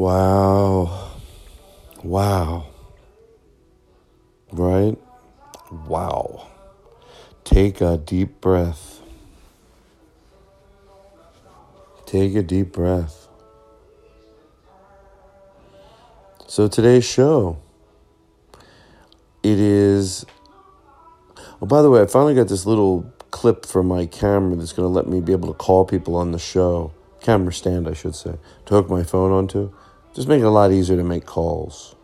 Wow. Wow. Right? Wow. Take a deep breath. Take a deep breath. So today's show, it is. Oh, by the way, I finally got this little clip for my camera that's going to let me be able to call people on the show. Camera stand, I should say, to hook my phone onto. Just make it a lot easier to make calls.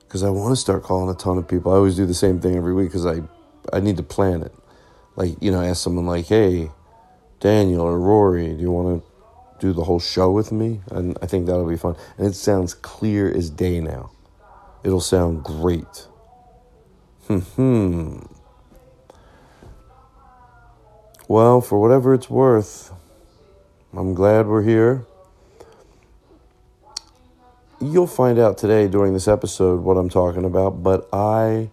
Because I want to start calling a ton of people. I always do the same thing every week because I, I need to plan it. Like, you know, ask someone like, hey, Daniel or Rory, do you want to do the whole show with me, and I think that'll be fun. And it sounds clear as day now. It'll sound great. Hmm. Well, for whatever it's worth, I'm glad we're here. You'll find out today during this episode what I'm talking about, but I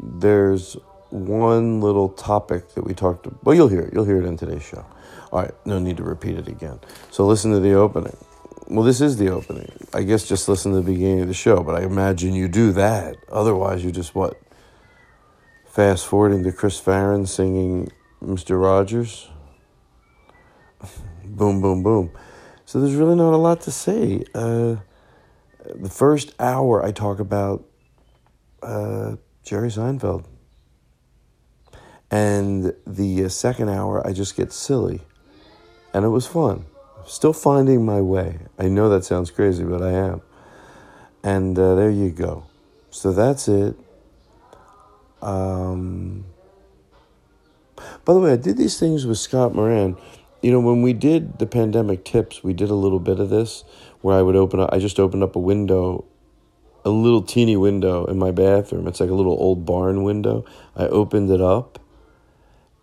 there's one little topic that we talked about. Well, you'll hear it. You'll hear it in today's show. All right, no need to repeat it again. So listen to the opening. Well, this is the opening. I guess just listen to the beginning of the show, but I imagine you do that. Otherwise, you just what? Fast forwarding to Chris Farren singing Mr. Rogers. boom, boom, boom. So there's really not a lot to say. Uh, the first hour, I talk about uh, Jerry Seinfeld. And the uh, second hour, I just get silly and it was fun. Still finding my way. I know that sounds crazy, but I am. And uh, there you go. So that's it. Um, by the way, I did these things with Scott Moran. You know, when we did the pandemic tips, we did a little bit of this where I would open up, I just opened up a window, a little teeny window in my bathroom. It's like a little old barn window. I opened it up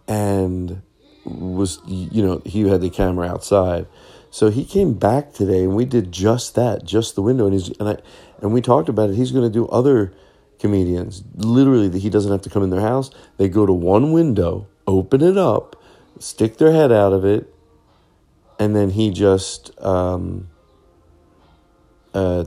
and was you know he had the camera outside so he came back today and we did just that just the window and he's and i and we talked about it he's going to do other comedians literally that he doesn't have to come in their house they go to one window open it up, stick their head out of it, and then he just um, uh,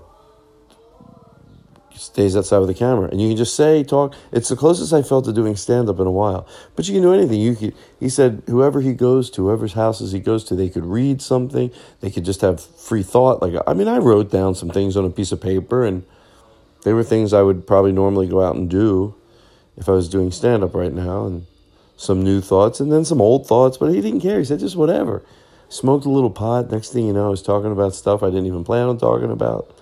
stays outside with the camera, and you can just say, talk. It's the closest I felt to doing stand up in a while. But you can do anything. You could. He said, whoever he goes to, whoever's houses he goes to, they could read something. They could just have free thought. Like I mean, I wrote down some things on a piece of paper, and they were things I would probably normally go out and do if I was doing stand up right now, and some new thoughts, and then some old thoughts. But he didn't care. He said just whatever. Smoked a little pot. Next thing you know, I was talking about stuff I didn't even plan on talking about,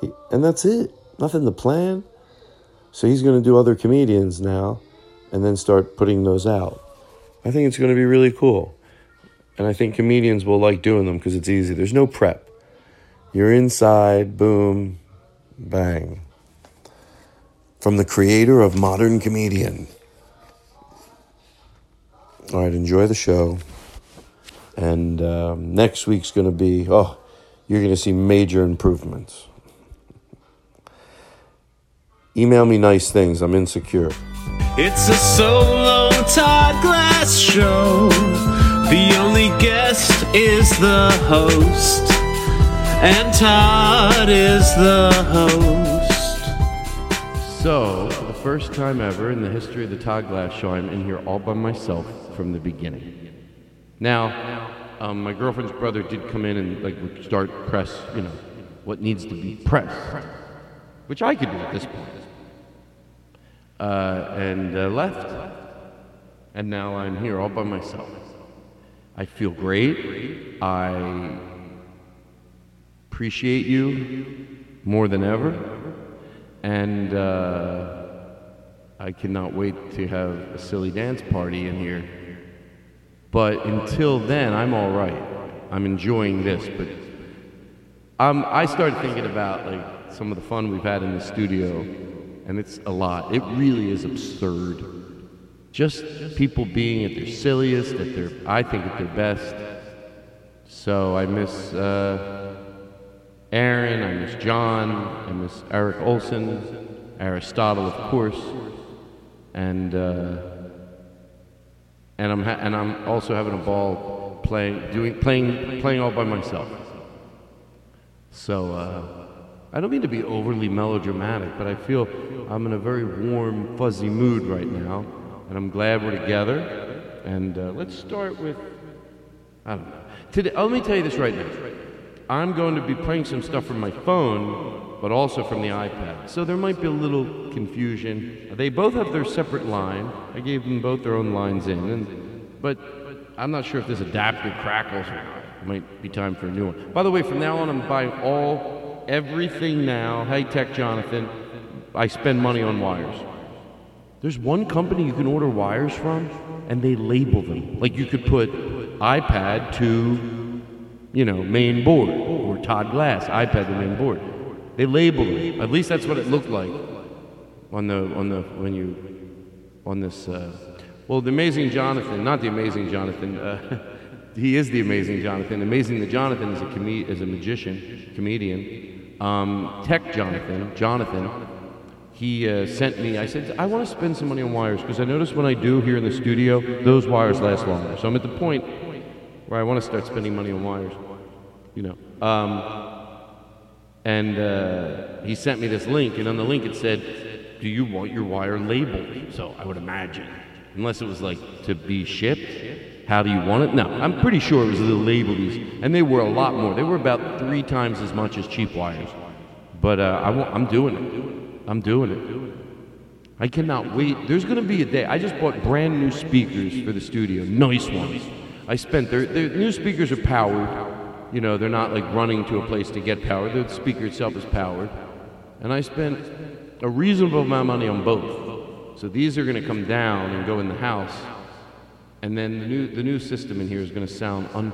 he, and that's it nothing to plan. So he's going to do other comedians now and then start putting those out. I think it's going to be really cool. And I think comedians will like doing them because it's easy. There's no prep. You're inside, boom, bang. From the creator of Modern Comedian. All right, enjoy the show. And um, next week's going to be, oh, you're going to see major improvements. Email me nice things. I'm insecure. It's a solo Todd Glass show. The only guest is the host, and Todd is the host. So, for the first time ever in the history of the Todd Glass show, I'm in here all by myself from the beginning. Now, um, my girlfriend's brother did come in and like start press, you know, what needs to be pressed, which I could do at this point uh, and uh, left. And now I'm here all by myself. I feel great. I appreciate you more than ever. And uh, I cannot wait to have a silly dance party in here. But until then, I'm all right. I'm enjoying this. But um, I started thinking about like some of the fun we've had in the studio and it's a lot. It really is absurd. Just people being at their silliest, at their, I think, at their best. So I miss uh, Aaron, I miss John, I miss Eric Olson, Aristotle, of course, and uh, and I'm ha- and I'm also having a ball playing, doing, playing, playing all by myself. So. Uh, I don't mean to be overly melodramatic, but I feel I'm in a very warm, fuzzy mood right now, and I'm glad we're together. And uh, let's start with, I don't know. Today, let me tell you this right now. I'm going to be playing some stuff from my phone, but also from the iPad. So there might be a little confusion. They both have their separate line. I gave them both their own lines in, and, but I'm not sure if this adapter crackles or not. It might be time for a new one. By the way, from now on, I'm buying all everything now, hey tech Jonathan, I spend money on wires. There's one company you can order wires from, and they label them. Like you could put iPad to, you know, main board, or Todd Glass, iPad to main board. They labeled them. At least that's what it looked like on the on the when you on this. Uh, well, the amazing Jonathan, not the amazing Jonathan. Uh, he is the amazing Jonathan. Amazing the Jonathan is a com- is a magician, comedian um, Tech Jonathan, Jonathan, he uh, sent me, I said, I want to spend some money on wires because I notice when I do here in the studio, those wires last longer. So I'm at the point where I want to start spending money on wires, you know. Um, and uh, he sent me this link, and on the link it said, Do you want your wire labeled? So I would imagine, unless it was like to be shipped. How do you want it? No, I'm pretty sure it was the labelies, and they were a lot more. They were about three times as much as cheap wires. But uh, I am doing it. I'm doing it. I cannot wait. There's going to be a day. I just bought brand new speakers for the studio, nice ones. I spent their, their new speakers are powered. You know, they're not like running to a place to get power. The speaker itself is powered. And I spent a reasonable amount of money on both. So these are going to come down and go in the house and then the new, the new system in here is going to sound un,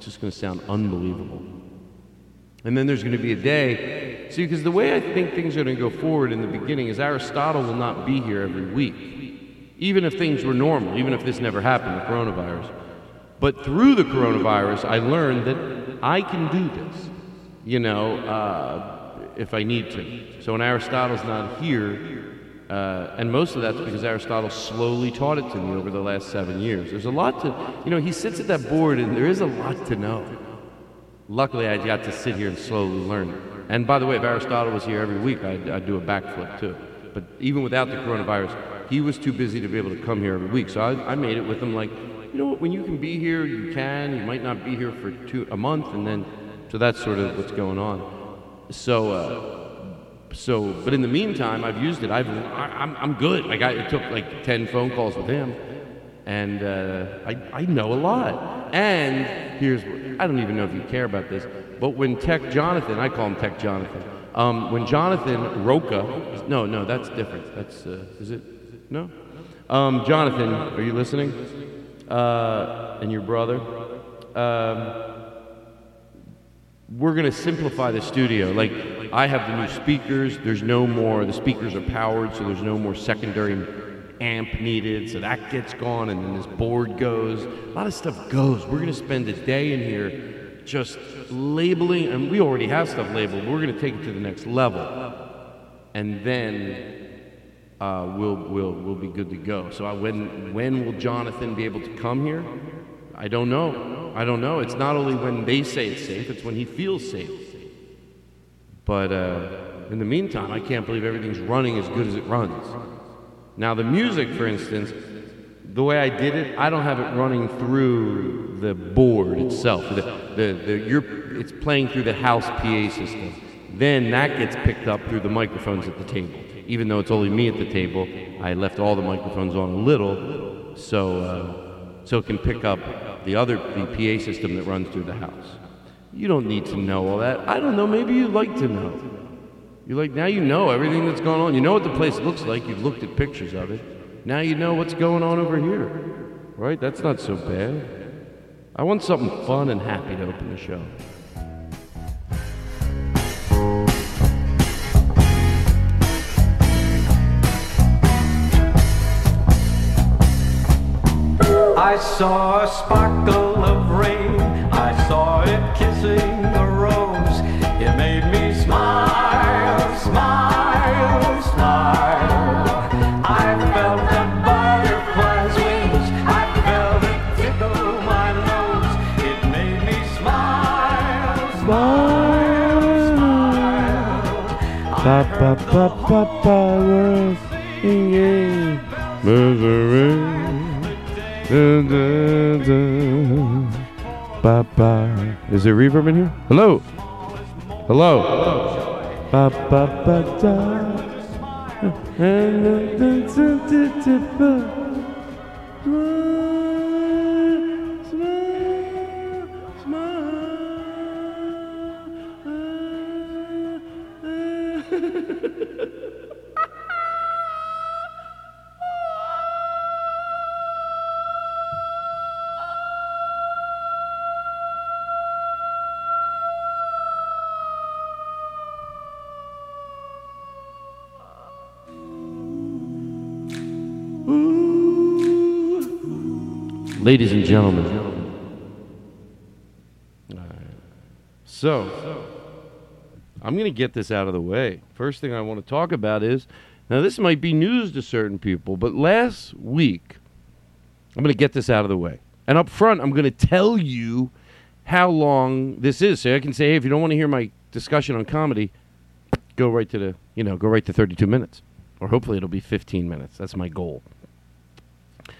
just going to sound unbelievable. And then there's going to be a day. See, because the way I think things are going to go forward in the beginning is Aristotle will not be here every week, even if things were normal, even if this never happened, the coronavirus. But through the coronavirus, I learned that I can do this, you know, uh, if I need to. So when Aristotle's not here, Uh, and most of that's because Aristotle slowly taught it to me over the last seven years. There's a lot to, you know, he sits at that board and there is a lot to know. Luckily, I got to sit here and slowly learn. And by the way, if Aristotle was here every week, I'd, I'd do a backflip too. But even without the coronavirus, he was too busy to be able to come here every week. So I, I made it with him like, you know what, when you can be here, you can. You might not be here for two, a month, and then, so that's sort of what's going on. So, uh, so, but in the meantime, I've used it. I've, I, I'm, I'm good. Like I, it took like 10 phone calls with him, and uh, I, I know a lot. And here's, I don't even know if you care about this, but when Tech Jonathan, I call him Tech Jonathan, um, when Jonathan Roca, no, no, that's different. That's, uh, is it? No? Um, Jonathan, are you listening? Uh, and your brother? Um, we're going to simplify the studio. Like, I have the new speakers. There's no more, the speakers are powered, so there's no more secondary amp needed. So that gets gone, and then this board goes. A lot of stuff goes. We're going to spend a day in here just labeling, and we already have stuff labeled. We're going to take it to the next level. And then uh, we'll, we'll, we'll be good to go. So I, when, when will Jonathan be able to come here? I don't know. I don't know. It's not only when they say it's safe, it's when he feels safe. But uh, in the meantime, I can't believe everything's running as good as it runs. Now, the music, for instance, the way I did it, I don't have it running through the board itself. The, the, the, you're, it's playing through the house PA system. Then that gets picked up through the microphones at the table. Even though it's only me at the table, I left all the microphones on a little so, uh, so it can pick up the other the PA system that runs through the house. You don't need to know all that. I don't know. Maybe you'd like to know. You like now you know everything that's going on. You know what the place looks like. You've looked at pictures of it. Now you know what's going on over here. Right? That's not so bad. I want something fun and happy to open the show. I saw a sparkle of rain. I saw it kissing Is there reverb in here? Hello. Hello. Da. Ladies and gentlemen. All right. So, I'm going to get this out of the way. First thing I want to talk about is now, this might be news to certain people, but last week, I'm going to get this out of the way. And up front, I'm going to tell you how long this is. So I can say, hey, if you don't want to hear my discussion on comedy, go right to the, you know, go right to 32 minutes. Or hopefully it'll be 15 minutes. That's my goal.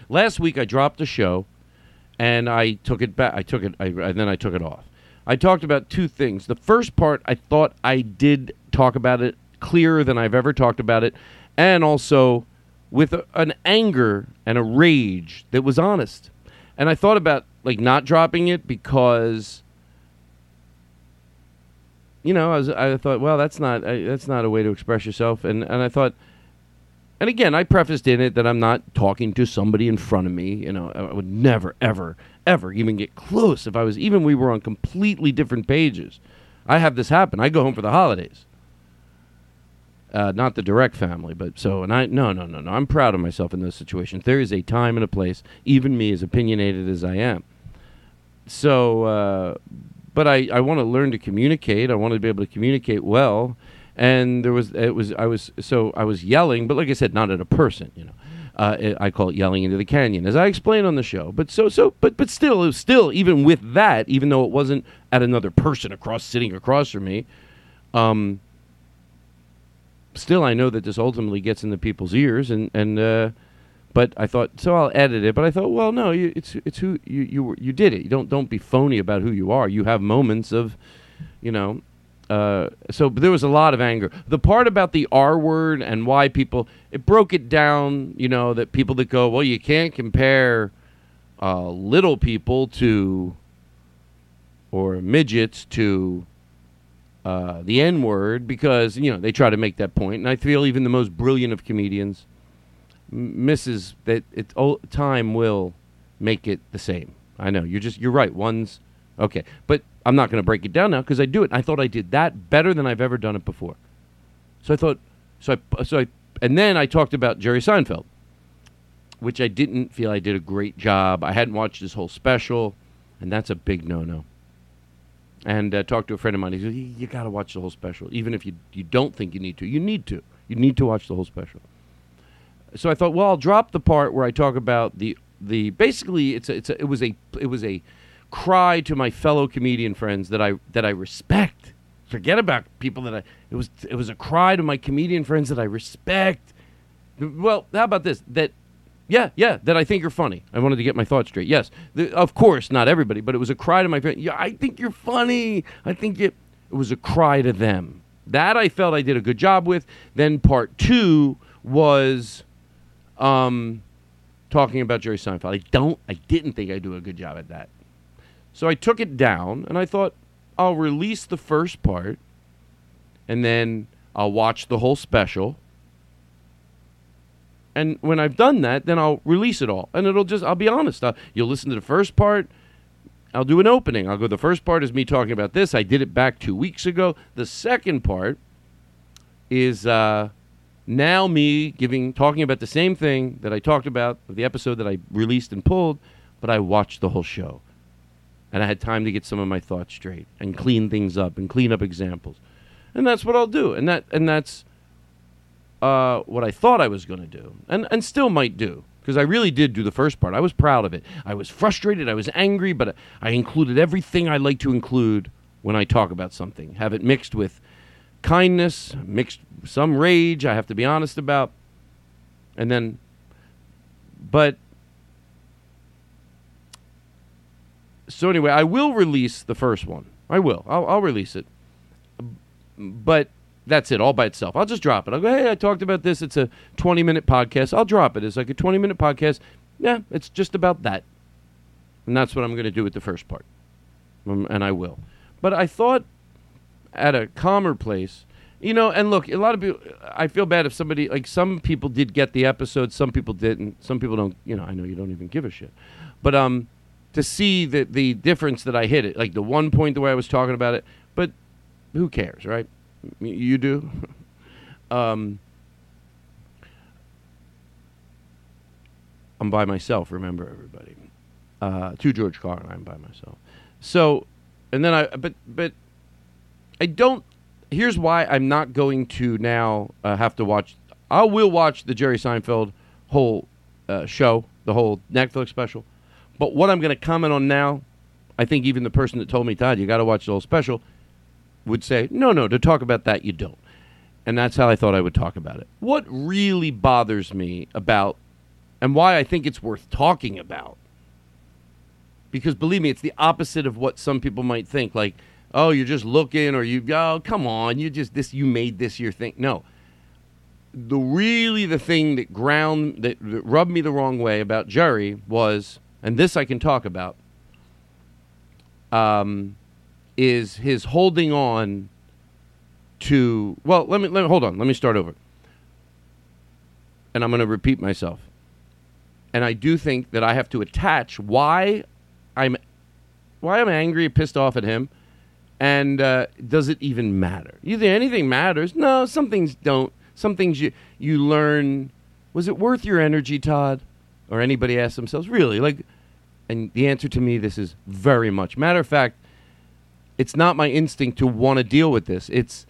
Last week I dropped a show, and I took it back. I took it, I, and then I took it off. I talked about two things. The first part, I thought I did talk about it clearer than I've ever talked about it, and also with a, an anger and a rage that was honest. And I thought about like not dropping it because, you know, I was I thought, well, that's not I, that's not a way to express yourself, and and I thought. And again, I prefaced in it that I'm not talking to somebody in front of me. You know, I would never, ever, ever even get close if I was even we were on completely different pages. I have this happen. I go home for the holidays. Uh, not the direct family, but so and I no no no no. I'm proud of myself in those situations. There is a time and a place, even me as opinionated as I am. So, uh, but I I want to learn to communicate. I want to be able to communicate well, and there was it was I was so I was yelling, but like I said, not at a person, you know. Uh, it- I call it yelling into the canyon, as I explained on the show. But so so, but but still, still even with that, even though it wasn't at another person across sitting across from me, um, still I know that this ultimately gets into people's ears, and and uh, but I thought so I'll edit it. But I thought, well, no, you, it's it's who you you you did it. You don't don't be phony about who you are. You have moments of, you know. Uh, so there was a lot of anger. The part about the R word and why people it broke it down. You know that people that go, well, you can't compare uh, little people to or midgets to uh, the N word because you know they try to make that point. point, and I feel even the most brilliant of comedians m- misses that. It oh, time will make it the same. I know you're just you're right. One's okay, but I'm not going to break it down now because I do it. I thought I did that better than I've ever done it before. So I thought, so I so I and then I talked about Jerry Seinfeld, which I didn't feel I did a great job. I hadn't watched his whole special, and that's a big no-no and uh, talked to a friend of mine. He said, "You, you got to watch the whole special, even if you you don't think you need to. You need to. You need to watch the whole special." So I thought, well, I'll drop the part where I talk about the the basically it's a, it's a, it was a it was a cry to my fellow comedian friends that I that I respect. Forget about people that I it was it was a cry to my comedian friends that I respect. Well, how about this? That yeah, yeah, that I think you're funny. I wanted to get my thoughts straight. Yes, the, of course, not everybody, but it was a cry to my friend. Yeah, I think you're funny. I think you. It was a cry to them. That I felt I did a good job with. Then part two was, um, talking about Jerry Seinfeld. I don't. I didn't think I'd do a good job at that. So I took it down, and I thought I'll release the first part, and then I'll watch the whole special and when I've done that, then I'll release it all, and it'll just I'll be honest. Uh, you'll listen to the first part. I'll do an opening. I'll go. The first part is me talking about this. I did it back two weeks ago. The second part is uh, now me giving talking about the same thing that I talked about the episode that I released and pulled, but I watched the whole show, and I had time to get some of my thoughts straight and clean things up and clean up examples, and that's what I'll do. And that and that's uh, what I thought I was going to do, and and still might do, because I really did do the first part. I was proud of it. I was frustrated. I was angry, but I included everything I like to include when I talk about something. Have it mixed with kindness, mixed some rage. I have to be honest about, and then, but. So anyway, I will release the first one. I will. I'll, I'll release it. But that's it all by itself. I'll just drop it. I'll go, hey, I talked about this. It's a 20 minute podcast. I'll drop it. It's like a 20 minute podcast. Yeah, it's just about that. And that's what I'm going to do with the first part. Um, and I will. But I thought at a calmer place, you know, and look, a lot of people, I feel bad if somebody, like some people did get the episode, some people didn't. Some people don't, you know, I know you don't even give a shit. But um, to see the, the difference that I hit it, like the one point the way I was talking about it, but who cares, right? You do. um, I'm by myself. Remember, everybody. Uh, to George Carlin, I'm by myself. So, and then I, but but I don't. Here's why I'm not going to now uh, have to watch. I will watch the Jerry Seinfeld whole uh, show, the whole Netflix special. But what I'm going to comment on now, I think even the person that told me, Todd, you got to watch the whole special, would say, no, no, to talk about that, you don't. And that's how I thought I would talk about it. What really bothers me about, and why I think it's worth talking about, because believe me, it's the opposite of what some people might think. Like, oh, you're just looking, or you, oh, come on, you just this, you made this your thing. No, the really the thing that ground that, that rubbed me the wrong way about Jerry was, and this I can talk about, um, is his holding on to. Well, let me let me hold on. Let me start over, and I'm going to repeat myself. And I do think that I have to attach why I'm why I'm angry, pissed off at him, and uh, does it even matter? You think anything matters? No, some things don't. Some things you you learn. Was it worth your energy, Todd? Or anybody ask themselves, really? Like, and the answer to me, this is very much. Matter of fact, it's not my instinct to want to deal with this. It's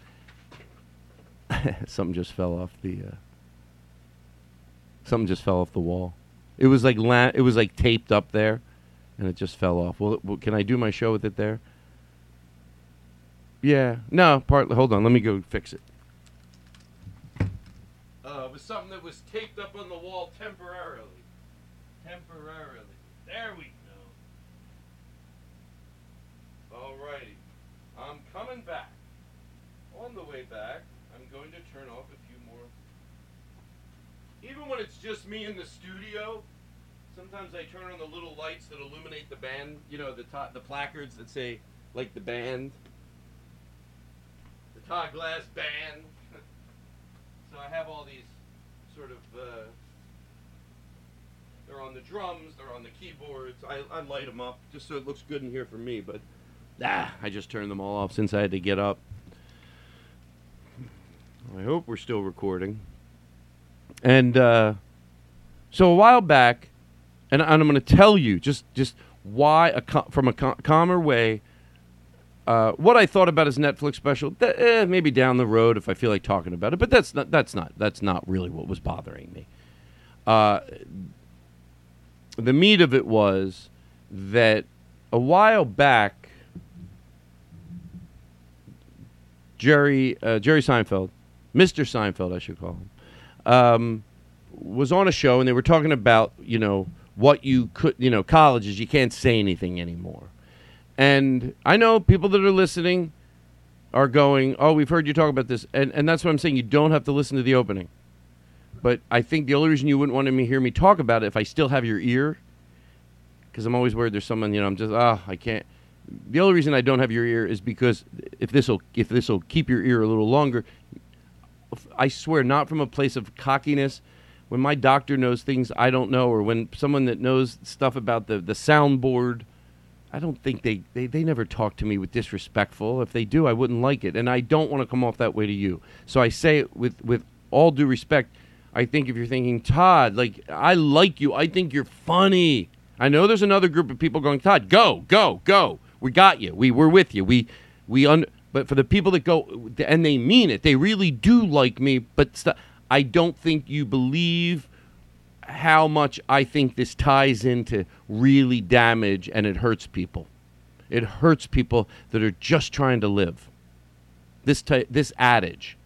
something just fell off the. Uh, something just fell off the wall. It was like la- it was like taped up there, and it just fell off. Well, well, can I do my show with it there? Yeah. No. Part. Hold on. Let me go fix it. Uh, it was something that was taped up on the wall temporarily. Temporarily. There we go. Alrighty. I'm coming back. On the way back, I'm going to turn off a few more. Even when it's just me in the studio, sometimes I turn on the little lights that illuminate the band. You know, the to- the placards that say like the band, the Todd Glass band. so I have all these sort of. Uh, they're on the drums, they're on the keyboards. I, I light them up just so it looks good in here for me, but ah, I just turned them all off since I had to get up. I hope we're still recording. And uh, so a while back, and, and I'm going to tell you just just why a co- from a co- calmer way. Uh, what I thought about his Netflix special, th- eh, maybe down the road if I feel like talking about it, but that's not that's not that's not really what was bothering me. Uh, the meat of it was that a while back, Jerry uh, Jerry Seinfeld, Mr. Seinfeld, I should call him, um, was on a show and they were talking about you know what you could you know colleges you can't say anything anymore, and I know people that are listening are going, oh, we've heard you talk about this, and and that's what I'm saying. You don't have to listen to the opening. But I think the only reason you wouldn't want to hear me talk about it if I still have your ear, because I'm always worried there's someone you know I'm just ah I can't. The only reason I don't have your ear is because if this will if this will keep your ear a little longer, I swear not from a place of cockiness. When my doctor knows things I don't know, or when someone that knows stuff about the the soundboard, I don't think they, they they never talk to me with disrespectful. If they do, I wouldn't like it, and I don't want to come off that way to you. So I say it with with all due respect. I think if you're thinking Todd, like I like you, I think you're funny. I know there's another group of people going, Todd, go, go, go. We got you. We we're with you. We we un. But for the people that go and they mean it, they really do like me. But st- I don't think you believe how much I think this ties into really damage and it hurts people. It hurts people that are just trying to live. This ty- this adage.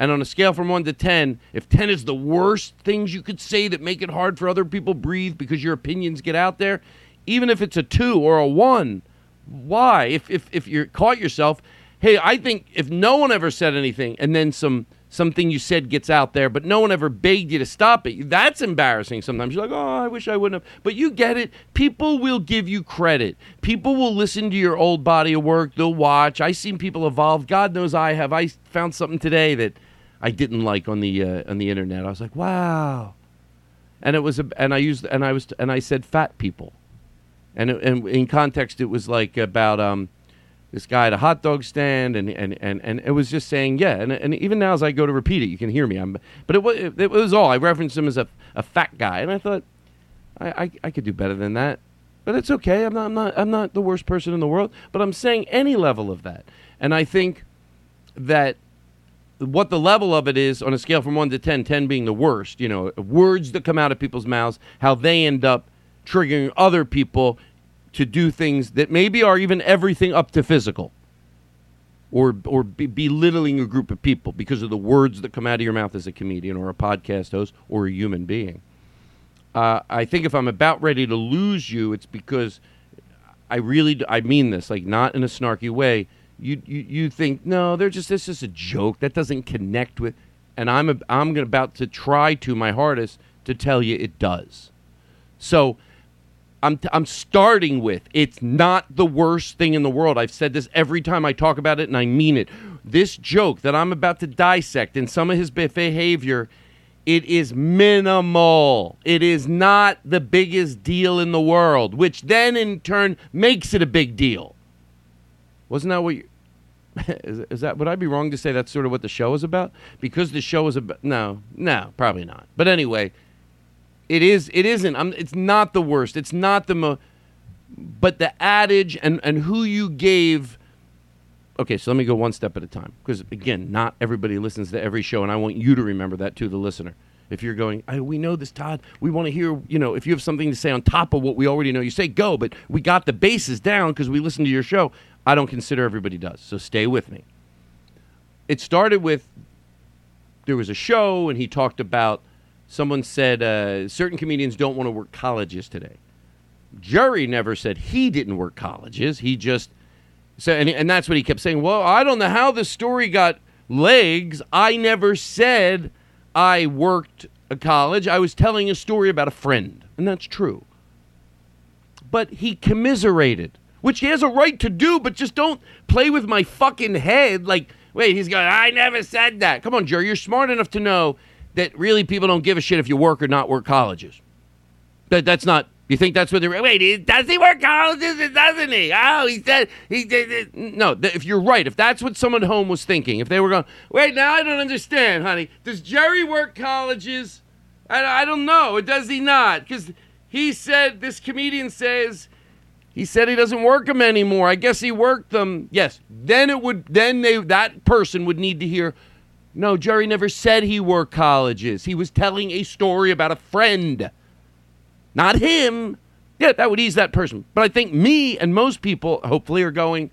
And on a scale from 1 to 10, if 10 is the worst things you could say that make it hard for other people breathe because your opinions get out there, even if it's a 2 or a 1, why? If if if you're caught yourself, hey, I think if no one ever said anything and then some something you said gets out there, but no one ever begged you to stop it. That's embarrassing sometimes. You're like, oh, I wish I wouldn't have. But you get it. People will give you credit. People will listen to your old body of work. They'll watch. I've seen people evolve. God knows I have. I found something today that I didn't like on the uh, on the internet. I was like, wow. And it was, a, and I used, and I was, and I said fat people. And, it, and in context, it was like about um, this guy at a hot dog stand, and, and, and, and it was just saying, yeah. And, and even now, as I go to repeat it, you can hear me. I'm, but it was, it was all. I referenced him as a, a fat guy, and I thought, I, I, I could do better than that. But it's okay. I'm not, I'm, not, I'm not the worst person in the world. But I'm saying any level of that. And I think that what the level of it is on a scale from 1 to 10, 10 being the worst, you know, words that come out of people's mouths, how they end up triggering other people to do things that maybe are even everything up to physical or or be, belittling a group of people because of the words that come out of your mouth as a comedian or a podcast host or a human being. Uh, I think if I'm about ready to lose you, it's because I really I mean this, like not in a snarky way. You you, you think no, they're just this is a joke that doesn't connect with, and I'm a, I'm about to try to my hardest to tell you it does. So I'm, t- I'm starting with it's not the worst thing in the world. I've said this every time I talk about it, and I mean it. This joke that I'm about to dissect and some of his behavior, it is minimal. It is not the biggest deal in the world, which then in turn makes it a big deal. Wasn't that what you. Is, is that would I be wrong to say that's sort of what the show is about? Because the show is about no, no, probably not. But anyway, it is. It isn't. I'm, it's not the worst. It's not the mo. But the adage and and who you gave okay, so let me go one step at a time because again, not everybody listens to every show, and I want you to remember that to the listener. If you're going, we know this, Todd. We want to hear, you know, if you have something to say on top of what we already know, you say go. But we got the bases down because we listen to your show. I don't consider everybody does. So stay with me. It started with there was a show, and he talked about someone said uh, certain comedians don't want to work colleges today. Jerry never said he didn't work colleges. He just said, and, and that's what he kept saying. Well, I don't know how the story got legs. I never said I worked a college. I was telling a story about a friend, and that's true. But he commiserated, which he has a right to do, but just don't play with my fucking head like, wait, he's going, I never said that. Come on, Jerry, you're smart enough to know that really people don't give a shit if you work or not work colleges. That that's not. You think that's what they're? Wait, does he work colleges? Doesn't he? Oh, he said he did. No, if you're right, if that's what someone at home was thinking, if they were going, wait, now I don't understand, honey. Does Jerry work colleges? I, I don't know. Or does he not? Because he said this comedian says he said he doesn't work them anymore. I guess he worked them. Yes. Then it would. Then they that person would need to hear. No, Jerry never said he worked colleges. He was telling a story about a friend, not him. Yeah, that would ease that person. But I think me and most people, hopefully, are going.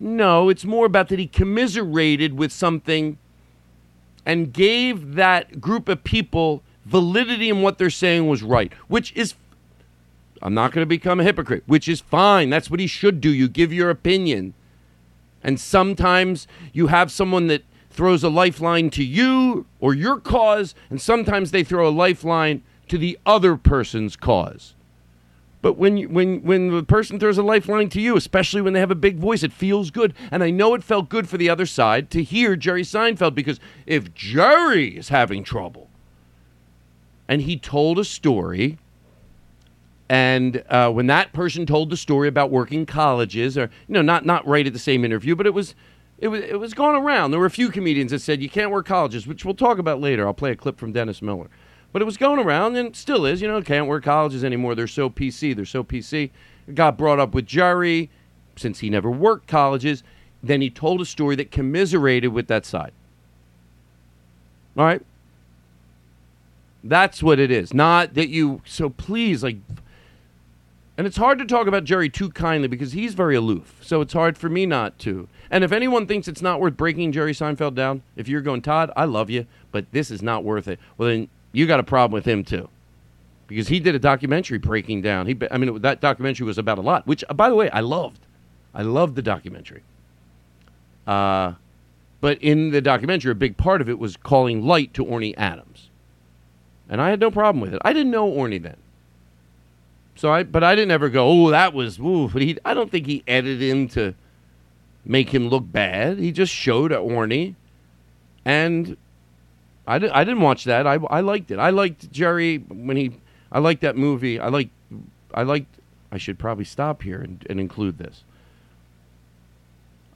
No, it's more about that he commiserated with something and gave that group of people validity in what they're saying was right, which is I'm not going to become a hypocrite, which is fine. That's what he should do. You give your opinion. And sometimes you have someone that throws a lifeline to you or your cause, and sometimes they throw a lifeline to the other person's cause. But when you, when when the person throws a lifeline to you, especially when they have a big voice, it feels good. And I know it felt good for the other side to hear Jerry Seinfeld because if Jerry is having trouble, and he told a story and uh, when that person told the story about working colleges, or you know, not not right at the same interview, but it was, it was it was going around. There were a few comedians that said you can't work colleges, which we'll talk about later. I'll play a clip from Dennis Miller, but it was going around and still is. You know, can't work colleges anymore. They're so PC. They're so PC. It got brought up with Jerry, since he never worked colleges. Then he told a story that commiserated with that side. All right. That's what it is. Not that you. So please, like, and it's hard to talk about Jerry too kindly because he's very aloof. So it's hard for me not to. And if anyone thinks it's not worth breaking Jerry Seinfeld down, if you're going, Todd, I love you, but this is not worth it, well, then you got a problem with him too. Because he did a documentary breaking down. He, I mean, that documentary was about a lot, which, by the way, I loved. I loved the documentary. Uh, but in the documentary, a big part of it was calling light to Orny Adams. And I had no problem with it. I didn't know Orny then. So I, but I didn't ever go. Oh, that was. Ooh. But he, I don't think he edited him to make him look bad. He just showed at Orny, and I, di- I didn't watch that. I, I liked it. I liked Jerry when he. I liked that movie. I liked. I liked. I should probably stop here and, and include this.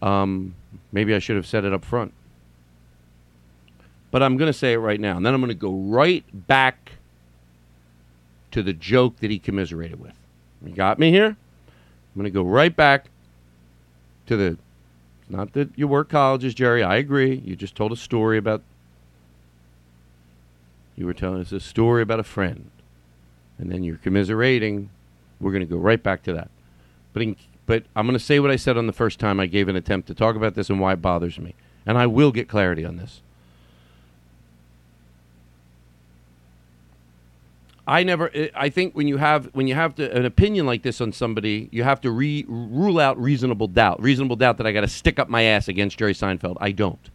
Um, maybe I should have said it up front. But I'm going to say it right now, and then I'm going to go right back to the joke that he commiserated with. You got me here? I'm going to go right back to the. Not that you work colleges, Jerry. I agree. You just told a story about. You were telling us a story about a friend, and then you're commiserating. We're going to go right back to that. But in, but I'm going to say what I said on the first time I gave an attempt to talk about this and why it bothers me, and I will get clarity on this. I never. I- I think when you have when you have to, an opinion like this on somebody, you have to re, rule out reasonable doubt. Reasonable doubt that I got to stick up my ass against Jerry Seinfeld. I don't.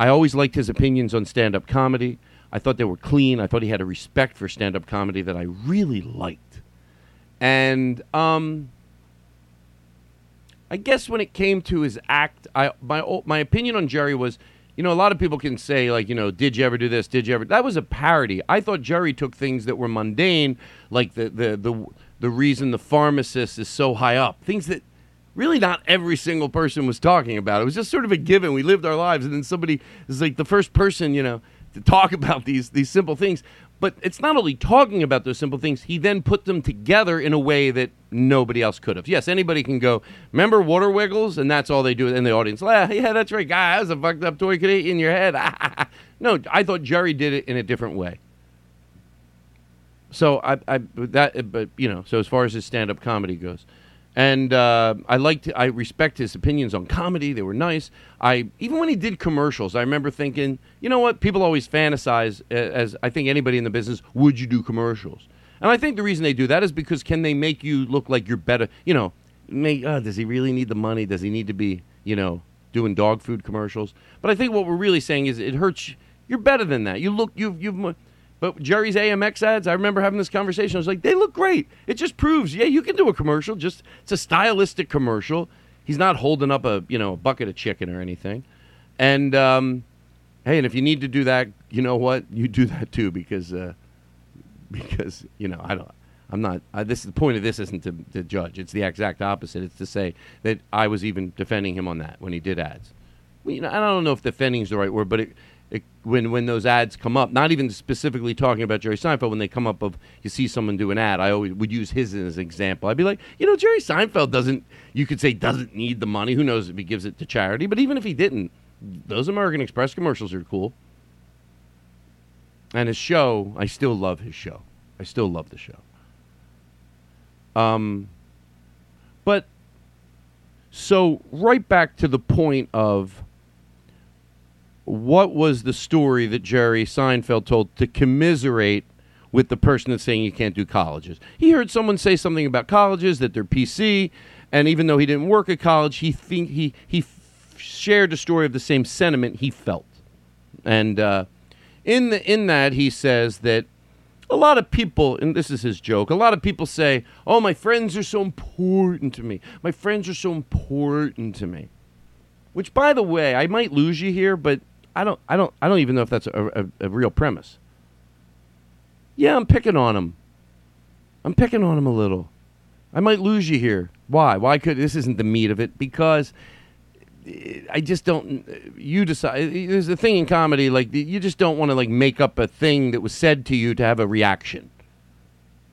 I always liked his opinions on stand-up comedy. I thought they were clean. I thought he had a respect for stand-up comedy that I really liked. And um, I guess when it came to his act, I my my opinion on Jerry was, you know, a lot of people can say like, you know, did you ever do this? Did you ever? That was a parody. I thought Jerry took things that were mundane, like the the the the reason the pharmacist is so high up, things that really not every single person was talking about. It was just sort of a given. We lived our lives, and then somebody is like the first person, you know, to talk about these these simple things. But it's not only talking about those simple things, he then put them together in a way that nobody else could have. Yes, anybody can go, remember Water Wiggles? And that's all they do in the audience. "Ah, yeah, that's right, guy. That was a fucked up toy could eat in your head. no, I thought Jerry did it in a different way. So I, I that, but you know, so as far as his stand-up comedy goes, and uh, I liked, I respect his opinions on comedy. They were nice. I even when he did commercials, I remember thinking, you know what? People always fantasize, as I think anybody in the business, would you do commercials? And I think the reason they do that is because can they make you look like you're better? You know, uh, does he really need the money? Does he need to be, you know, doing dog food commercials? But I think what we're really saying is it hurts. you- You're better than that. You look, you've, you've. But Jerry's AmEx ads, I remember having this conversation. I was like, they look great. It just proves, yeah, you can do a commercial. Just it's a stylistic commercial. He's not holding up a you know a bucket of chicken or anything. And um, hey, and if you need to do that, you know what? You do that too because uh, because you know I don't. I'm not. I, this the point of this isn't to, to judge. It's the exact opposite. It's to say that I was even defending him on that when he did ads. Well, you know, I don't know if defending is the right word, but it, it, when when those ads come up, not even specifically talking about Jerry Seinfeld, when they come up of you see someone do an ad, I always would use his as an example. I'd be like, you know, Jerry Seinfeld doesn't. You could say doesn't need the money. Who knows if he gives it to charity? But even if he didn't, those American Express commercials are cool. And his show, I still love his show. I still love the show. Um, but so right back to the point of what was the story that Jerry Seinfeld told to commiserate with the person that's saying you can't do colleges? He heard someone say something about colleges that they're PC, and even though he didn't work at college, he think he he f- shared a story of the same sentiment he felt, and uh, in the in that he says that a lot of people, and this is his joke, a lot of people say, Oh, my friends are so important to me. My friends are so important to me. Which, by the way, I might lose you here, but I don't, I don't, I don't even know if that's a, a, a real premise. Yeah, I'm picking on him. I'm picking on him a little. I might lose you here. Why? Why could this isn't the meat of it? Because eh, I just don't. Eh, you decide. Eh, there's a thing in comedy like you just don't want to like make up a thing that was said to you to have a reaction.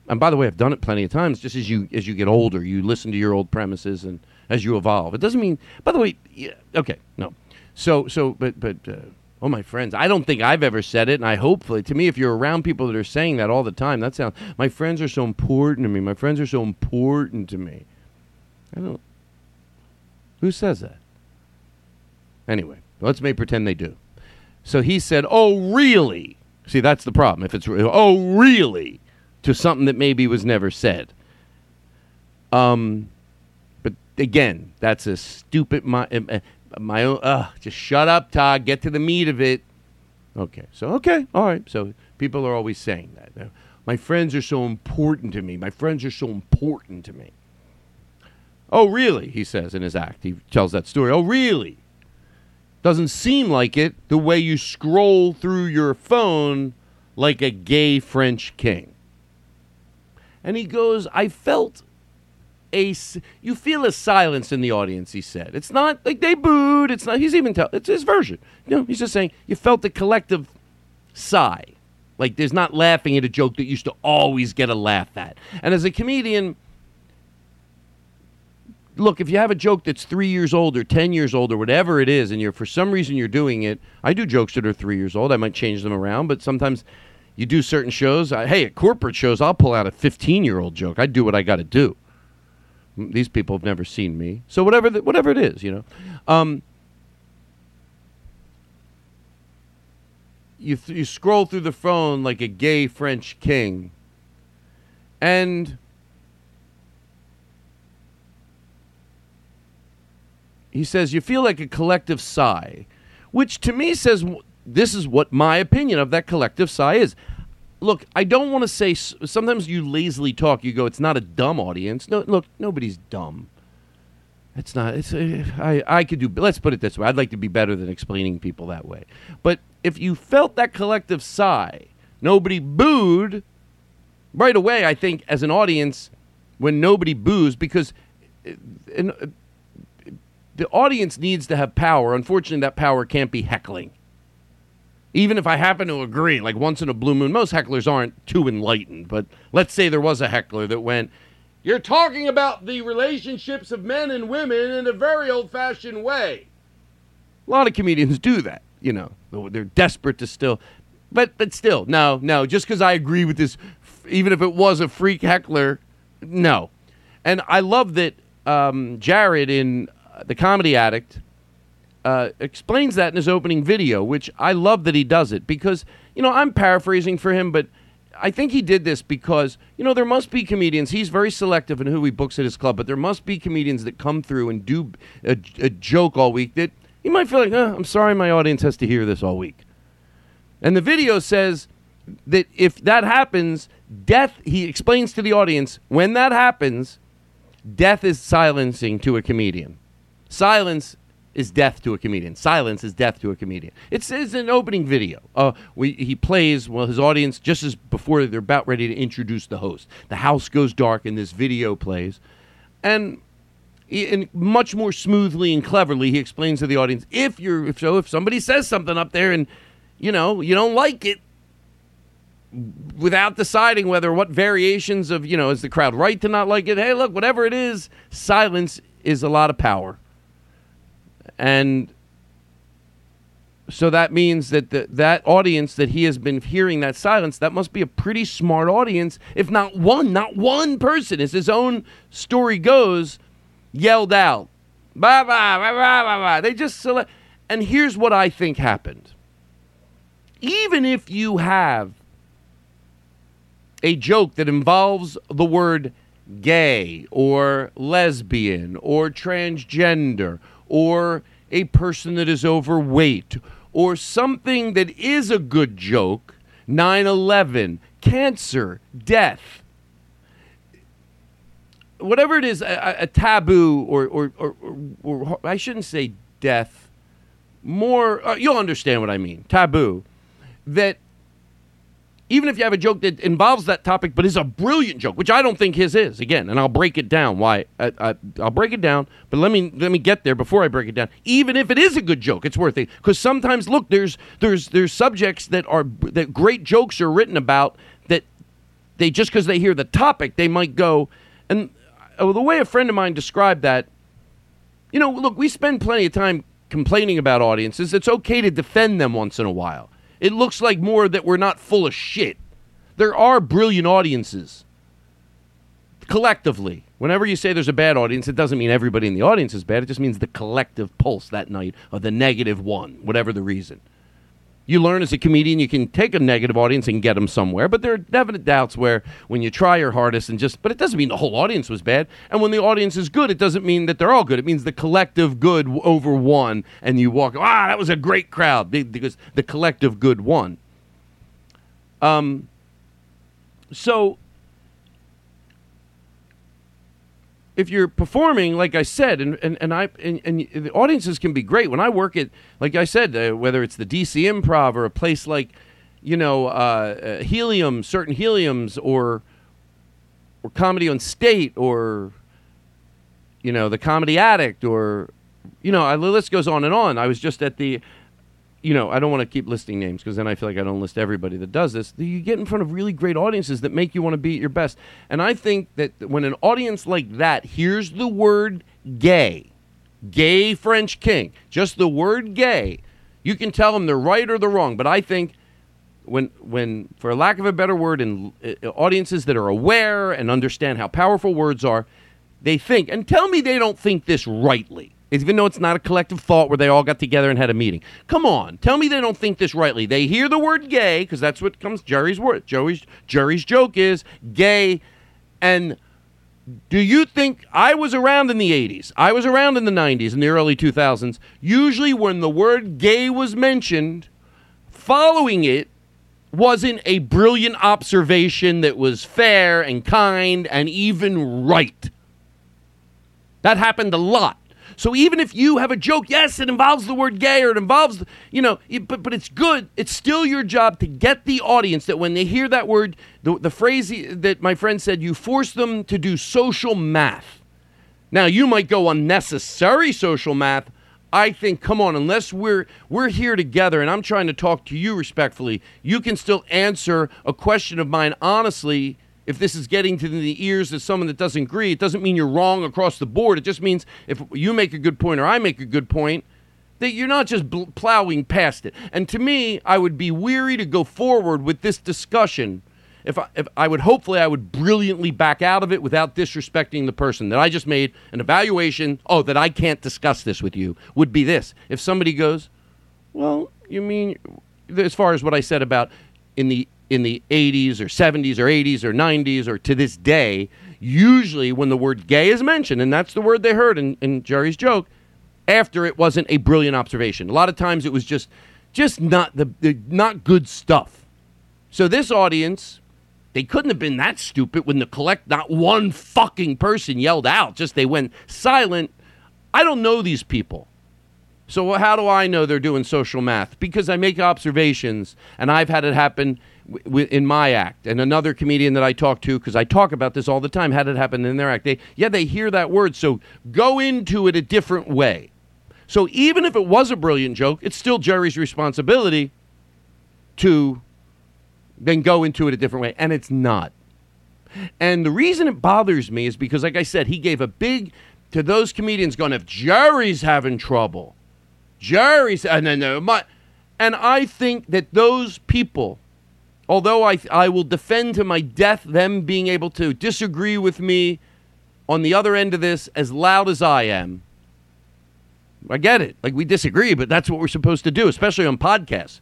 And by the way, I've done it plenty of times. Just as you as you get older, you listen to your old premises and as you evolve. It doesn't mean. By the way, yeah, okay, no. So so, but but. Uh, Oh, my friends! I don't think I've ever said it, and I hopefully, to me, if you're around people that are saying that all the time, that sounds. My friends are so important to me. My friends are so important to me. I don't. Who says that? Anyway, let's make pretend they do. So he said, "Oh, really?" See, that's the problem. If it's "Oh, really," to something that maybe was never said. Um, but again, that's a stupid my uh, my own. Uh, just shut up, Todd. Get to the meat of it. Okay, so okay, all right. So people are always saying that. My friends are so important to me. My friends are so important to me. Oh, really? He says in his act. He tells that story. Oh, really? Doesn't seem like it the way you scroll through your phone like a gay French king. And he goes, I felt a. You feel a silence in the audience, he said. It's not like they booed. It's not. He's even tell. It's his version. You know, he's just saying you felt a collective sigh. Like there's not laughing at a joke that used to always get a laugh at. And as a comedian, look, if you have a joke that's three years old or ten years old or whatever it is, and you're for some reason you're doing it, I do jokes that are three years old. I might change them around, but sometimes you do certain shows. I, hey, at corporate shows, I'll pull out a 15 year old joke. I do what I got to do. These people have never seen me, so whatever, the, whatever it is, you know. Um, you th- you scroll through the phone like a gay French king, and he says you feel like a collective sigh, which to me says this is what my opinion of that collective sigh is. Look, I don't want to say. Sometimes you lazily talk. You go, it's not a dumb audience. No, look, nobody's dumb. It's not. It's. Uh, I. I could do. Let's put it this way. I'd like to be better than explaining people that way. But if you felt that collective sigh, nobody booed. Right away, I think as an audience, when nobody boos, because uh, and, uh, the audience needs to have power. Unfortunately, that power can't be heckling. Even if I happen to agree, like once in a blue moon, most hecklers aren't too enlightened, but let's say there was a heckler that went, You're talking about the relationships of men and women in a very old fashioned way. A lot of comedians do that, you know. They're desperate to still, but but still, no, no. Just because I agree with this, even if it was a freak heckler, no. And I love that um, Jared in the Comedy Attic uh, explains that in his opening video, which I love that he does it because you know I'm paraphrasing for him, but I think he did this because you know there must be comedians. He's very selective in who he books at his club, but there must be comedians that come through and do a, a joke all week that he might feel like, oh, I'm sorry, my audience has to hear this all week. And the video says that if that happens, death. He explains to the audience when that happens, death is silencing to a comedian. Silence is death to a comedian. Silence is death to a comedian. It's, it's an opening video. Uh, we, he plays well his audience just as before they're about ready to introduce the host. The house goes dark and this video plays, and, and much more smoothly and cleverly he explains to the audience if you're if so if somebody says something up there and you know you don't like it without deciding whether what variations of you know is the crowd right to not like it hey look whatever it is silence is a lot of power and so that means that the, that audience that he has been hearing that silence that must be a pretty smart audience if not one not one person as his own story goes yelled out "Bah bah bah bah bah bah." they just select and here's what i think happened even if you have a joke that involves the word gay or lesbian or transgender or a person that is overweight or something that is a good joke 9 11, cancer, death, whatever it is, a, a taboo or, or, or, or, or, I shouldn't say death, more, uh, you'll understand what I mean, taboo, that even if you have a joke that involves that topic but is a brilliant joke, which I don't think his is, again, and I'll break it down. Why? I, I, I'll break it down, but let me let me get there before I break it down. Even if it is a good joke, it's worth it because sometimes, look, there's there's there's subjects that are that great jokes are written about that they just because they hear the topic they might go and uh, the way a friend of mine described that, you know, look, we spend plenty of time complaining about audiences. It's okay to defend them once in a while. It looks like more that we're not full of shit. There are brilliant audiences collectively. Whenever you say there's a bad audience, it doesn't mean everybody in the audience is bad. It just means the collective pulse that night of the negative one, whatever the reason. You learn as a comedian you can take a negative audience and get them somewhere, but there are definite doubts where when you try your hardest and just, but it doesn't mean the whole audience was bad. And when the audience is good, it doesn't mean that they're all good. It means the collective good over one, and you walk, ah, that was a great crowd because the collective good won. Um, so if you're performing, like I said, and, and, and I and, and the audiences can be great. When I work at, like I said, uh, whether it's the DC Improv or a place like, you know, uh, uh, Helium, certain Heliums, or or Comedy on State, or you know, the Comedy Attic, or you know, the list goes on and on. I was just at the you know, I don't want to keep listing names because then I feel like I don't list everybody that does this. You get in front of really great audiences that make you want to be at your best. And I think that when an audience like that hears the word gay, gay French king, just the word gay, you can tell them they're right or they're wrong. But I think when, when for lack of a better word, in uh, audiences that are aware and understand how powerful words are, they think, and tell me they don't think this rightly even though it's not a collective thought where they all got together and had a meeting. Come on, tell me they don't think this rightly. They hear the word gay because that's what comes Jerry's word. Joey's Jerry's joke is gay, and do you think I was around in the 80s? I was around in the 90s and the early 2000s. Usually, when the word gay was mentioned, following it wasn't a brilliant observation that was fair and kind and even right. That happened a lot. So even if you have a joke, yes, it involves the word gay or it involves, you know, but, but it's good. It's still your job to get the audience that when they hear that word, the, the phrase that my friend said, you force them to do social math. Now, you might go unnecessary social math. I think, come on, unless we're we're here together and I'm trying to talk to you respectfully, you can still answer a question of mine honestly. If this is getting to the ears of someone that doesn't agree, it doesn't mean you're wrong across the board. It just means if you make a good point or I make a good point, that you're not just bl- plowing past it. And to me, I would be weary to go forward with this discussion if I, if I would hopefully I would brilliantly back out of it without disrespecting the person that I just made an evaluation. Oh, that I can't discuss this with you would be this. If somebody goes, well, you mean as far as what I said about in the in the 80s or 70s or 80s or 90s or to this day, usually when the word gay is mentioned, and that's the word they heard in, in Jerry's joke, after it wasn't a brilliant observation. A lot of times it was just just not the, the not good stuff. So this audience, they couldn't have been that stupid when the collect not one fucking person yelled out. Just they went silent. I don't know these people. So how do I know they're doing social math? Because I make observations, and I've had it happen w- in my act. And another comedian that I talk to, because I talk about this all the time, had it happen in their act. They, yeah, they hear that word, so go into it a different way. So even if it was a brilliant joke, it's still Jerry's responsibility to then go into it a different way, and it's not. And the reason it bothers me is because, like I said, he gave a big to those comedians going, if Jerry's having trouble, Jerry's, and then uh, my, and I think that those people, although I I will defend to my death them being able to disagree with me on the other end of this as loud as I am. I get it. Like we disagree, but that's what we're supposed to do, especially on podcasts.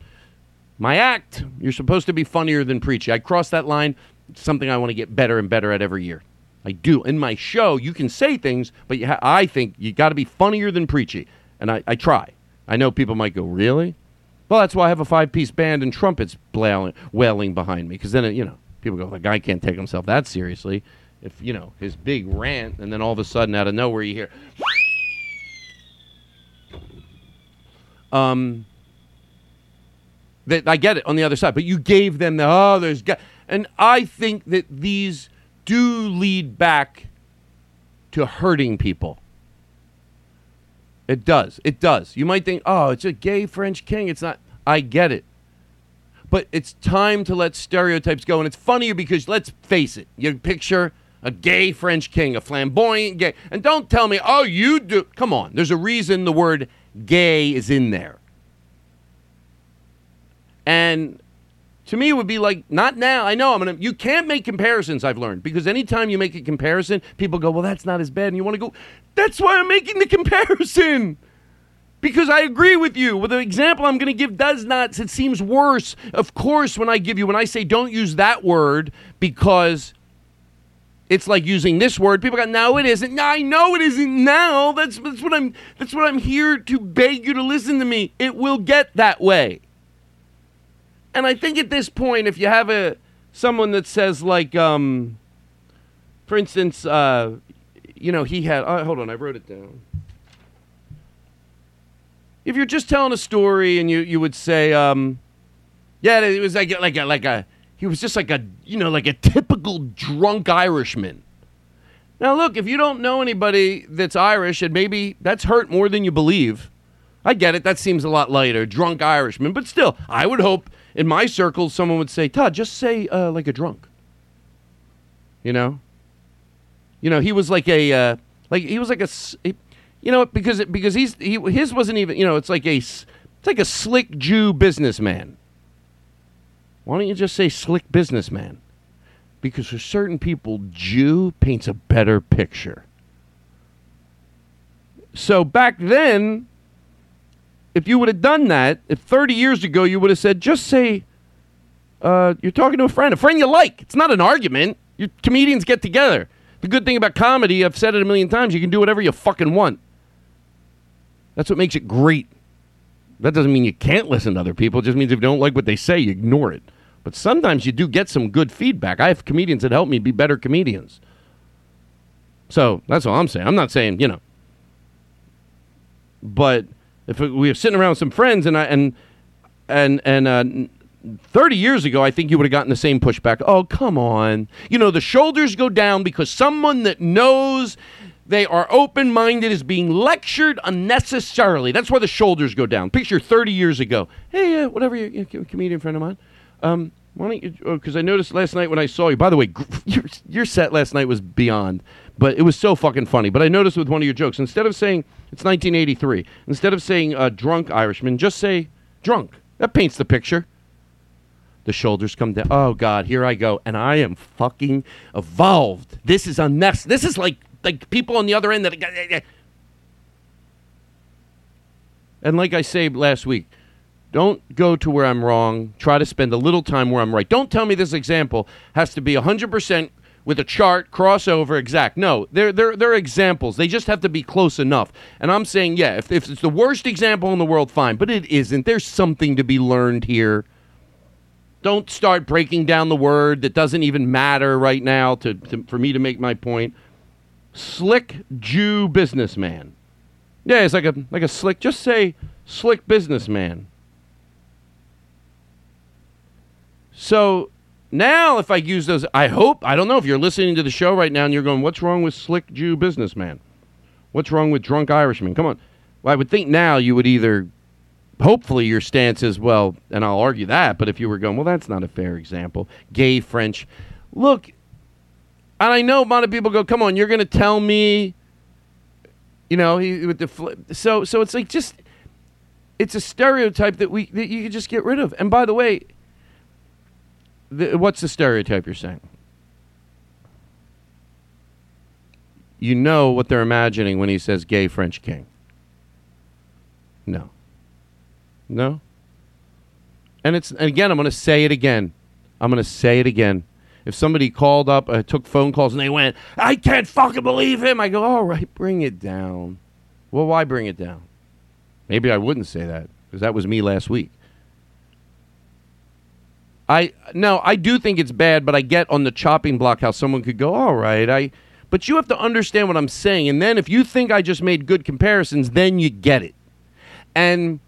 My act, you're supposed to be funnier than preachy. I cross that line. It's something I want to get better and better at every year. I do. In my show, you can say things, but ha- I think you got to be funnier than preachy. And I, I try. I know people might go, really? Well, that's why I have a five piece band and trumpets blailing, wailing behind me. Because then, it, you know, people go, the guy can't take himself that seriously. If, you know, his big rant, and then all of a sudden, out of nowhere, you hear, um, that I get it on the other side, but you gave them the oh, there's ga-. and I think that these do lead back to hurting people. It does. It does. You might think, oh, it's a gay French king. It's not. I get it. But it's time to let stereotypes go. And it's funnier because let's face it, you picture a gay French king, a flamboyant gay. And don't tell me, oh, you do. Come on. There's a reason the word gay is in there. And to me, it would be like, not now. I know I'm gonna. You can't make comparisons. I've learned because anytime you make a comparison, people go, "Well, that's not as bad," and you want to go, "That's why I'm making the comparison." Because I agree with you. Well, the example I'm going to give does not. It seems worse. Of course, when I give you, when I say don't use that word because it's like using this word. People go, no, it isn't. No, I know it isn't now. That's that's what I'm. That's what I'm here to beg you to listen to me. It will get that way. And I think at this point, if you have a someone that says like, um, for instance, uh, you know, he had. Uh, hold on, I wrote it down. If you're just telling a story and you you would say, um, yeah, it was like like a, like a he was just like a you know like a typical drunk Irishman. Now look, if you don't know anybody that's Irish, and maybe that's hurt more than you believe. I get it. That seems a lot lighter, drunk Irishman. But still, I would hope in my circles someone would say, "Todd, just say uh, like a drunk." You know. You know, he was like a uh, like he was like a, a- you know because because he's he his wasn't even you know it's like a, it's like a slick Jew businessman. Why don't you just say slick businessman? Because for certain people, Jew paints a better picture. So back then, if you would have done that, if 30 years ago you would have said, just say, uh, you're talking to a friend, a friend you like. It's not an argument. Your comedians get together. The good thing about comedy, I've said it a million times, you can do whatever you fucking want. That's what makes it great. That doesn't mean you can't listen to other people. It just means if you don't like what they say, you ignore it. But sometimes you do get some good feedback. I have comedians that help me be better comedians. So that's all I'm saying. I'm not saying, you know. But if we were sitting around with some friends and I and and and uh, 30 years ago, I think you would have gotten the same pushback. Oh, come on. You know, the shoulders go down because someone that knows They are open minded, is being lectured unnecessarily. That's why the shoulders go down. Picture 30 years ago. Hey, uh, whatever, a comedian friend of mine. Um, why don't you? Because I noticed last night when I saw you. By the way, your, your set last night was beyond, but it was so fucking funny. But I noticed with one of your jokes, instead of saying it's 1983, instead of saying uh, drunk Irishman, just say drunk. That paints the picture. The shoulders come down. Oh God, here I go, and I am fucking evolved. This is a mess. This is like like people on the other end that. And like I say last week, don't go to where I'm wrong. Try to spend a little time where I'm right. Don't tell me this example has to be 100% with a chart, crossover, exact. No, they're, they're, they're examples. They just have to be close enough. And I'm saying, yeah, if, if it's the worst example in the world, fine. But it isn't. There's something to be learned here. Don't start breaking down the word that doesn't even matter right now to, to, for me to make my point. Slick Jew businessman. Yeah, it's like a like a slick. Just say slick businessman. So now, if I use those, I hope, I don't know if you're listening to the show right now and you're going, what's wrong with slick Jew businessman? What's wrong with drunk Irishman? Come on. Well, I would think now you would either, hopefully, your stance is, well, and I'll argue that, but if you were going, well, that's not a fair example. Gay French. Look, and I know a lot of people go, come on, you're going to tell me, you know, he, with the flip. So, so it's like just, it's a stereotype that we, that you can just get rid of. And by the way, what's the stereotype you're saying? You know what they're imagining when he says gay French king. No. No. And it's and again, I'm going to say it again. I'm going to say it again. If somebody called up, uh, took phone calls, and they went, "I can't fucking believe him," I go, "All right, bring it down." Well, why bring it down? Maybe I wouldn't say that because that was me last week. I no, I do think it's bad, but I get on the chopping block how someone could go, all right, I but you have to understand what I'm saying. And then if you think I just made good comparisons, then you get it. And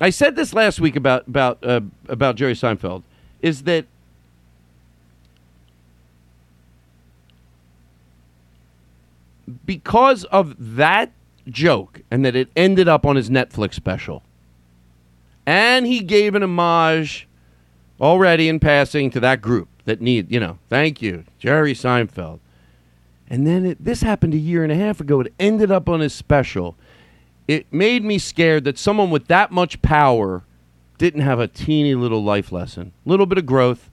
I said this last week about about uh, about Jerry Seinfeld is that because of that joke and that it ended up on his Netflix special. And he gave an homage already in passing to that group that need, you know, thank you, Jerry Seinfeld. And then it, this happened a year and a half ago. It ended up on his special. It made me scared that someone with that much power didn't have a teeny little life lesson, little bit of growth.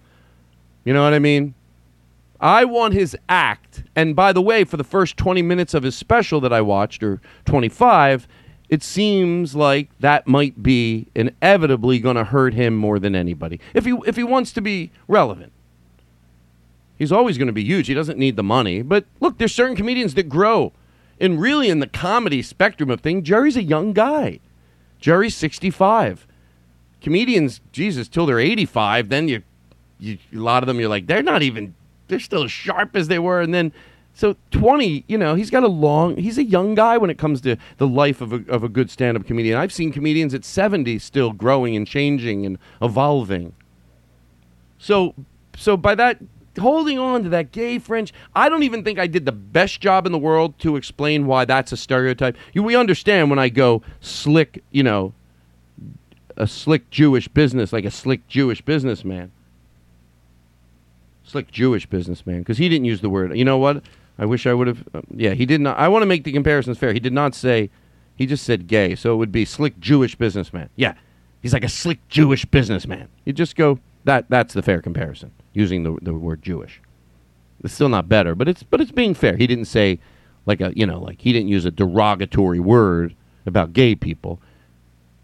You know what I mean? I want his act. And by the way, for the first 20 minutes of his special that I watched, or 25, it seems like that might be inevitably going to hurt him more than anybody. If he if he wants to be relevant. He's always going to be huge. He doesn't need the money. But look, there's certain comedians that grow. And really in the comedy spectrum of things, Jerry's a young guy. Jerry's 65. Comedians, Jesus, till they're 85, then you, you a lot of them you're like they're not even they're still as sharp as they were and then so 20, you know, he's got a long, he's a young guy when it comes to the life of a, of a good stand up comedian. I've seen comedians at 70 still growing and changing and evolving. So, so by that, holding on to that gay French, I don't even think I did the best job in the world to explain why that's a stereotype. You, we understand when I go slick, you know, a slick Jewish business, like a slick Jewish businessman. Slick Jewish businessman, because he didn't use the word. You know what? I wish I would have. Uh, yeah, he did not. I want to make the comparisons fair. He did not say. He just said gay, so it would be slick Jewish businessman. Yeah, he's like a slick Jewish businessman. You just go that. That's the fair comparison using the the word Jewish. It's still not better, but it's but it's being fair. He didn't say like a you know like he didn't use a derogatory word about gay people.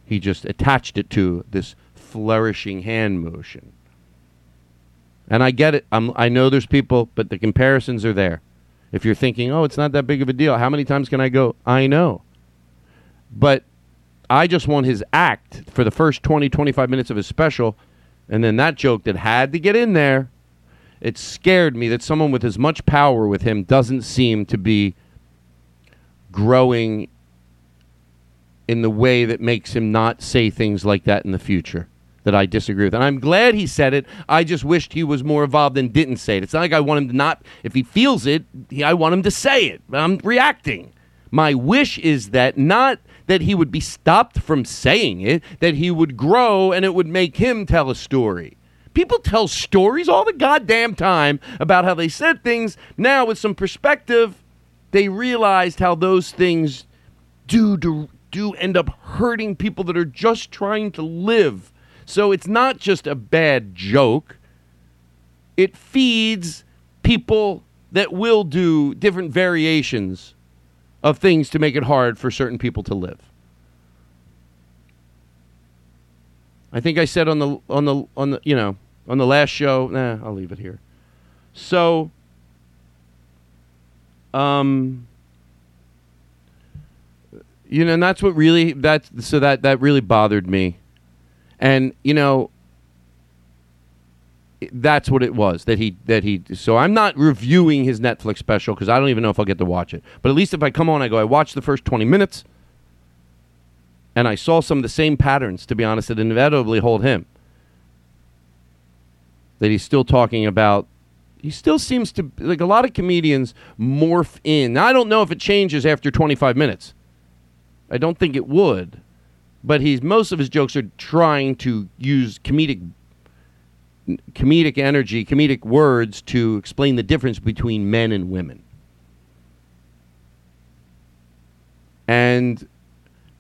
He just attached it to this flourishing hand motion. And I get it. I'm, I know there's people, but the comparisons are there. If you're thinking, oh, it's not that big of a deal, how many times can I go? I know. But I just want his act for the first 20, 25 minutes of his special. And then that joke that had to get in there, it scared me that someone with as much power with him doesn't seem to be growing in the way that makes him not say things like that in the future. That I disagree with. And I'm glad he said it. I just wished he was more involved and didn't say it. It's not like I want him to not, if he feels it, I want him to say it. I'm reacting. My wish is that not that he would be stopped from saying it, that he would grow and it would make him tell a story. People tell stories all the goddamn time about how they said things. Now, with some perspective, they realized how those things do do, do end up hurting people that are just trying to live. So it's not just a bad joke. It feeds people that will do different variations of things to make it hard for certain people to live. I think I said on the on the on the you know on the last show. Nah, I'll leave it here. So, um, you know, and that's what really that so that that really bothered me, and you know, that's what it was that he that he. So I'm not reviewing his Netflix special because I don't even know if I'll get to watch it. But at least if I come on, I go, I watched the first 20 minutes, and I saw some of the same patterns. To be honest, that inevitably hold him. That he's still talking about. He still seems to like a lot of comedians morph in. Now, I don't know if it changes after 25 minutes. I don't think it would, but he's most of his jokes are trying to use comedic comedic energy, comedic words to explain the difference between men and women. And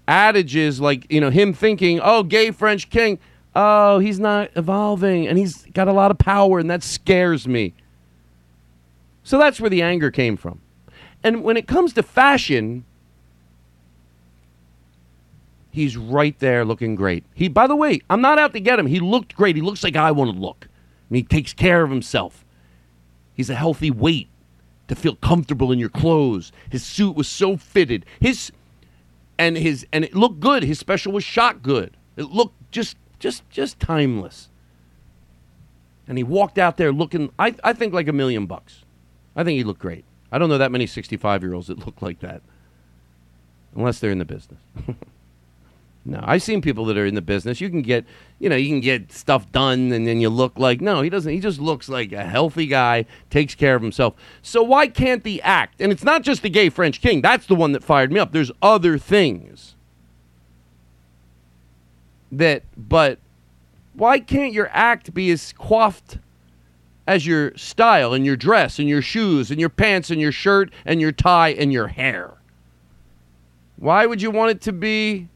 adages like, you know, him thinking, oh, gay French king, oh, he's not evolving and he's got a lot of power and that scares me. So that's where the anger came from. And when it comes to fashion, he's right there looking great. He, by the way, I'm not out to get him. He looked great. He looks like I want to look, and he takes care of himself. He's a healthy weight to feel comfortable in your clothes. His suit was so fitted. His and his and it looked good. His special was shot good. It looked just just just timeless. And he walked out there looking I, I think like a million bucks. I think he looked great. I don't know that many 65 year olds that look like that. Unless they're in the business. No, I've seen people that are in the business. You can get, you know, you can get stuff done, and then you look like no, he doesn't. He just looks like a healthy guy, takes care of himself. So why can't the act? And it's not just the gay French king. That's the one that fired me up. There's other things that, but why can't your act be as coiffed as your style and your dress and your shoes and your pants and your shirt and your tie and your hair? Why would you want it to be?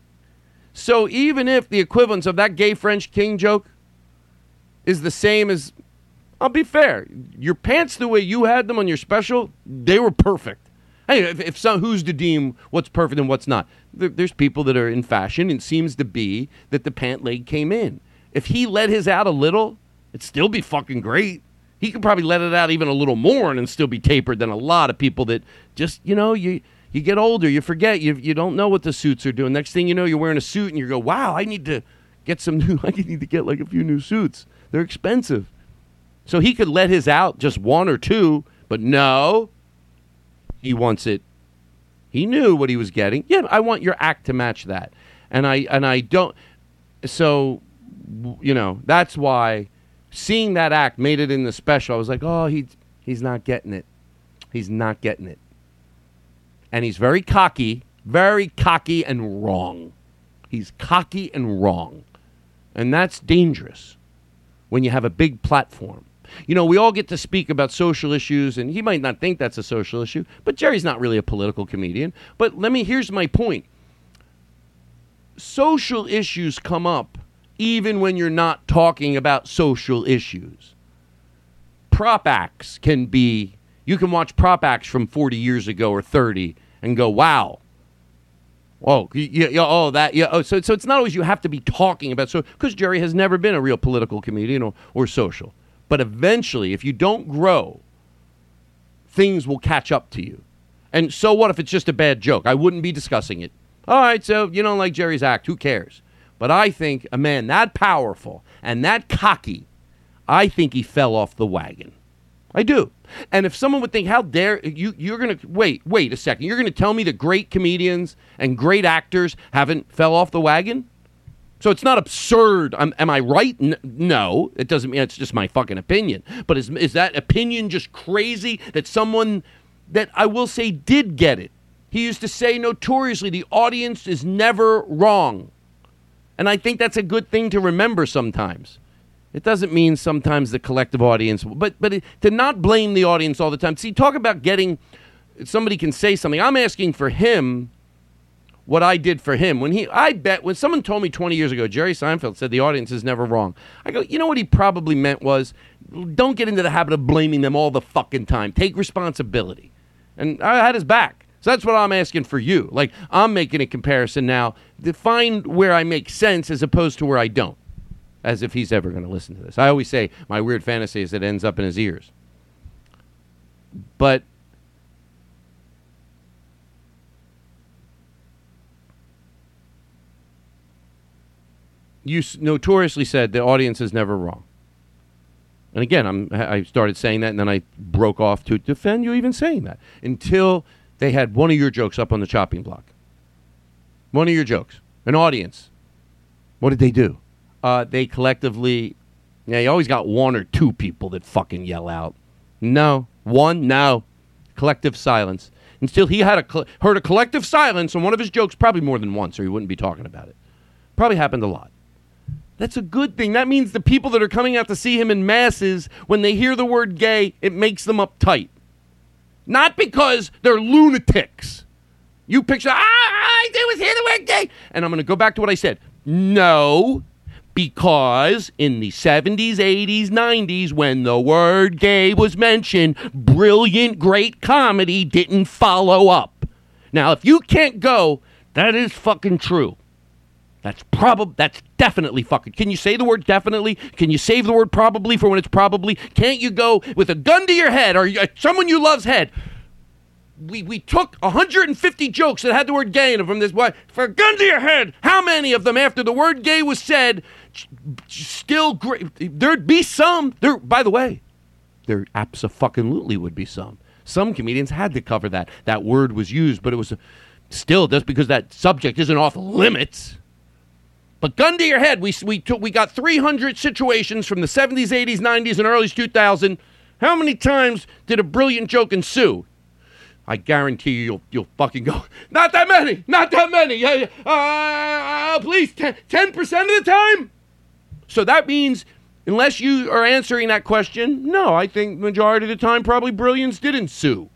So even if the equivalence of that gay French king joke is the same as, I'll be fair, your pants the way you had them on your special, they were perfect. Hey, if, if some, who's to deem what's perfect and what's not? There, there's people that are in fashion, and it seems to be that the pant leg came in. If he let his out a little, it'd still be fucking great. He could probably let it out even a little more and still be tapered than a lot of people that just, you know, you you get older, you forget, you, you don't know what the suits are doing. Next thing you know, you're wearing a suit and you go, wow, I need to get some new, I need to get like a few new suits. They're expensive. So he could let his out just one or two, but no, he wants it. He knew what he was getting. Yeah, I want your act to match that. And I, and I don't, so, you know, that's why seeing that act made it in the special. I was like, oh, he, he's not getting it. He's not getting it and he's very cocky, very cocky and wrong. He's cocky and wrong. And that's dangerous when you have a big platform. You know, we all get to speak about social issues, and he might not think that's a social issue, but Jerry's not really a political comedian. But let me, here's my point social issues come up even when you're not talking about social issues. Prop acts can be, you can watch prop acts from 40 years ago or 30 and go, wow. Oh, yeah, yeah, oh, that, yeah. Oh, so, so it's not always you have to be talking about so because Jerry has never been a real political comedian or, or social. But eventually, if you don't grow, things will catch up to you. And so what if it's just a bad joke? I wouldn't be discussing it. All right, so you don't like Jerry's act. Who cares? But I think a man that powerful and that cocky, I think he fell off the wagon. I do. And if someone would think, how dare you, you're going to wait, wait a second. You're going to tell me that great comedians and great actors haven't fell off the wagon? So it's not absurd. am am I right? N- no, it doesn't mean it's just my fucking opinion. But is is that opinion just crazy that someone that I will say did get it? He used to say notoriously, the audience is never wrong. And I think that's a good thing to remember sometimes. It doesn't mean sometimes the collective audience, but but it, to not blame the audience all the time. See, talk about getting somebody can say something. I'm asking for him what I did for him. When he, I bet when someone told me 20 years ago, Jerry Seinfeld said the audience is never wrong. I go, you know what he probably meant was, don't get into the habit of blaming them all the fucking time. Take responsibility. And I had his back. So that's what I'm asking for you. Like I'm making a comparison now to find where I make sense as opposed to where I don't. As if he's ever going to listen to this. I always say my weird fantasy is it ends up in his ears. But you notoriously said the audience is never wrong. And again, I'm, I started saying that, and then I broke off to defend you even saying that until they had one of your jokes up on the chopping block. One of your jokes, an audience. What did they do? Uh, they collectively, yeah, you always got one or two people that fucking yell out. No, one, no, collective silence. Until he had a col- heard a collective silence on one of his jokes, probably more than once, or he wouldn't be talking about it. Probably happened a lot. That's a good thing. That means the people that are coming out to see him in masses, when they hear the word gay, it makes them uptight. Not because they're lunatics. You picture, ah, I was hear the word gay. And I'm going to go back to what I said. No, because in the 70s, 80s, 90s, when the word gay was mentioned, brilliant, great comedy didn't follow up. Now, if you can't go, that is fucking true. That's probably that's definitely fucking. Can you say the word definitely? Can you save the word probably for when it's probably? Can't you go with a gun to your head or uh, someone you love's head? We we took 150 jokes that had the word gay in them from this. What for a gun to your head? How many of them after the word gay was said? Still great. There'd be some. There. By the way, there absolutely would be some. Some comedians had to cover that. That word was used, but it was still just because that subject isn't off limits. But gun to your head, we we took we got 300 situations from the 70s, 80s, 90s, and early 2000. How many times did a brilliant joke ensue? I guarantee you, you'll you'll fucking go. Not that many. Not that many. Uh, uh, please, ten percent of the time. So that means, unless you are answering that question, no, I think majority of the time probably brilliance did ensue.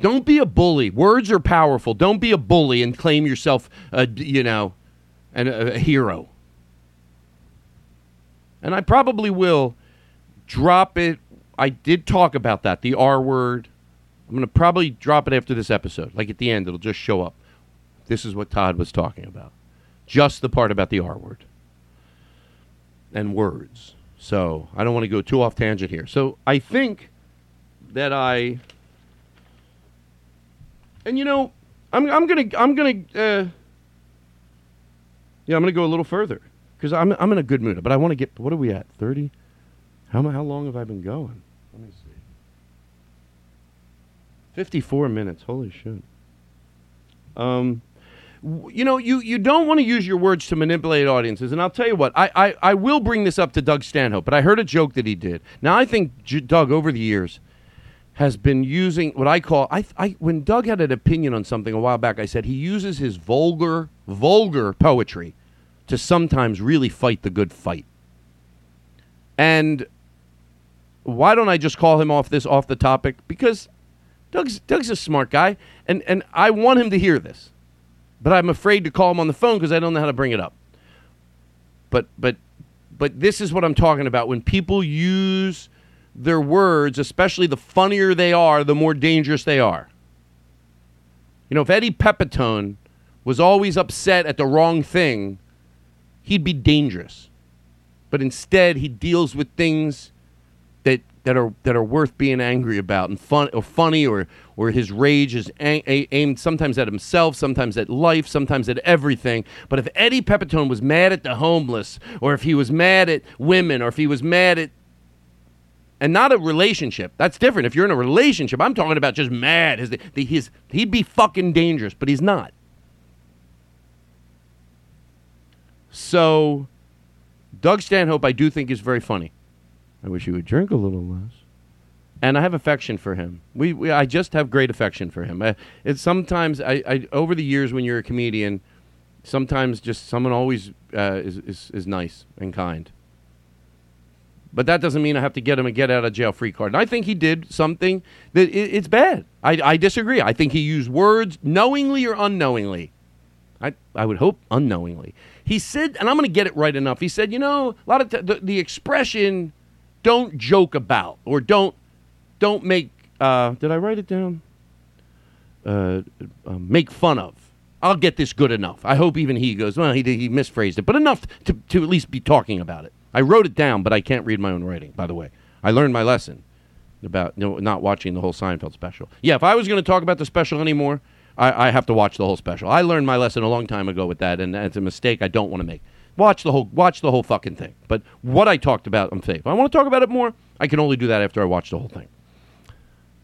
Don't be a bully. Words are powerful. Don't be a bully and claim yourself, a, you know, an, a hero. And I probably will drop it. I did talk about that, the R word. I'm going to probably drop it after this episode. Like at the end, it'll just show up. This is what Todd was talking about. Just the part about the R word and words. So I don't want to go too off tangent here. So I think that I and you know, I'm I'm gonna I'm gonna uh, yeah I'm gonna go a little further because I'm I'm in a good mood. But I want to get what are we at thirty? How how long have I been going? 54 minutes. Holy shit. Um, you know, you, you don't want to use your words to manipulate audiences. And I'll tell you what, I, I, I will bring this up to Doug Stanhope, but I heard a joke that he did. Now, I think J- Doug, over the years, has been using what I call I, I when Doug had an opinion on something a while back I said he uses his vulgar vulgar poetry to sometimes really fight the good fight. And why don't I just call him off this off the topic because Doug's Doug's a smart guy, and and I want him to hear this, but I'm afraid to call him on the phone because I don't know how to bring it up. But but but this is what I'm talking about when people use their words, especially the funnier they are, the more dangerous they are. You know, if Eddie Pepitone was always upset at the wrong thing, he'd be dangerous. But instead, he deals with things that are that are worth being angry about and fun or funny or or his rage is a- aimed sometimes at himself, sometimes at life, sometimes at everything. But if Eddie Pepitone was mad at the homeless, or if he was mad at women, or if he was mad at and not a relationship. That's different. If you're in a relationship, I'm talking about just mad. His, his, he'd be fucking dangerous, but he's not. So, Doug Stanhope, I do think is very funny. I wish he would drink a little less. And I have affection for him. We, we I just have great affection for him. I, it's sometimes I, I over the years when you're a comedian, sometimes just someone always uh, is, is is nice and kind. But that doesn't mean I have to get him a get out of jail free card. And I think he did something that i it's bad. I, I disagree. I think he used words knowingly or unknowingly. I, I would hope unknowingly. He said, and I'm going to get it right enough. He said, you know, a lot of t- the, the expression "don't joke about" or "don't don't make." Uh, did I write it down? Uh, uh, make fun of. I'll get this good enough. I hope even he goes, well, he, he misphrased it, but enough to, to at least be talking about it. I wrote it down, but I can't read my own writing, by the way. I learned my lesson about not watching the whole Seinfeld special. Yeah, if I was going to talk about the special anymore, I, I have to watch the whole special. I learned my lesson a long time ago with that, and it's a mistake I don't want to make. Watch the whole watch the whole fucking thing. But what I talked about, I'm safe. I want to talk about it more, I can only do that after I watch the whole thing.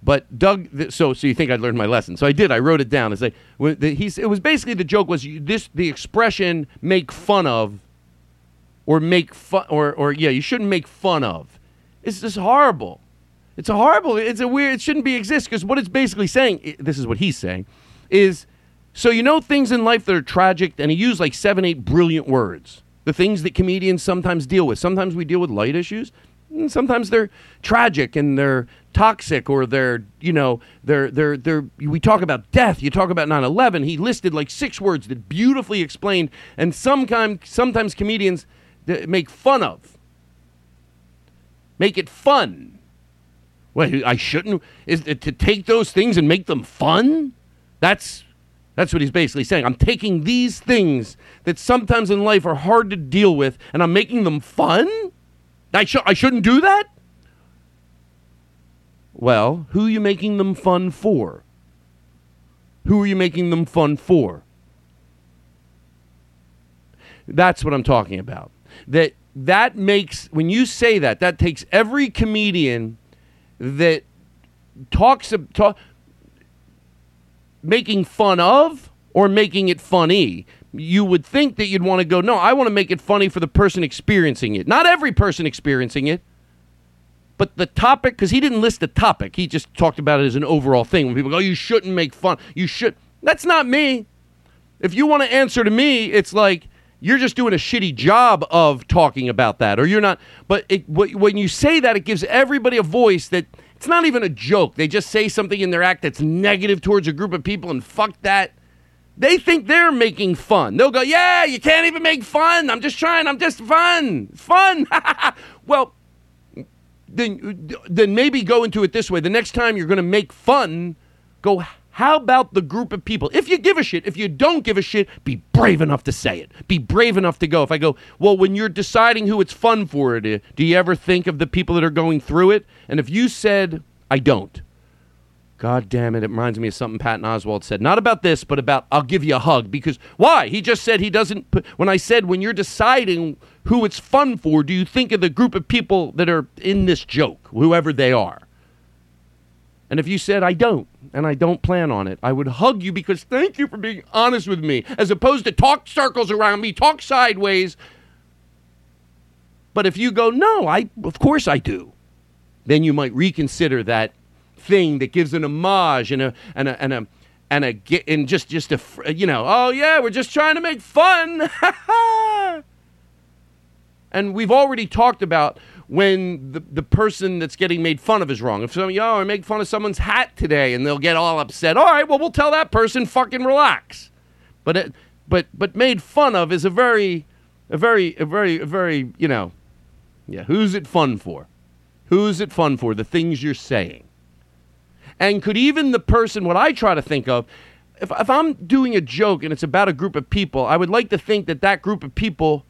But Doug, so so you think I learned my lesson? So I did. I wrote it down. It's like he's. It was basically the joke was this the expression make fun of, or make fun or or yeah you shouldn't make fun of. It's just horrible. It's a horrible. It's a weird. It shouldn't be exist because what it's basically saying. This is what he's saying, is so you know things in life that are tragic, and he used like seven, eight brilliant words. The things that comedians sometimes deal with. Sometimes we deal with light issues. and Sometimes they're tragic and they're toxic, or they're you know they're they're they're. We talk about death. You talk about 9/11. He listed like six words that beautifully explained, and sometimes sometimes comedians make fun of. Make it fun. Wait, I shouldn't. Is to take those things and make them fun? That's that's what he's basically saying. I'm taking these things that sometimes in life are hard to deal with, and I'm making them fun. I sh- I shouldn't do that. Well, who are you making them fun for? Who are you making them fun for? That's what I'm talking about. That that makes when you say that, that takes every comedian that talks talk, making fun of or making it funny. You would think that you'd want to go, no, I want to make it funny for the person experiencing it. Not every person experiencing it, but the topic, because he didn't list the topic. He just talked about it as an overall thing. When people go, you shouldn't make fun. You should. That's not me. If you want to answer to me, it's like you're just doing a shitty job of talking about that, or you're not. But it, when you say that, it gives everybody a voice that it's not even a joke. They just say something in their act that's negative towards a group of people, and fuck that. They think they're making fun. They'll go, "Yeah, you can't even make fun. I'm just trying. I'm just fun. Fun." well, then then maybe go into it this way. The next time you're going to make fun, go how about the group of people? If you give a shit, if you don't give a shit, be brave enough to say it. Be brave enough to go. If I go, well, when you're deciding who it's fun for, do eh, do you ever think of the people that are going through it? And if you said, I don't, God damn it, it reminds me of something Patton Oswalt said. Not about this, but about I'll give you a hug. Because why? He just said he doesn't. Put, when I said, when you're deciding who it's fun for, do you think of the group of people that are in this joke, whoever they are? And if you said, I don't, and I don't plan on it, I would hug you because thank you for being honest with me, as opposed to talk circles around me, talk sideways. But if you go, no, I, of course I do, then you might reconsider that thing that gives an homage and a, and a, and a, and a, and just, just a, you know, oh yeah, we're just trying to make fun. And we've already talked about when the, the person that's getting made fun of is wrong. If some yo, oh, I make fun of someone's hat today, and they'll get all upset. All right, well, we'll tell that person fucking relax. But it, but but made fun of is a very, a very, a very, a very, you know, yeah. Who's it fun for? Who's it fun for? The things you're saying. And could even the person, what I try to think of, if, if I'm doing a joke and it's about a group of people, I would like to think that that group of people,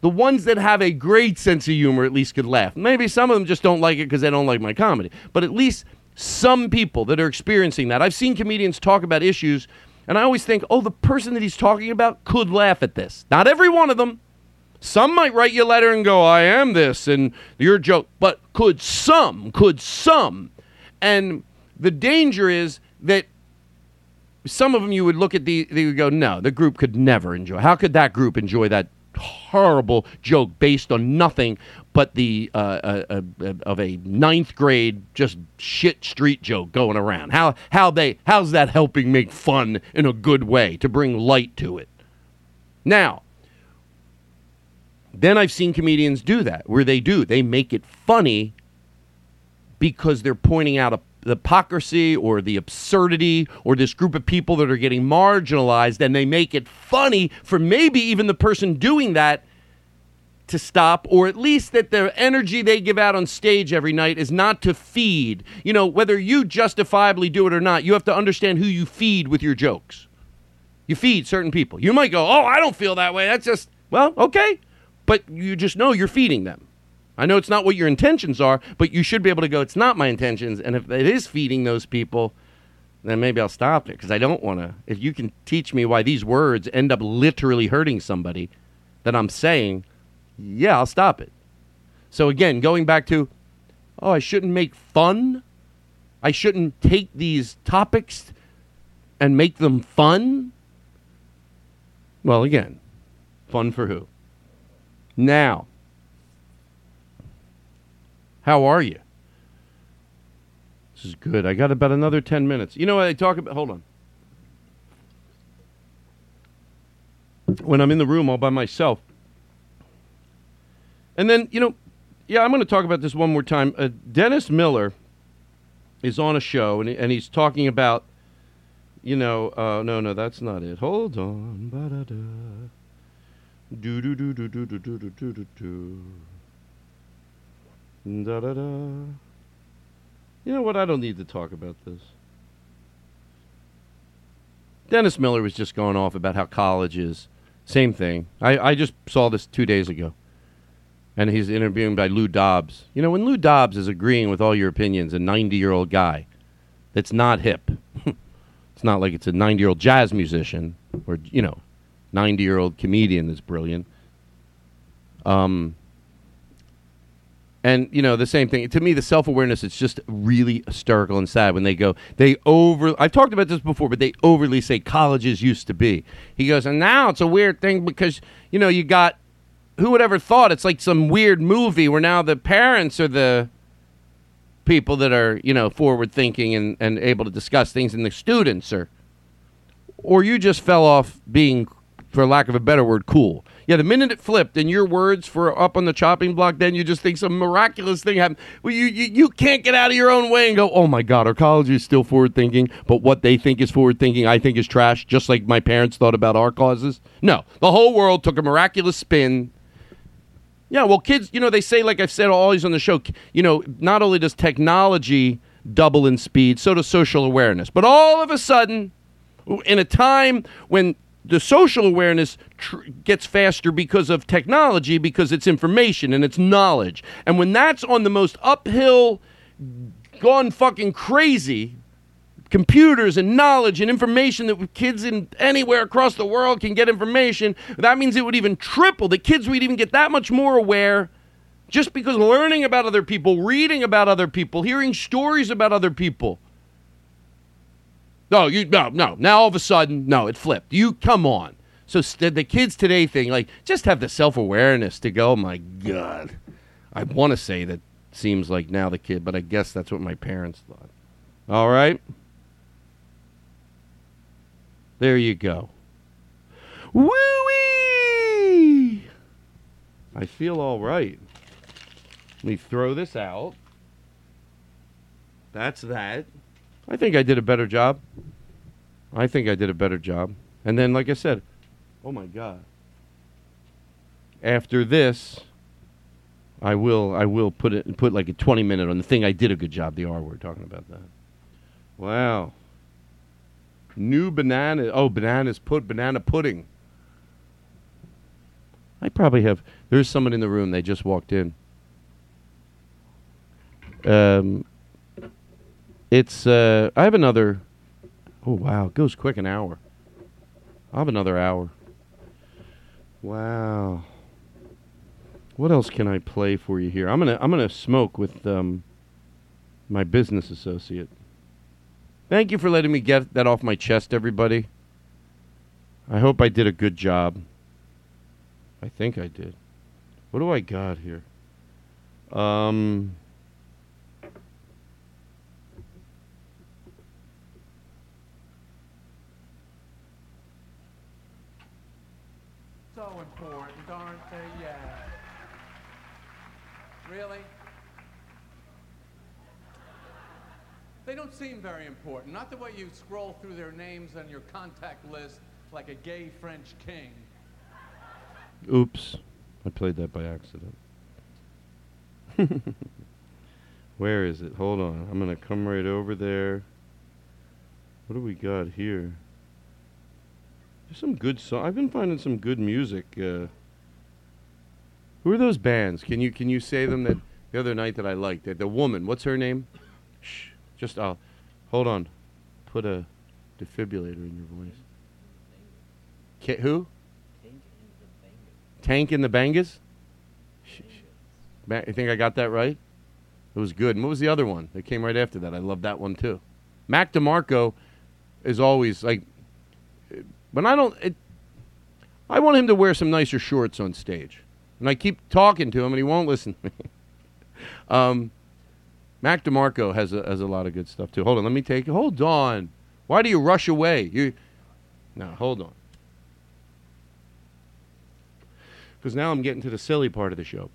the ones that have a great sense of humor, at least could laugh. Maybe some of them just don't like it because they don't like my comedy. But at least some people that are experiencing that. I've seen comedians talk about issues, and I always think, oh, the person that he's talking about could laugh at this. Not every one of them, Some might write you a letter and go, I am this, and you're joke. But could some, could some? And the danger is that some of them you would look at the, they would go, no, the group could never enjoy. How could that group enjoy that horrible joke based on nothing but the uh, uh, uh, uh, of a ninth grade just shit street joke going around? How how they how's that helping make fun in a good way to bring light to it? Now, then I've seen comedians do that where they do they make it funny because they're pointing out a, the hypocrisy or the absurdity or this group of people that are getting marginalized and they make it funny for maybe even the person doing that to stop or at least that the energy they give out on stage every night is not to feed. You know whether you justifiably do it or not you have to understand who you feed with your jokes. You feed certain people. You might go oh i don't feel that way. That's just well okay. But you just know you're feeding them I know it's not what your intentions are, but you should be able to go, it's not my intentions. And if it is feeding those people, then maybe I'll stop it because I don't want to. If you can teach me why these words end up literally hurting somebody that I'm saying, yeah, I'll stop it. So again, going back to, oh, I shouldn't make fun. I shouldn't take these topics and make them fun. Well, again, fun for who? Now, how are you? This is good. I got about another 10 minutes. You know what I talk about? Hold on. When I'm in the room all by myself. And then, you know, yeah, I'm going to talk about this one more time. Uh, Dennis Miller is on a show and, and he's talking about, you know, uh, no, no, that's not it. Hold on. Ba-da-da. Do do do do do do do do do do. Da da da. You know what? I don't need to talk about this. Dennis Miller was just going off about how college is. Same thing. I, I just saw this two days ago. And he's interviewing by Lou Dobbs. You know, when Lou Dobbs is agreeing with all your opinions, a 90 year old guy that's not hip, it's not like it's a 90 year old jazz musician or, you know, 90 year old comedian that's brilliant. Um, and you know the same thing to me. The self awareness it's just really hysterical and sad when they go they over. I've talked about this before, but they overly say colleges used to be. He goes and now it's a weird thing because you know you got who would ever thought it's like some weird movie where now the parents are the people that are you know forward thinking and, and able to discuss things and the students are or you just fell off being for lack of a better word cool yeah, the minute it flipped and your words for up on the chopping block, then you just think some miraculous thing happened. Well, you, you, you can't get out of your own way and go, oh my God, our college is still forward thinking, but what they think is forward thinking, I think is trash, just like my parents thought about our causes. No, the whole world took a miraculous spin. Yeah, well, kids, you know, they say, like I've said always on the show, you know, not only does technology double in speed, so does social awareness. But all of a sudden, in a time when the social awareness tr- gets faster because of technology, because it's information and it's knowledge. And when that's on the most uphill, gone fucking crazy, computers and knowledge and information that kids in anywhere across the world can get information, that means it would even triple. The kids would even get that much more aware just because learning about other people, reading about other people, hearing stories about other people no, you no no. Now all of a sudden, no, it flipped. You come on. So st- the kids today thing, like, just have the self awareness to go. Oh my God, I want to say that seems like now the kid, but I guess that's what my parents thought. All right, there you go. Woo wee! I feel all right. Let me throw this out. That's that. I think I did a better job. I think I did a better job. And then, like I said, oh my God. After this, I will I will put it put like a twenty minute on the thing I did a good job. The R word talking about that. Wow. New banana. Oh, bananas put banana pudding. I probably have. There's someone in the room. They just walked in. Um, it's uh, I have another. Oh wow, it goes quick an hour. I have another hour. Wow. What else can I play for you here? I'm gonna I'm gonna smoke with um, my business associate. Thank you for letting me get that off my chest, everybody. I hope I did a good job. I think I did. What do I got here? Um. So important, aren't they? Yeah. Really? They don't seem very important. Not the way you scroll through their names on your contact list like a gay French king. Oops. I played that by accident. Where is it? Hold on. I'm going to come right over there. What do we got here? There's some good song. I've been finding some good music. Uh, who are those bands? Can you can you say them that the other night that I liked? The, the woman. What's her name? Shh. Just I'll hold on. Put a defibrillator in your voice. Ki- who? Tank and the Bangas? You think I got that right? It was good. And what was the other one that came right after that? I love that one too. Mac DeMarco is always like, but I don't. It, I want him to wear some nicer shorts on stage, and I keep talking to him, and he won't listen to me. um, Mac DeMarco has a, has a lot of good stuff too. Hold on, let me take. Hold on. Why do you rush away? You. now hold on. Because now I'm getting to the silly part of the show.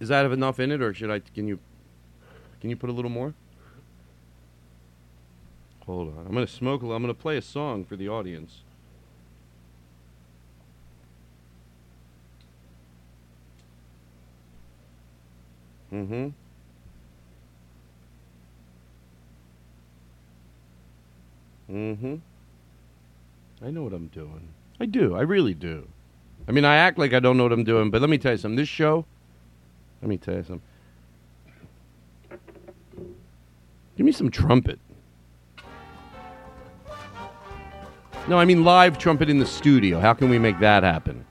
Is that have enough in it, or should I? Can you? Can you put a little more? Hold on. I'm gonna smoke. a I'm gonna play a song for the audience. Mm-hmm. Mm-hmm. I know what I'm doing. I do. I really do. I mean, I act like I don't know what I'm doing, but let me tell you something. This show, let me tell you something. Give me some trumpet. No, I mean live trumpet in the studio. How can we make that happen?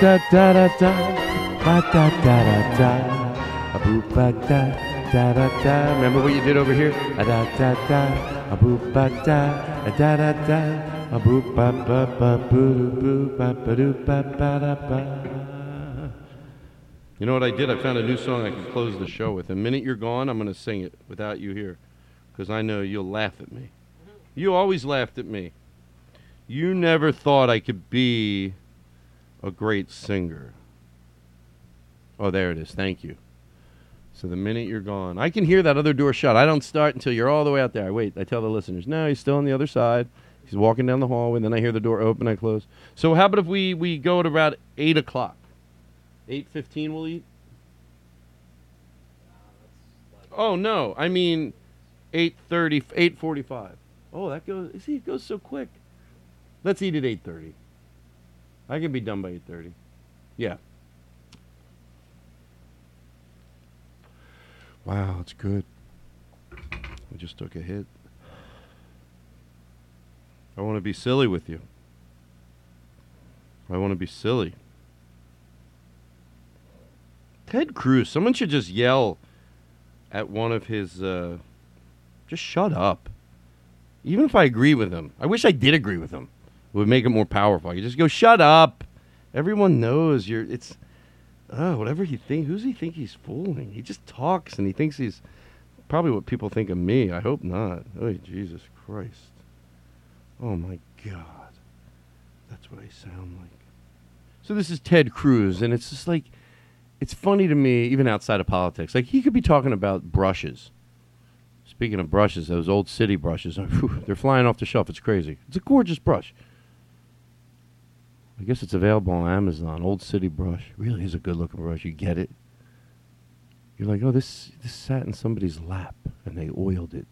Da da da da ba da da da da, a boo ba da da da da. Remember what you did over here? A da da da, a boo ba da, a da da da, a boo ba ba ba boo boo ba ba doo ba ba da ba. You know what I did? I found a new song I can close the show with. The minute you're gone, I'm going to sing it without you here, because I know you'll laugh at me. You always laughed at me. You never thought I could be a great singer. Oh, there it is. Thank you. So the minute you're gone, I can hear that other door shut. I don't start until you're all the way out there. I wait. I tell the listeners, no, he's still on the other side. He's walking down the hallway. Then I hear the door open. I close. So how about if we we go at about eight o'clock? Eight fifteen. We'll eat. Oh no! I mean, eight thirty, eight forty-five. Oh, that goes. See, it goes so quick. Let's eat at eight thirty. I can be done by eight thirty. Yeah. Wow, it's good. I just took a hit. I want to be silly with you. I want to be silly. Ted Cruz. Someone should just yell at one of his. Uh, just shut up. Even if I agree with him, I wish I did agree with him. Would make it more powerful. You just go, shut up. Everyone knows you're. It's. Oh, whatever he think. Who's he think he's fooling? He just talks and he thinks he's probably what people think of me. I hope not. Oh, Jesus Christ. Oh my God. That's what I sound like. So this is Ted Cruz, and it's just like, it's funny to me, even outside of politics. Like he could be talking about brushes. Speaking of brushes, those old city brushes, they're flying off the shelf. It's crazy. It's a gorgeous brush. I guess it's available on Amazon. Old City brush. Really is a good looking brush. You get it. You're like, oh, this this sat in somebody's lap and they oiled it.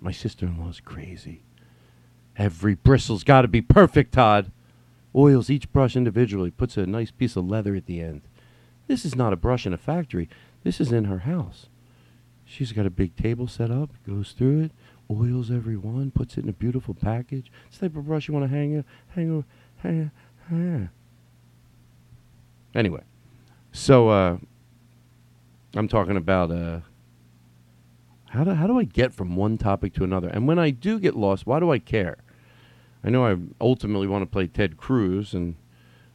My sister-in-law's crazy. Every bristle's got to be perfect, Todd. Oils each brush individually, puts a nice piece of leather at the end. This is not a brush in a factory. This is in her house. She's got a big table set up, goes through it, oils every one, puts it in a beautiful package. It's the type of brush you want to hang, hang, it, hang, hang. Anyway, so uh, I'm talking about uh, how do how do I get from one topic to another? And when I do get lost, why do I care? I know I ultimately want to play Ted Cruz, and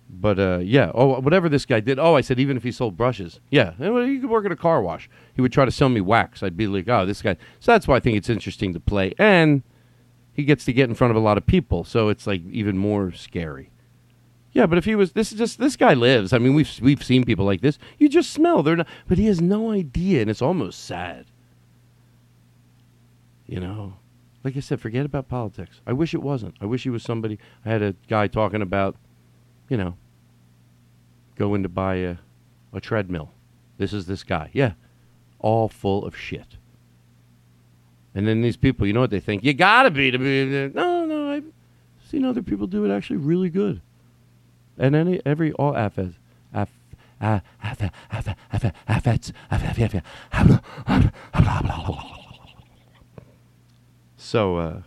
but uh, yeah, oh whatever this guy did. Oh, I said even if he sold brushes, yeah, he could work at a car wash. He would try to sell me wax. I'd be like, oh, this guy. So that's why I think it's interesting to play, and he gets to get in front of a lot of people, so it's like even more scary. Yeah, but if he was, this is just this guy lives. I mean, we've we've seen people like this. You just smell they're not, but he has no idea, and it's almost sad. You know, like I said, forget about politics. I wish it wasn't. I wish he was somebody. I had a guy talking about, you know, going to buy a, a treadmill. This is this guy. Yeah, all full of shit. And then these people, you know what they think? You gotta be to be. No, no, I've seen other people do it actually really good. And any every all affets, aff, aff, aff, aff, aff, affets, aff, aff, so uh,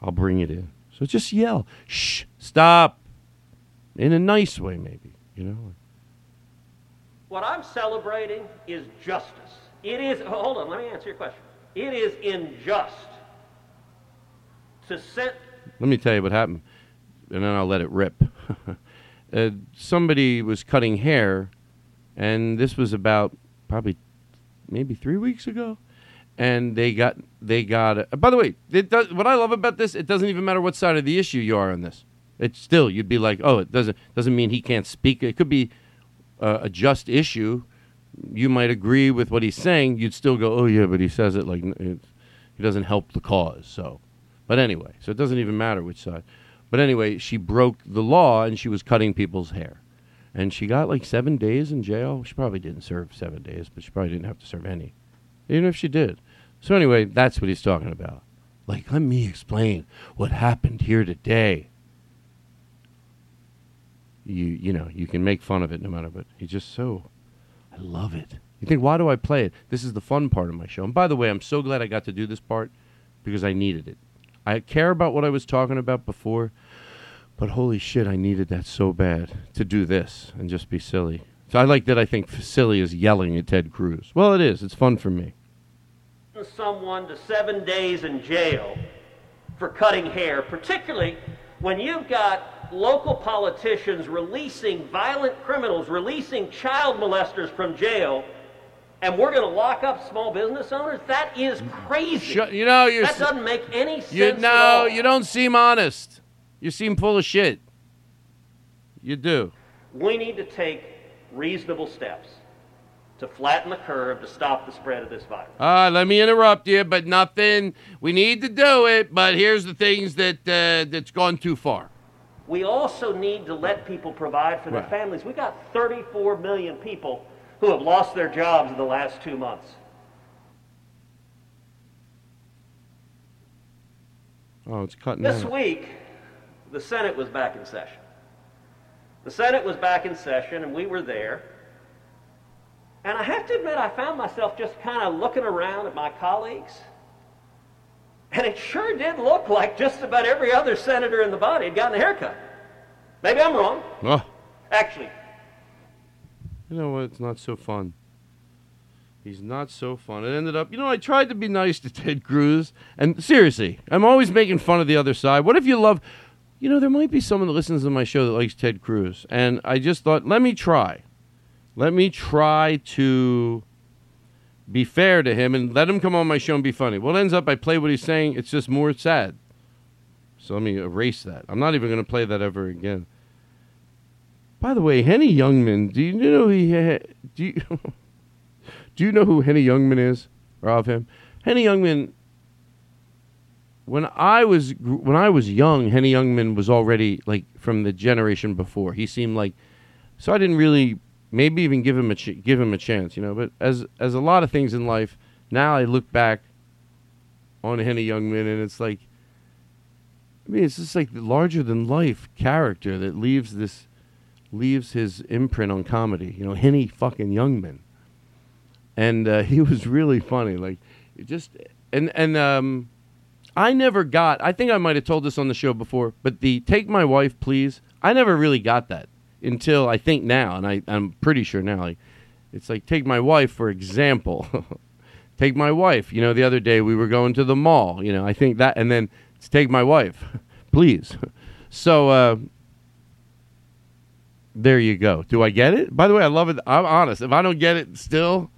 I'll bring it in. So just yell, shh, stop, in a nice way, maybe. You know. What I'm celebrating is justice. It is, hold on, let me answer your question. It is unjust to set. Let me tell you what happened, and then I'll let it rip. uh, somebody was cutting hair, and this was about probably maybe three weeks ago, and they got they got. Uh, by the way, it does, what I love about this, it doesn't even matter what side of the issue you are on this. It's still you'd be like, oh, it doesn't doesn't mean he can't speak. It could be uh, a just issue. You might agree with what he's saying. You'd still go, oh yeah, but he says it like it, he doesn't help the cause. So, but anyway, so it doesn't even matter which side. But anyway, she broke the law and she was cutting people's hair. And she got like seven days in jail. She probably didn't serve seven days, but she probably didn't have to serve any. Even if she did. So anyway, that's what he's talking about. Like, let me explain what happened here today. You you know, you can make fun of it no matter what. He's just so I love it. You think, why do I play it? This is the fun part of my show. And by the way, I'm so glad I got to do this part because I needed it. I care about what I was talking about before, but holy shit, I needed that so bad to do this and just be silly. So I like that I think silly is yelling at Ted Cruz. Well, it is. It's fun for me. Someone to seven days in jail for cutting hair, particularly when you've got local politicians releasing violent criminals, releasing child molesters from jail, and we're going to lock up small business owners? That is crazy. Shut- you know, you're that doesn't make any sense. You no, all. you don't seem honest. You seem full of shit. You do. We need to take reasonable steps to flatten the curve to stop the spread of this virus. Uh, let me interrupt you, but nothing. We need to do it, but here's the things that uh, that's gone too far. We also need to let people provide for their Right. families. We got 34 million people who have lost their jobs in the last two months. Oh, it's cutting This out. week, the Senate was back in session. The Senate was back in session, and we were there. And I have to admit, I found myself just kind of looking around at my colleagues. And it sure did look like just about every other senator in the body had gotten a haircut. Maybe I'm wrong. Oh, Actually, you know what? It's not so fun. He's not so fun. It ended up, you know, I tried to be nice to Ted Cruz, and seriously, I'm always making fun of the other side. What if you love, you know, there might be someone that listens to my show that likes Ted Cruz, and I just thought, let me try. Let me try to be fair to him and let him come on my show and be funny. Well, it ends up I play what he's saying. It's just more sad. So let me erase that. I'm not even going to play that ever again. By the way, Henny Youngman, do you know he ha- do you do you know who Henny Youngman is or of him? Henny Youngman. When I was when I was young, Henny Youngman was already like from the generation before. He seemed like so I didn't really maybe even give him a ch- give him a chance, you know. But as as a lot of things in life, now I look back on Henny Youngman, and it's like, I mean, it's just like the larger than life character that leaves this leaves his imprint on comedy. You know, Henny fucking Youngman, and uh, he was really funny. Like, it just and and um, I never got. I think I might have told this on the show before, but the "Take My Wife, Please," I never really got that until I think now, and I I'm pretty sure now. Like, it's like "Take My Wife" for example. take my wife. You know, the other day we were going to the mall. You know, I think that, and then it's take my wife, please. So uh, there you go. Do I get it? By the way, I love it. I'm honest. If I don't get it still,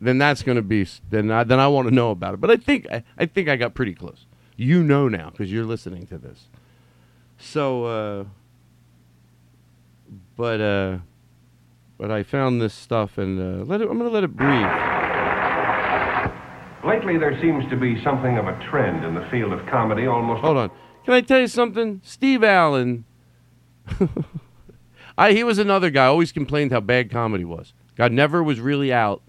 then that's going to be then I, then I want to know about it. But I think I, I think I got pretty close. You know now because you're listening to this. So, uh, but uh, but I found this stuff and uh, let it. I'm going to let it breathe. Lately, there seems to be something of a trend in the field of comedy almost. Hold on. Can I tell you something? Steve Allen. I, he was another guy. Always complained how bad comedy was. God never was really out.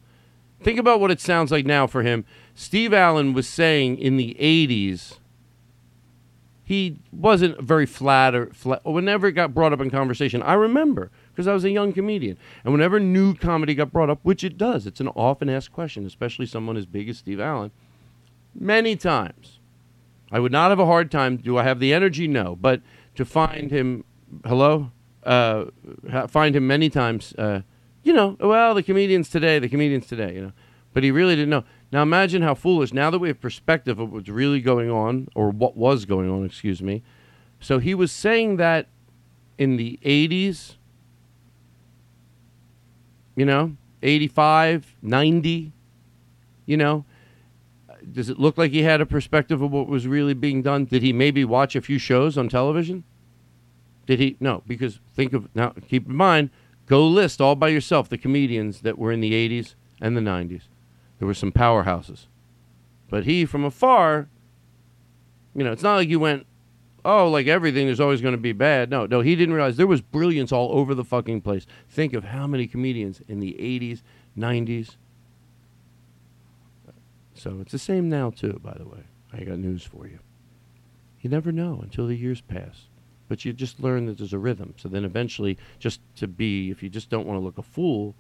Think about what it sounds like now for him. Steve Allen was saying in the '80s he wasn't very flat or flat. Whenever it got brought up in conversation, I remember because I was a young comedian, and whenever new comedy got brought up, which it does, it's an often asked question, especially someone as big as Steve Allen. Many times, I would not have a hard time. Do I have the energy? No, but to find him, hello, uh, find him many times. Uh, you know, well, the comedians today, the comedians today, you know, but he really didn't know. Now imagine how foolish. Now that we have perspective of what's really going on, or what was going on, excuse me. So he was saying that in the 80s, you know, 85, 90, you know. Does it look like he had a perspective of what was really being done? Did he maybe watch a few shows on television? Did he? No, because think of now, keep in mind, go list all by yourself the comedians that were in the 80s and the 90s. There were some powerhouses. But he, from afar, you know, it's not like you went, oh, like everything is always going to be bad. No, no, he didn't realize there was brilliance all over the fucking place. Think of how many comedians in the 80s, 90s. So it's the same now, too, by the way. I got news for you. You never know until the years pass. But you just learn that there's a rhythm. So then eventually, just to be, if you just don't want to look a fool,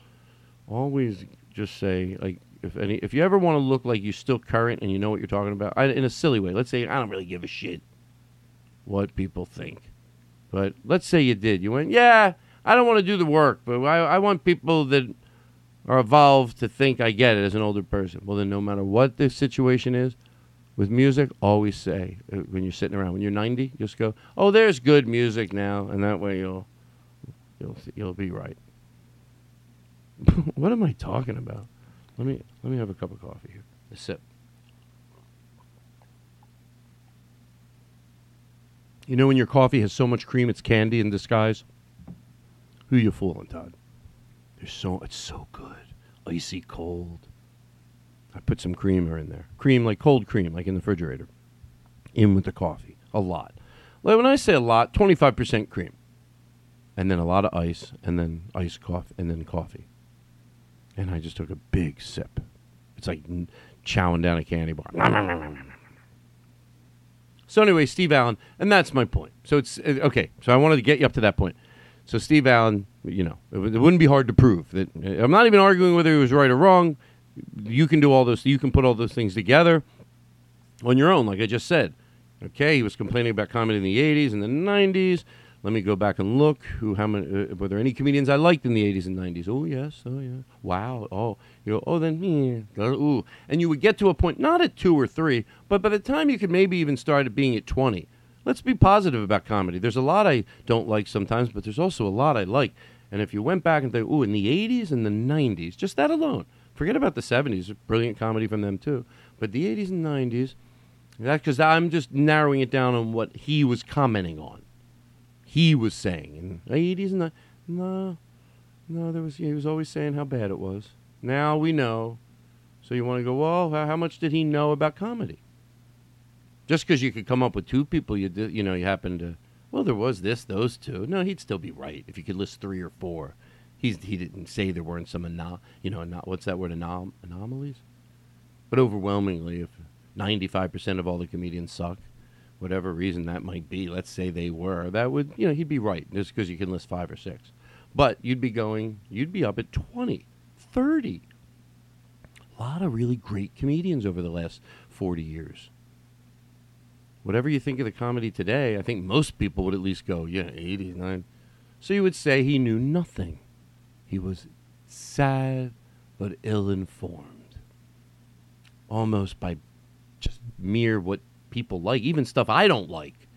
always just say, like, if any, if you ever want to look like you're still current and you know what you're talking about, I, in a silly way, let's say I don't really give a shit what people think, but let's say you did. You went, yeah, I don't want to do the work, but I, I want people that are evolved to think I get it as an older person. Well, then, no matter what the situation is, with music, always say uh, when you're sitting around when you're 90, just go, "Oh, there's good music now," and that way you'll you'll you'll be right. what am I talking about? Let me let me have a cup of coffee here. A sip. You know when your coffee has so much cream it's candy in disguise? Who you fooling, Todd? There's so it's so good. Icy cold. I put some creamer in there. Cream like cold cream, like in the refrigerator. In with the coffee. A lot. Like when I say a lot, twenty five percent cream. And then a lot of ice, and then ice coffee and then coffee and I just took a big sip. It's like chowing down a candy bar. So anyway, Steve Allen, and that's my point. So it's uh, okay. So I wanted to get you up to that point. So Steve Allen, you know, it, it wouldn't be hard to prove that. I'm not even arguing whether he was right or wrong. You can do all those. You can put all those things together on your own, like I just said. Okay, he was complaining about comedy in the '80s and the '90s. Let me go back and look. Who? How many? Uh, were there any comedians I liked in the '80s and '90s? Oh yes. Oh yeah. Wow. Oh. You go. Oh then. Yeah. Ooh. And you would get to a point, not at two or three, but by the time you could maybe even start at being at 20. Let's be positive about comedy. There's a lot I don't like sometimes, but there's also a lot I like. And if you went back and think, ooh, in the '80s and the '90s, just that alone, forget about the '70s. Brilliant comedy from them too. But the '80s and '90s, that's because I'm just narrowing it down on what he was commenting on he was saying in the 80s and the, no, no, there was he was always saying how bad it was. Now we know. So you want to go, well, how, how much did he know about comedy? Just because you could come up with two people, you did, you know, you happen to, well, there was this, those two. No, he'd still be right if you could list three or four. He's, he didn't say there weren't some anom- you know, ano- what's that word, anom- anomalies? But overwhelmingly, if 95% of all the comedians suck, whatever reason that might be, let's say they were, that would, you know, he'd be right just because you can list five or six. But you'd be going, you'd be up at 20, 30. A lot of really great comedians over the last 40 years. Whatever you think of the comedy today, I think most people would at least go, yeah, 89. So you would say he knew nothing. He was sad but ill informed. Almost by just mere what people like, even stuff I don't like,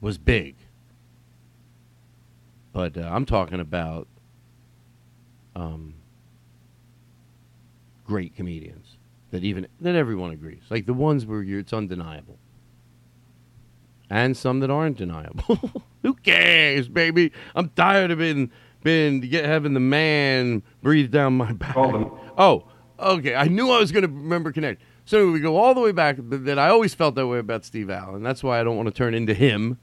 was big. But uh, I'm talking about um, great comedians that even that everyone agrees, like the ones where it's undeniable, and some that aren't deniable. Who cares, baby? I'm tired of being been get, having the man breathe down my back. Oh, okay. I knew I was going to remember connect. So we go all the way back. But that I always felt that way about Steve Allen. That's why I don't want to turn into him.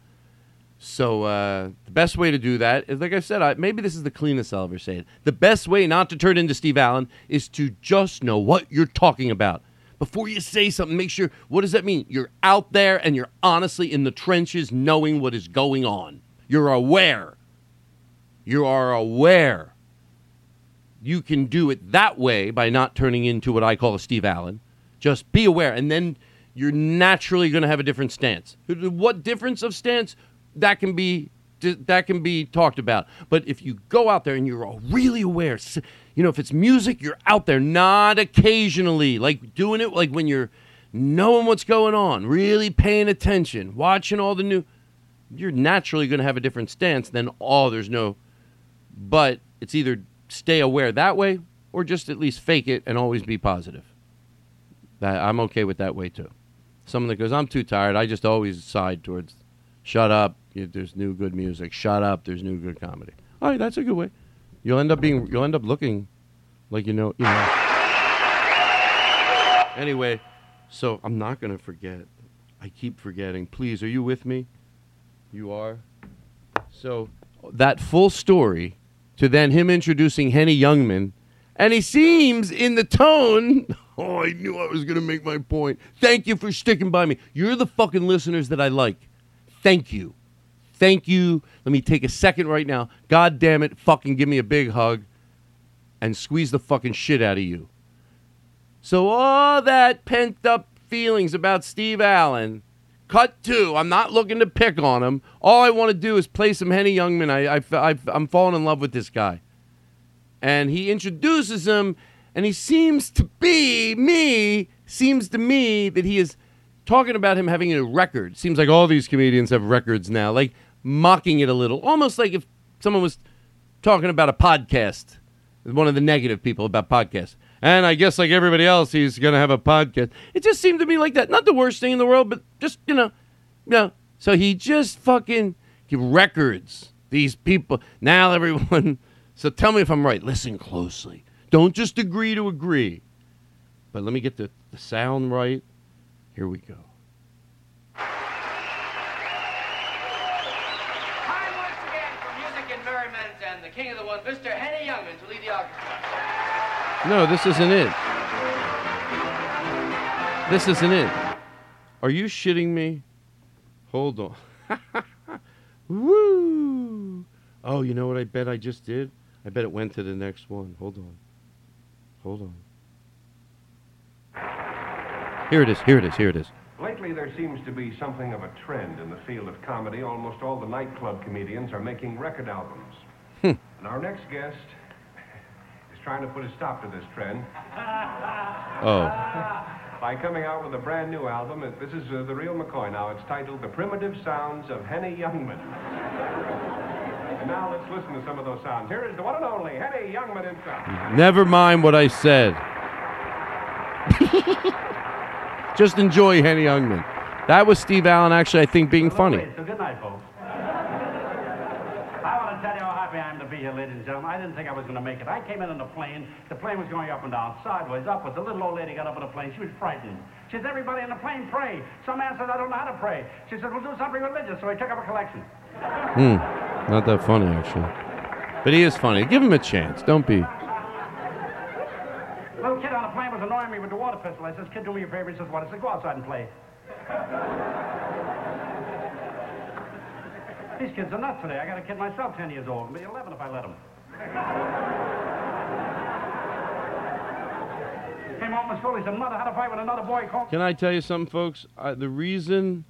So uh, the best way to do that is, like I said, I, maybe this is the cleanest I'll ever say it. The best way not to turn into Steve Allen is to just know what you're talking about. Before you say something, make sure what does that mean? You're out there and you're honestly in the trenches knowing what is going on. You're aware. You are aware. You can do it that way by not turning into what I call a Steve Allen. Just be aware, and then you're naturally going to have a different stance. What difference of stance? That can be that can be talked about. But if you go out there and you're all really aware, you know, if it's music, you're out there, not occasionally, like doing it like when you're knowing what's going on, really paying attention, watching all the new. You're naturally going to have a different stance than oh, there's no. But it's either stay aware that way or just at least fake it and always be positive. That I'm okay with that way too. Someone that goes, I'm too tired. I just always side towards, shut up. There's new good music. Shut up. There's new good comedy. All right, that's a good way. You'll end up being. You'll end up looking like you know. You know. Anyway, so I'm not gonna forget. I keep forgetting. Please, are you with me? You are. So that full story to then him introducing Henny Youngman, and he seems in the tone. Oh, I knew I was going to make my point. Thank you for sticking by me. You're the fucking listeners that I like. Thank you. Thank you. Let me take a second right now. God damn it. Fucking give me a big hug and squeeze the fucking shit out of you. So, all that pent up feelings about Steve Allen, cut two. I'm not looking to pick on him. All I want to do is play some Henny Youngman. I, I, I, I'm falling in love with this guy. And he introduces him, and he seems to be, me, seems to me that he is talking about him having a record. Seems like all these comedians have records now, like mocking it a little. Almost like if someone was talking about a podcast, one of the negative people about podcasts. And I guess, like everybody else, he's going to have a podcast. It just seemed to me like that. Not the worst thing in the world, but just, you know, you know. So he just fucking give records. These people. Now everyone. So tell me if I'm right. Listen closely. Don't just agree to agree. But let me get the, the sound right. Here we go. Time once again for music and merriment and the king of the one, Mr. Henny Youngman, to lead the orchestra. No, this isn't it. This isn't it. Are you shitting me? Hold on. Woo! Oh, you know what I bet I just did? I bet it went to the next one. Hold on. Hold on. Here it is. Here it is. Here it is. Lately, there seems to be something of a trend in the field of comedy. Almost all the nightclub comedians are making record albums. Hmm. And our next guest trying to put a stop to this trend Oh. by coming out with a brand new album. It- This is uh, the real McCoy now. It's titled The Primitive Sounds of Henny Youngman. and now let's listen to some of those sounds. Here is the one and only Henny Youngman himself. Never mind what I said. Just enjoy Henny Youngman. That was Steve Allen actually, I think, being funny. So good night, folks. I want to tell you how happy I am to be here, ladies and gentlemen. I didn't think I was going to make it. I came in on the plane. The plane was going up and down, sideways, upwards. The little old lady got up on the plane. She was frightened. She said, everybody in the plane pray. Some man said, I don't know how to pray. She said, we'll do something religious. So he took up a collection. Hmm. Not that funny, actually. But he is funny. Give him a chance. Don't be. Little kid on the plane was annoying me with the water pistol. I says, kid, do me a favor. He says, what? I said, go outside and play. These kids are nuts today. I got a kid myself, 10 years old. Be 11 if I let him. Came home from school. He said, Mother, had a fight with another boy called. Can I tell you something, folks? I, the reason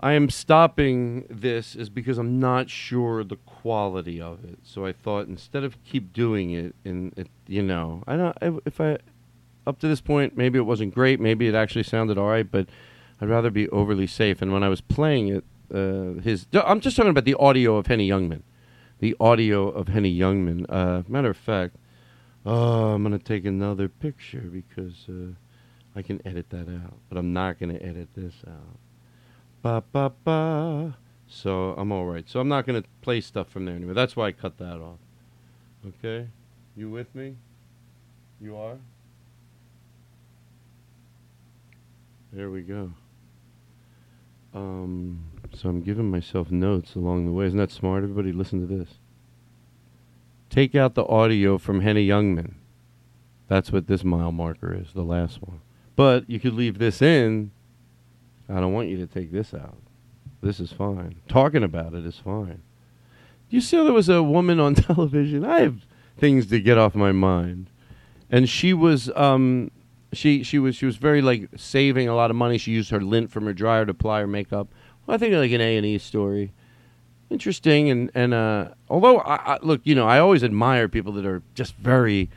I am stopping this is because I'm not sure the quality of it. So I thought instead of keep doing it, and it, you know, I don't. I, if I up to this point, maybe it wasn't great. Maybe it actually sounded all right, but I'd rather be overly safe. And when I was playing it, uh, his I'm just talking about the audio of Henny Youngman, the audio of Henny Youngman. Uh, matter of fact, oh, I'm gonna take another picture because uh, I can edit that out, but I'm not gonna edit this out. Ba ba ba. So I'm all right. So I'm not gonna play stuff from there anyway. That's why I cut that off. Okay, you with me? You are. There we go. Um, so I'm giving myself notes along the way. Isn't that smart? Everybody, listen to this. Take out the audio from Henny Youngman. That's what this mile marker is, the last one. But you could leave this in. I don't want you to take this out. This is fine. Talking about it is fine. You see, there was a woman on television. I have things to get off my mind, and she was um, she she was she was very like saving a lot of money. She used her lint from her dryer to apply her makeup. I think like an A and E story. Interesting and and uh, although I, I look, you know, I always admire people that are just very,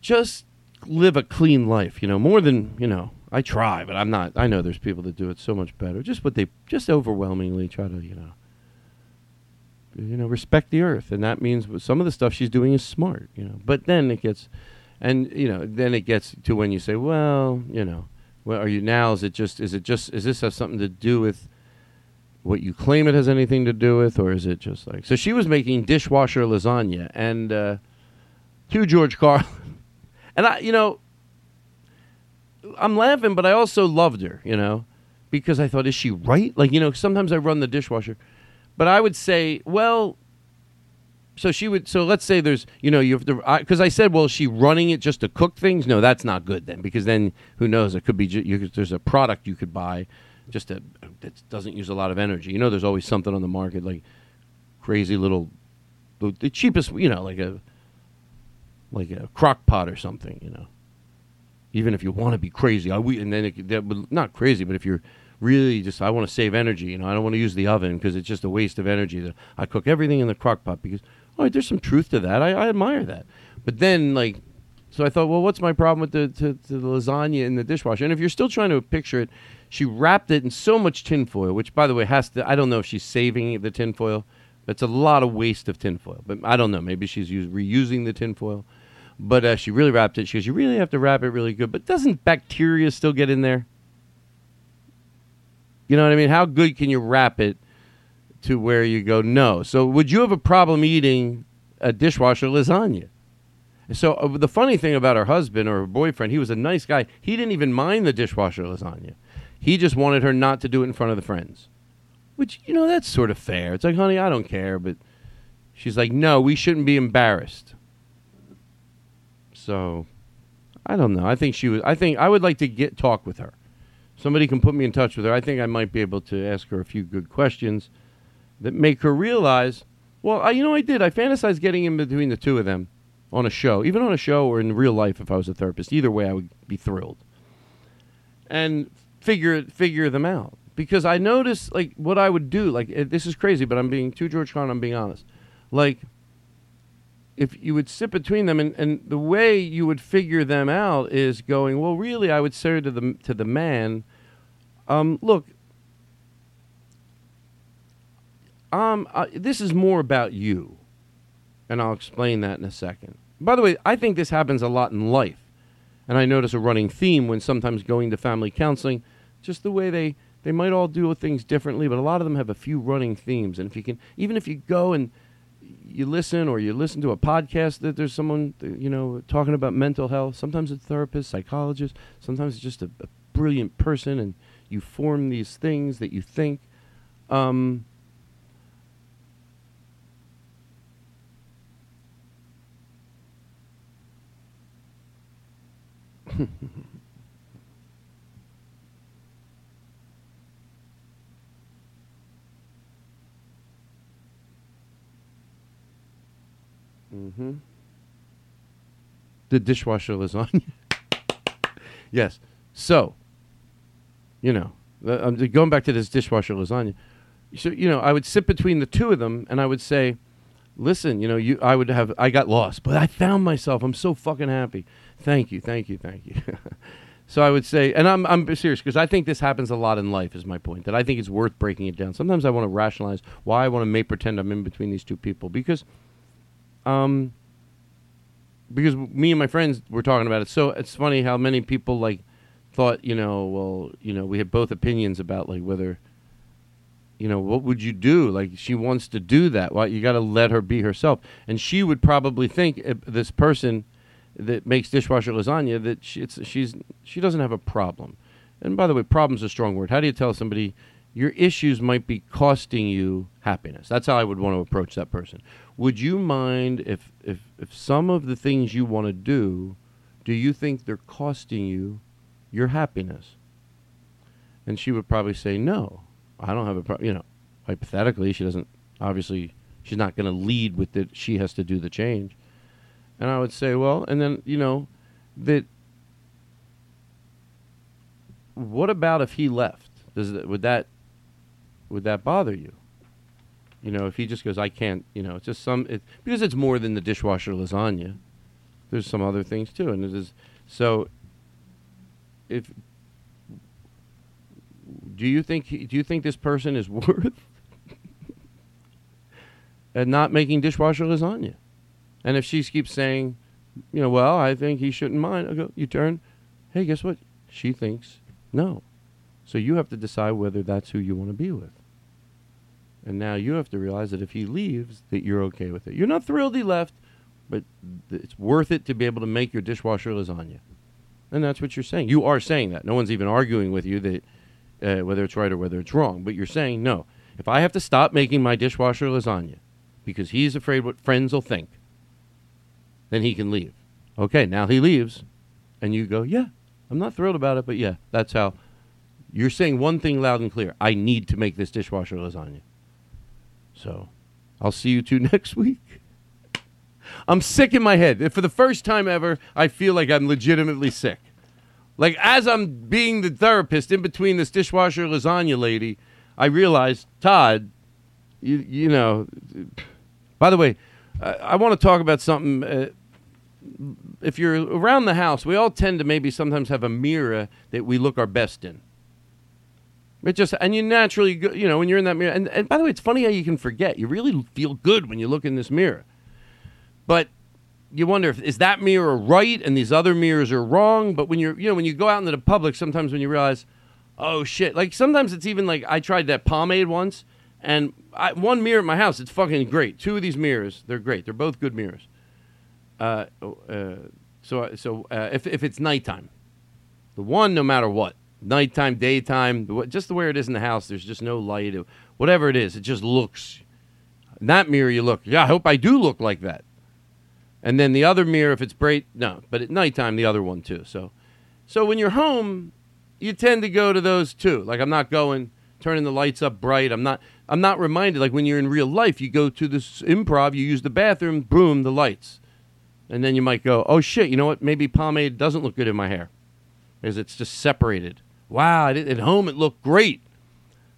just live a clean life. You know, more than you know. I try, but I'm not. I know there's people that do it so much better. Just what they just overwhelmingly try to, you know, you know, respect the earth, and that means some of the stuff she's doing is smart. You know, but then it gets and you know then it gets to when you say well you know well are you now is it just is it just is this have something to do with what you claim it has anything to do with or is it just like so she was making dishwasher lasagna and uh to george carlin and i you know i'm laughing but i also loved her you know because i thought is she right like you know sometimes i run the dishwasher but i would say well so she would. So let's say there's, you know, you have to, because I, I, said, well, is she running it just to cook things? No, that's not good then, because then who knows? It could be you, there's a product you could buy, just to, that doesn't use a lot of energy. You know, there's always something on the market like crazy little, the, cheapest, you know, like a, like a crock pot or something. You know, even if you want to be crazy, I we and then it, that would not crazy, but if you're really just I want to save energy. You know, I don't want to use the oven because it's just a waste of energy. That I cook everything in the crock pot because oh, there's some truth to that. I, I admire that. But then, like, so I thought, well, what's my problem with the, to, to the lasagna in the dishwasher? And if you're still trying to picture it, she wrapped it in so much tinfoil, which, by the way, has to, I don't know if she's saving the tinfoil. It's a lot of waste of tinfoil. But I don't know. Maybe she's used, reusing the tinfoil. But uh, she really wrapped it. She goes, you really have to wrap it really good. But doesn't bacteria still get in there? You know what I mean? How good can you wrap it to where you go, no. So would you have a problem eating a dishwasher lasagna? So uh, the funny thing about her husband or her boyfriend, he was a nice guy. He didn't even mind the dishwasher lasagna. He just wanted her not to do it in front of the friends. Which, you know, that's sort of fair. It's like, honey, I don't care, but she's like, no, we shouldn't be embarrassed. So I don't know. I think she was I think I would like to get talk with her. Somebody can put me in touch with her. I think I might be able to ask her a few good questions that make her realize, well, I, you know, I did. I fantasized getting in between the two of them on a show, even on a show or in real life if I was a therapist. Either way, I would be thrilled. And figure figure them out because I noticed like what I would do. Like it, this is crazy, but I'm being too George Carlin. I'm being honest. Like if you would sit between them, and, and the way you would figure them out is going, well, really, I would say to the to the man, um, look, um, uh, this is more about you. And I'll explain that in a second. By the way, I think this happens a lot in life. And I notice a running theme when sometimes going to family counseling, just the way they they might all do things differently, but a lot of them have a few running themes. And if you can, even if you go and you listen or you listen to a podcast that there's someone you know talking about mental health, sometimes it's a therapist, psychologist, sometimes it's just a, a brilliant person, and you form these things that you think. Um, mm-hmm. The dishwasher lasagna. yes. So, you know, I'm going back to this dishwasher lasagna. So, you know, I would sit between the two of them and I would say, listen, you know, you, I would have, I got lost, but I found myself. I'm so fucking happy. Thank you, thank you, thank you. so I would say, and I'm, I'm serious because I think this happens a lot in life, is my point, that I think it's worth breaking it down. Sometimes I want to rationalize why I want to make pretend I'm in between these two people because, um, because me and my friends were talking about it. So it's funny how many people like thought, you know, well, you know, we had both opinions about like whether, you know, what would you do? Like she wants to do that. Why you got to let her be herself. And she would probably think this person that makes dishwasher lasagna that she, it's, she's she doesn't have a problem. And by the way, problem's a strong word. How do you tell somebody your issues might be costing you happiness? That's how I would want to approach that person. Would you mind if if if some of the things you want to do, do you think they're costing you your happiness? And she would probably say, "No, I don't have a problem." You know, hypothetically, she doesn't. Obviously, she's not going to lead with it. She has to do the change. And I would say, well, and then you know, that. What about if he left? Does that, would that would that bother you? You know, if he just goes, I can't. You know, it's just some it, because it's more than the dishwasher lasagna. There's some other things too, and it is so. If do you think do you think this person is worth at not making dishwasher lasagna? And if she keeps saying, you know, well, I think he shouldn't mind, I go, you turn, hey, guess what? She thinks no. So you have to decide whether that's who you want to be with. And now you have to realize that if he leaves, that you're okay with it. You're not thrilled he left, but th- it's worth it to be able to make your dishwasher lasagna. And that's what you're saying. You are saying that. No one's even arguing with you that uh, whether it's right or whether it's wrong. But you're saying no. If I have to stop making my dishwasher lasagna because he's afraid what friends will think, then he can leave. Okay, now he leaves, and you go, yeah, I'm not thrilled about it, but yeah, that's how. You're saying one thing loud and clear. I need to make this dishwasher lasagna. So, I'll see you two next week. I'm sick in my head. For the first time ever, I feel like I'm legitimately sick. Like as I'm being the therapist in between this dishwasher lasagna lady, I realized, Todd, you you know. By the way, I, I want to talk about something. Uh, if you're around the house, we all tend to maybe sometimes have a mirror that we look our best in. It just and you naturally, go, you know, when you're in that mirror. And, and by the way, it's funny how you can forget. You really feel good when you look in this mirror, but you wonder if is that mirror right and these other mirrors are wrong. But when you're, you know, when you go out into the public, sometimes when you realize, oh shit, like sometimes it's even like I tried that pomade once, and I, one mirror at my house, it's fucking great. Two of these mirrors, they're great. They're both good mirrors. Uh, uh, so so uh, if if it's nighttime, the one no matter what, nighttime, daytime, just the way it is in the house, there's just no light, or whatever it is, it just looks. In that mirror, you look. Yeah, I hope I do look like that. And then the other mirror, if it's bright, no. But at nighttime, the other one too. So, so when you're home, you tend to go to those two. Like I'm not going turning the lights up bright. I'm not. I'm not reminded. Like when you're in real life, you go to this improv, you use the bathroom, boom, the lights, and then you might go, oh shit, you know what? Maybe pomade doesn't look good in my hair, because it's just separated. Wow, at home it looked great.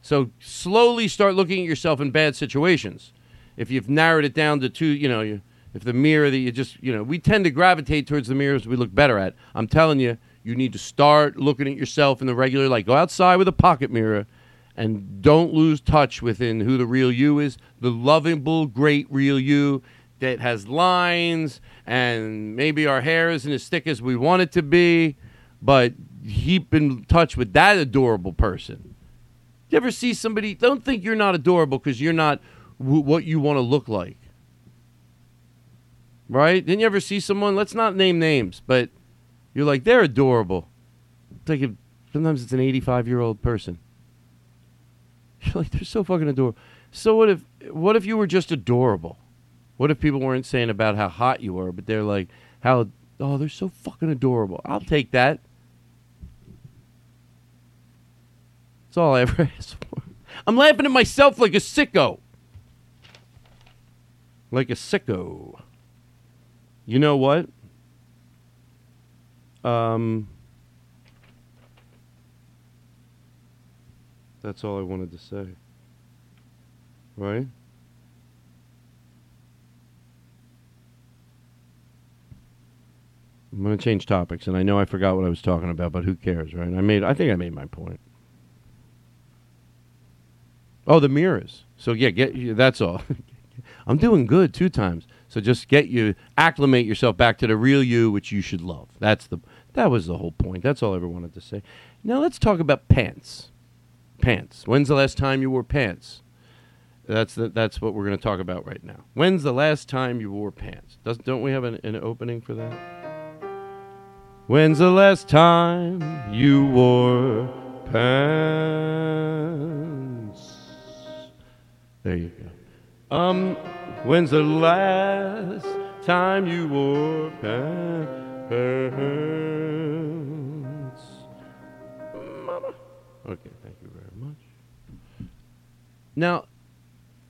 So slowly start looking at yourself in bad situations. If you've narrowed it down to two, you know, you, if the mirror that you just, you know, we tend to gravitate towards the mirrors we look better at. I'm telling you, you need to start looking at yourself in the regular light. Go outside with a pocket mirror and don't lose touch within who the real you is, the lovable, great real you that has lines and maybe our hair isn't as thick as we want it to be, but keep in touch with that adorable person. You ever see somebody? Don't think you're not adorable because you're not w- what you want to look like. Right? Didn't you ever see someone? Let's not name names, but you're like they're adorable. Like sometimes it's an 85 year old person. You're like they're so fucking adorable. So what if what if you were just adorable? What if people weren't saying about how hot you were, but they're like how oh, they're so fucking adorable. I'll take that. That's all I ever asked for. I'm laughing at myself like a sicko. Like a sicko. You know what? Um, that's all I wanted to say. Right? I'm going to change topics, and I know I forgot what I was talking about, but who cares, right? I made. I think I made my point. Oh, the mirrors. So yeah, get you. That's all. I'm doing good two times. So just get you acclimate yourself back to the real you, which you should love. That's the. That was the whole point. That's all I ever wanted to say. Now let's talk about pants. Pants. When's the last time you wore pants? That's the, that's what we're going to talk about right now. When's the last time you wore pants? Does, don't we have an, an opening for that? When's the last time you wore pants? There you go. Um, when's the last time you wore pants? Mama. Okay, thank you very much. Now,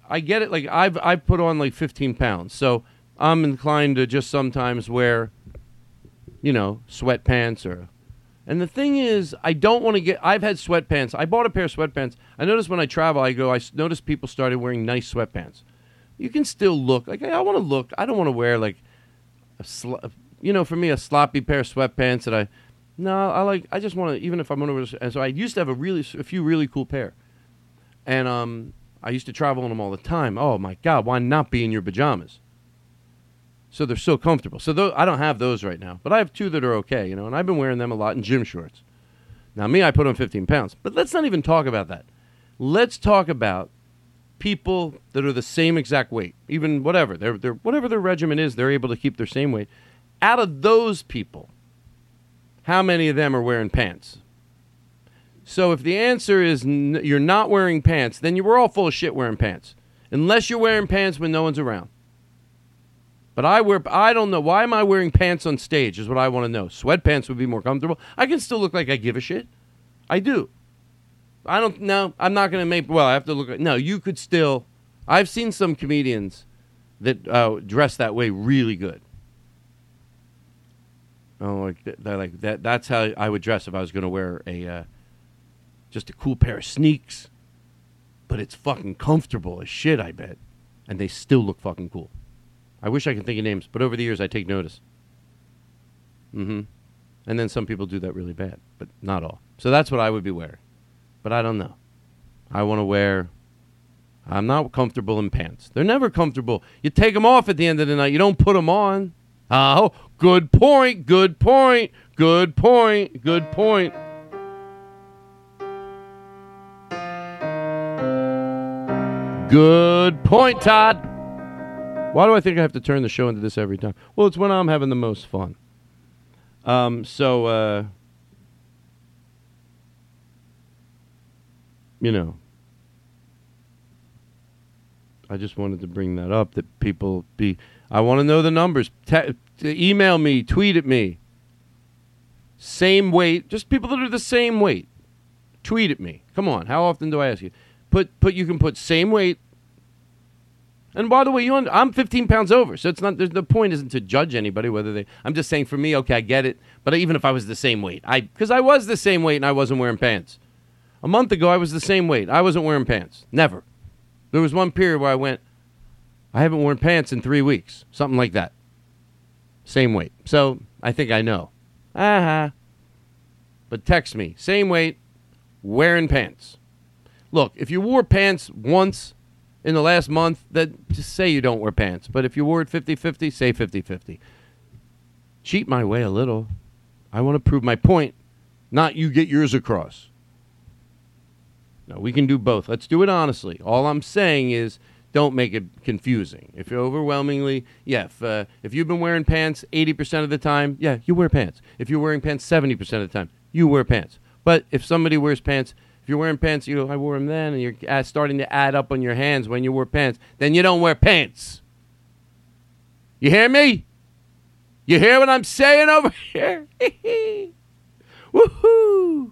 I get it. Like I've I've put on like 15 pounds, so I'm inclined to just sometimes wear, you know, sweatpants or. And the thing is, I don't want to get. I've had sweatpants. I bought a pair of sweatpants. I noticed when I travel, I go. I notice people started wearing nice sweatpants. You can still look like I want to look. I don't want to wear like a sl- you know, for me, a sloppy pair of sweatpants that I. No, I like. I just want to. Even if I'm going to. And so I used to have a really, a few really cool pair, and um, I used to travel in them all the time. Oh my God, why not be in your pajamas? So they're so comfortable. So tho- I don't have those right now, but I have two that are okay, you know, and I've been wearing them a lot in gym shorts. Now me, I put on 15 pounds, but let's not even talk about that. Let's talk about people that are the same exact weight, even whatever they're, they're whatever their regimen is, they're able to keep their same weight. Out of those people, how many of them are wearing pants? So if the answer is n- you're not wearing pants, then you were all full of shit wearing pants. Unless you're wearing pants when no one's around. But I wear I don't know why am I wearing pants on stage is what I want to know. Sweatpants would be more comfortable. I can still look like I give a shit. I do. I don't no, I'm not going to make well, I have to look at No, you could still I've seen some comedians that uh, dress that way really good. Oh, like th- they're like that. That's how I would dress if I was going to wear a uh, just a cool pair of sneaks. But it's fucking comfortable as shit. I bet, and they still look fucking cool. I wish I could think of names, but over the years I take notice. Mm-hmm. And then some people do that really bad, but not all. So that's what I would be wearing. But I don't know. I want to wear. I'm not comfortable in pants. They're never comfortable. You take them off at the end of the night. You don't put them on. Oh, good point. Good point. Good point. Good point. Good point, Todd. Why do I think I have to turn the show into this every time? Well, it's when I'm having the most fun. Um, so, uh, you know, I just wanted to bring that up that people be. I want to know the numbers. Te- email me, tweet at me. Same weight, just people that are the same weight. Tweet at me. Come on, how often do I ask you? Put put you can put same weight. And by the way, you un- I'm 15 pounds over, so it's not. There's the point isn't to judge anybody whether they. I'm just saying for me, okay, I get it. But even if I was the same weight, I because I was the same weight and I wasn't wearing pants. A month ago, I was the same weight. I wasn't wearing pants. Never. There was one period where I went, I haven't worn pants in three weeks, something like that. Same weight. So I think I know. Uh huh. But text me, same weight, wearing pants. Look, if you wore pants once in the last month, then just say you don't wear pants. But if you wore it 50 50, say 50 50. Cheat my way a little. I want to prove my point, not you get yours across. No, we can do both. Let's do it honestly. All I'm saying is don't make it confusing. If you're overwhelmingly, yeah, if, uh, if you've been wearing pants 80% of the time, yeah, you wear pants. If you're wearing pants 70% of the time, you wear pants. But if somebody wears pants, if you're wearing pants, you know, I wore them then, and you're starting to add up on your hands when you wear pants, then you don't wear pants. You hear me? You hear what I'm saying over here? Woohoo!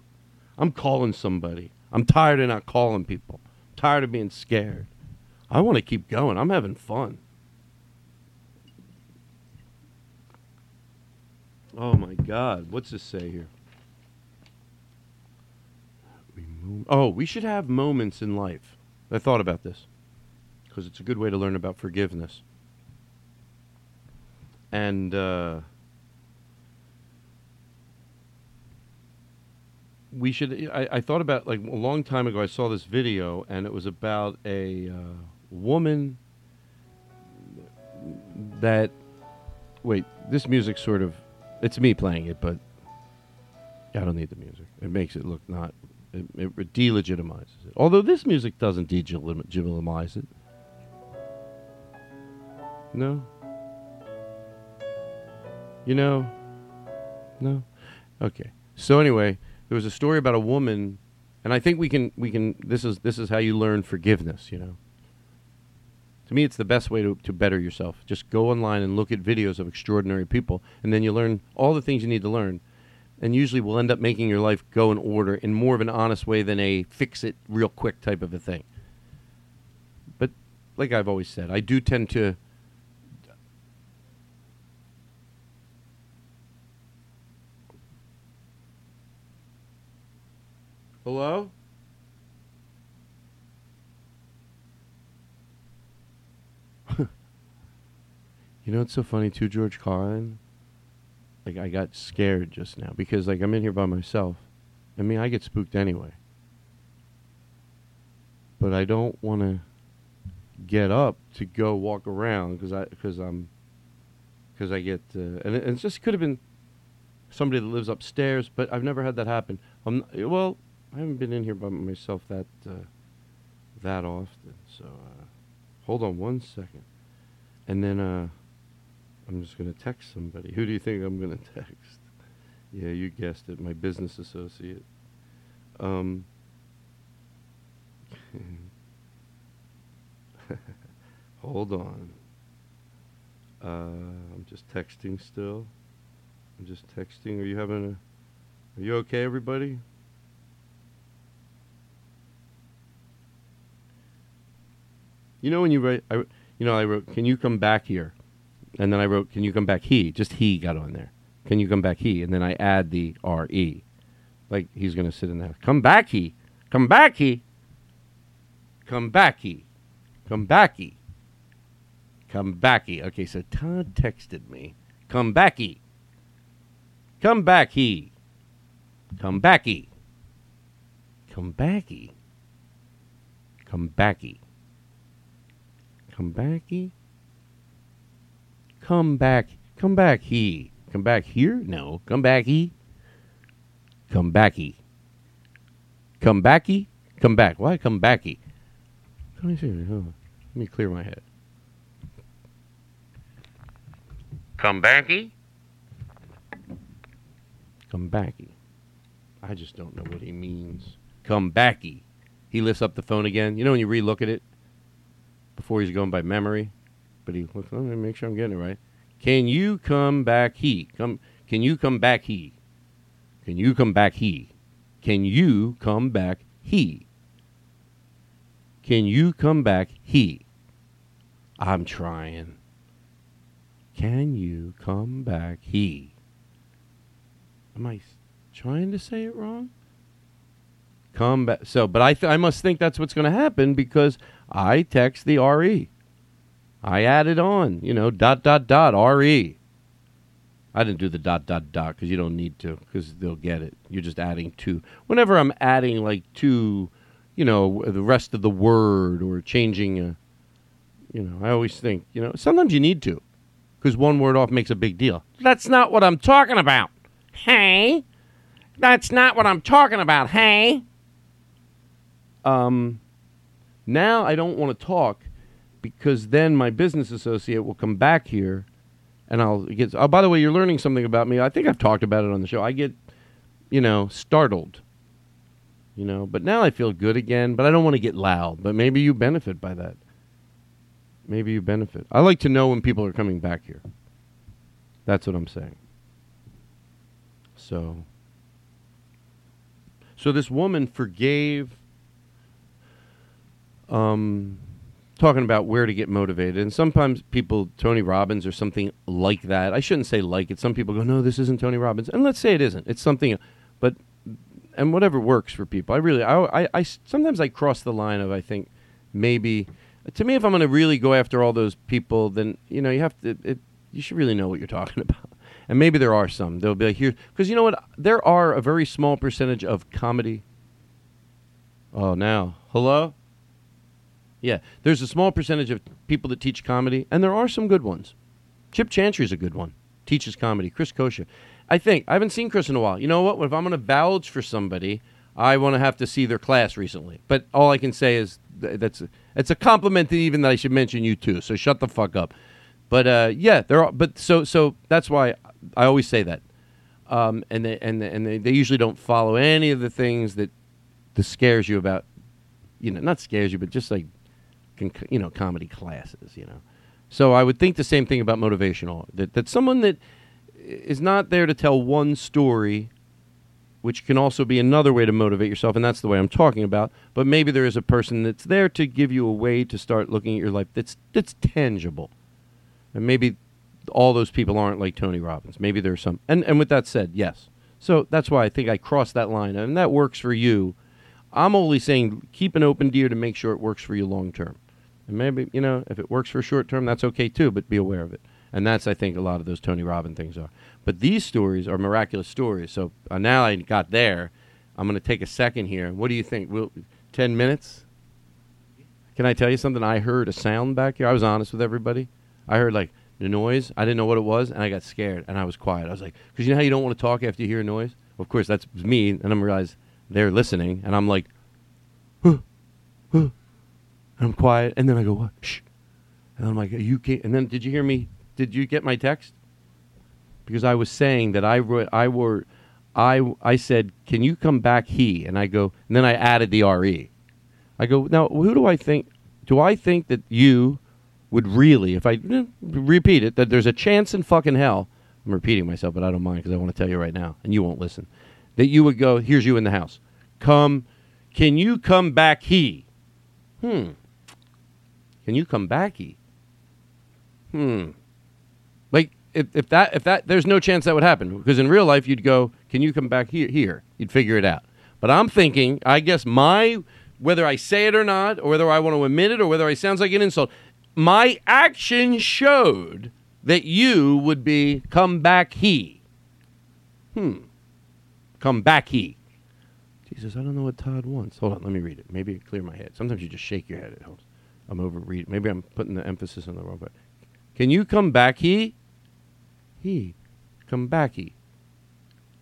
I'm calling somebody. I'm tired of not calling people. tired of being scared. I want to keep going. I'm having fun. Oh my God. What's this say here? Oh, we should have moments in life. I thought about this because it's a good way to learn about forgiveness. And uh, we should. I, I thought about like a long time ago. I saw this video, and it was about a uh, woman that. Wait, this music sort of. It's me playing it, but I don't need the music. It makes it look not. It, it delegitimizes it. Although this music doesn't delegitimize it. No. You know. No. Okay. So anyway, there was a story about a woman, and I think we can we can. This is this is how you learn forgiveness. You know. To me, it's the best way to, to better yourself. Just go online and look at videos of extraordinary people, and then you learn all the things you need to learn. And usually, will end up making your life go in order in more of an honest way than a fix it real quick type of a thing. But like I've always said, I do tend to. Hello? You know what's so funny too, George Carlin? Like I got scared just now because like I'm in here by myself. I mean, I get spooked anyway. But I don't want to get up to go walk around because I because I'm because I get uh, and, it, and it just could have been somebody that lives upstairs, but I've never had that happen. I'm well, I haven't been in here by myself that uh, that often. So uh, hold on one second, and then uh, I'm just gonna text somebody. Who do you think I'm gonna text? Yeah, you guessed it. My business associate. Um. hold on. Uh, I'm just texting still. I'm just texting. Are you having a? Are you okay, everybody? You know when you write, I, you know, I wrote, "Can you come back here?" And then I wrote, "Can you come back he?" Just he got on there. Can you come back he? And then I add the R E, like he's gonna sit in there. Come back he, come back he, come back he, come back he, come back he. Okay, so Todd texted me, "Come back he, come back he, come back he, come back he, come back he." Come backy? Come back. Come back he. Come back here? No. Come back he. Come backy. Come backy? Come back. Why come backy? Let me see. Let me clear my head. Come backy? Come backy. I just don't know what he means. Come backy. He lifts up the phone again. You know when you relook at it? before he's going by memory, but he looks. Let me make sure I'm getting it right. Can you come back? He come. Can you come back? He. Can you come back? He. Can you come back? He. Can you come back? He. I'm trying. Can you come back? He. Am I trying to say it wrong? Come back. So, but I, th- I must think that's what's going to happen because I text the RE. I added on, you know, dot, dot, dot, RE. I didn't do the dot, dot, dot because you don't need to because they'll get it. You're just adding two. Whenever I'm adding like two, you know, the rest of the word or changing a, you know, I always think, you know, sometimes you need to because one word off makes a big deal. That's not what I'm talking about. Hey, that's not what I'm talking about. Hey. Um, now I don't want to talk because then my business associate will come back here and I'll get. Oh, by the way, you're learning something about me. I think I've talked about it on the show. I get, you know, startled. You know, but now I feel good again. But I don't want to get loud. But maybe you benefit by that. Maybe you benefit. I like to know when people are coming back here. That's what I'm saying. So, so this woman forgave. Um, talking about where to get motivated, and sometimes people, Tony Robbins or something like that. I shouldn't say like it. Some people go, no, this isn't Tony Robbins, and let's say it isn't. It's something, but and whatever works for people. I really, I, I, I sometimes I cross the line of I think maybe to me if I'm going to really go after all those people, then you know you have to. It, you should really know what you're talking about. And maybe there are some. They'll be like here because you know what? There are a very small percentage of comedy. Oh, now hello. Yeah, there's a small percentage of people that teach comedy, and there are some good ones. Chip Chantry's a good one. Teaches comedy. Chris Kosha. I think I haven't seen Chris in a while. You know what? If I'm going to vouch for somebody, I want to have to see their class recently. But all I can say is th- that's it's a compliment that even that I should mention you too. So shut the fuck up. But uh, yeah, there are. But so so that's why I always say that. Um, and they, and they, and they, they usually don't follow any of the things that that scares you about. You know, not scares you, but just like you know, comedy classes. You know. So I would think the same thing about motivational. That that someone that is not there to tell one story, which can also be another way to motivate yourself, and that's the way I'm talking about. But maybe there is a person that's there to give you a way to start looking at your life that's that's tangible, and maybe all those people aren't like Tony Robbins. Maybe there's some. And and with that said, yes. So that's why I think I crossed that line, and that works for you. I'm only saying keep an open ear to make sure it works for you long term. And maybe, you know, if it works for short term, that's okay too, but be aware of it. And that's, I think, a lot of those Tony Robbins things are. But these stories are miraculous stories. So uh, now I got there. I'm going to take a second here. What do you think? Will 10 minutes? Can I tell you something? I heard a sound back here. I was honest with everybody. I heard like the noise. I didn't know what it was, and I got scared, and I was quiet. I was like, because you know how you don't want to talk after you hear a noise? Of course, that's me, and I'm realize they're listening, and I'm like, huh, huh. And I'm quiet, and then I go, what? Shh. And I'm like, you can't. And then did you hear me? Did you get my text? Because I was saying that I wrote, I were, I I said, can you come back? He and I go, and then I added the re. I go now. Who do I think? Do I think that you would really, if I eh, repeat it, that there's a chance in fucking hell? I'm repeating myself, but I don't mind because I want to tell you right now, and you won't listen. That you would go. Here's you in the house. Come. Can you come back? He. Hmm. Can you come back? He. Hmm. Like if, if that if that there's no chance that would happen because in real life you'd go, can you come back here? Here, you'd figure it out. But I'm thinking, I guess my whether I say it or not, or whether I want to admit it, or whether it sounds like an insult, my action showed that you would be come back he. Hmm. Come back he. Jesus, I don't know what Todd wants. Hold on, let me read it. Maybe it clear my head. Sometimes you just shake your head. It helps. I'm over read. Maybe I'm putting the emphasis on the wrong part. Can you come back he? He. Come back he.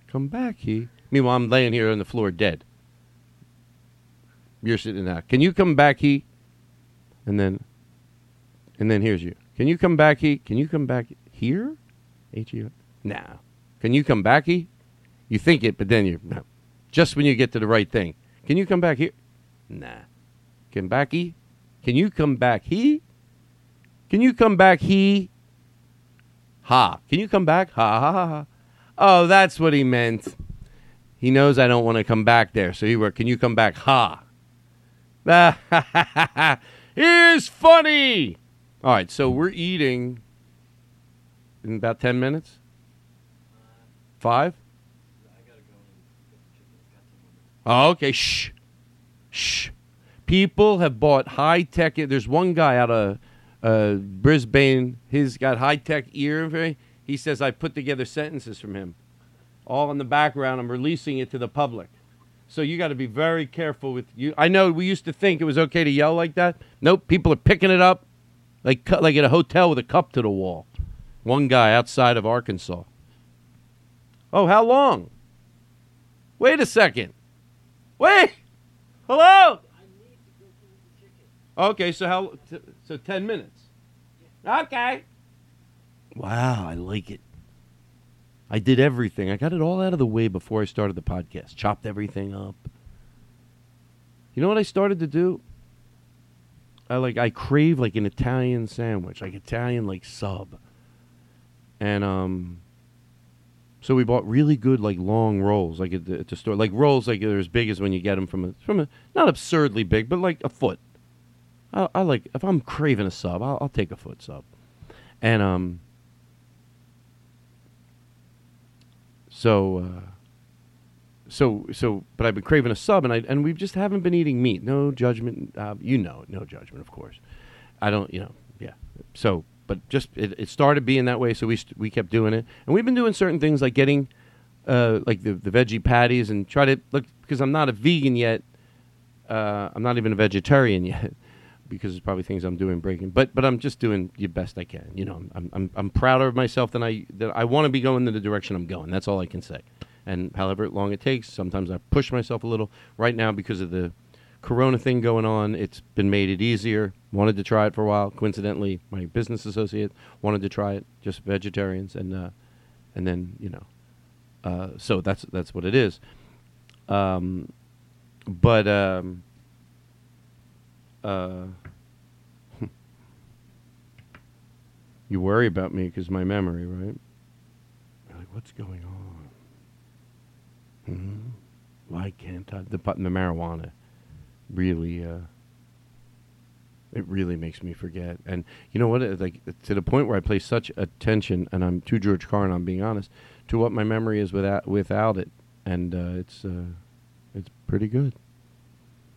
Come back he. Meanwhile, I'm laying here on the floor dead. You're sitting there. Can you come back he? And then and then here's you. Can you come back he? Can you come back here? H E Nah. Can you come back he? You think it, but then you no. Just when you get to the right thing. Can you come back here? Nah. Come back he? Can you come back he? Can you come back he? Ha. Can you come back? Ha ha ha ha. Oh, that's what he meant. He knows I don't want to come back there, so he wrote, Can you come back? Ha. Here's funny. All right, so we're eating in about 10 minutes? Five? Oh, okay. Shh. Shh. People have bought high tech. There's one guy out of uh, Brisbane. He's got high tech ear. He says I put together sentences from him, all in the background. I'm releasing it to the public. So you got to be very careful with you. I know we used to think it was okay to yell like that. Nope, people are picking it up, like like at a hotel with a cup to the wall. One guy outside of Arkansas. Oh, how long? Wait a second. Wait. Hello. Okay, so how? T- so ten minutes. Okay. Wow, I like it. I did everything. I got it all out of the way before I started the podcast. Chopped everything up. You know what I started to do? I like I crave like an Italian sandwich, like Italian like sub. and um, so we bought really good like long rolls, like at the, at the store, like rolls like they're as big as when you get them from a from a not absurdly big, but like a foot. I, I like if I'm craving a sub, I'll, I'll take a foot sub, and um. So, uh, so, so, but I've been craving a sub, and I and we just haven't been eating meat. No judgment, uh, you know, no judgment, of course. I don't, you know, yeah. So, but just it, it started being that way, so we st- we kept doing it, and we've been doing certain things like getting, uh, like the the veggie patties, and try to look because I'm not a vegan yet. Uh, I'm not even a vegetarian yet because there's probably things I'm doing breaking. But but I'm just doing the best I can. You know, I'm I'm I'm prouder of myself than I that I want to be going in the direction I'm going. That's all I can say. And however long it takes, sometimes I push myself a little. Right now, because of the Corona thing going on, it's been made it easier. Wanted to try it for a while. Coincidentally, my business associate wanted to try it, just vegetarians, and uh, and then you know, uh, so that's that's what it is. Um, but um, uh, you worry about me because my memory, right? You're like, what's going on? Hmm? Why can't I? The, the marijuana really, uh, it really makes me forget. And you know what? Like to the point where I pay such attention, and I'm to George Carlin. I'm being honest to what my memory is without without it, and uh, it's uh, it's pretty good.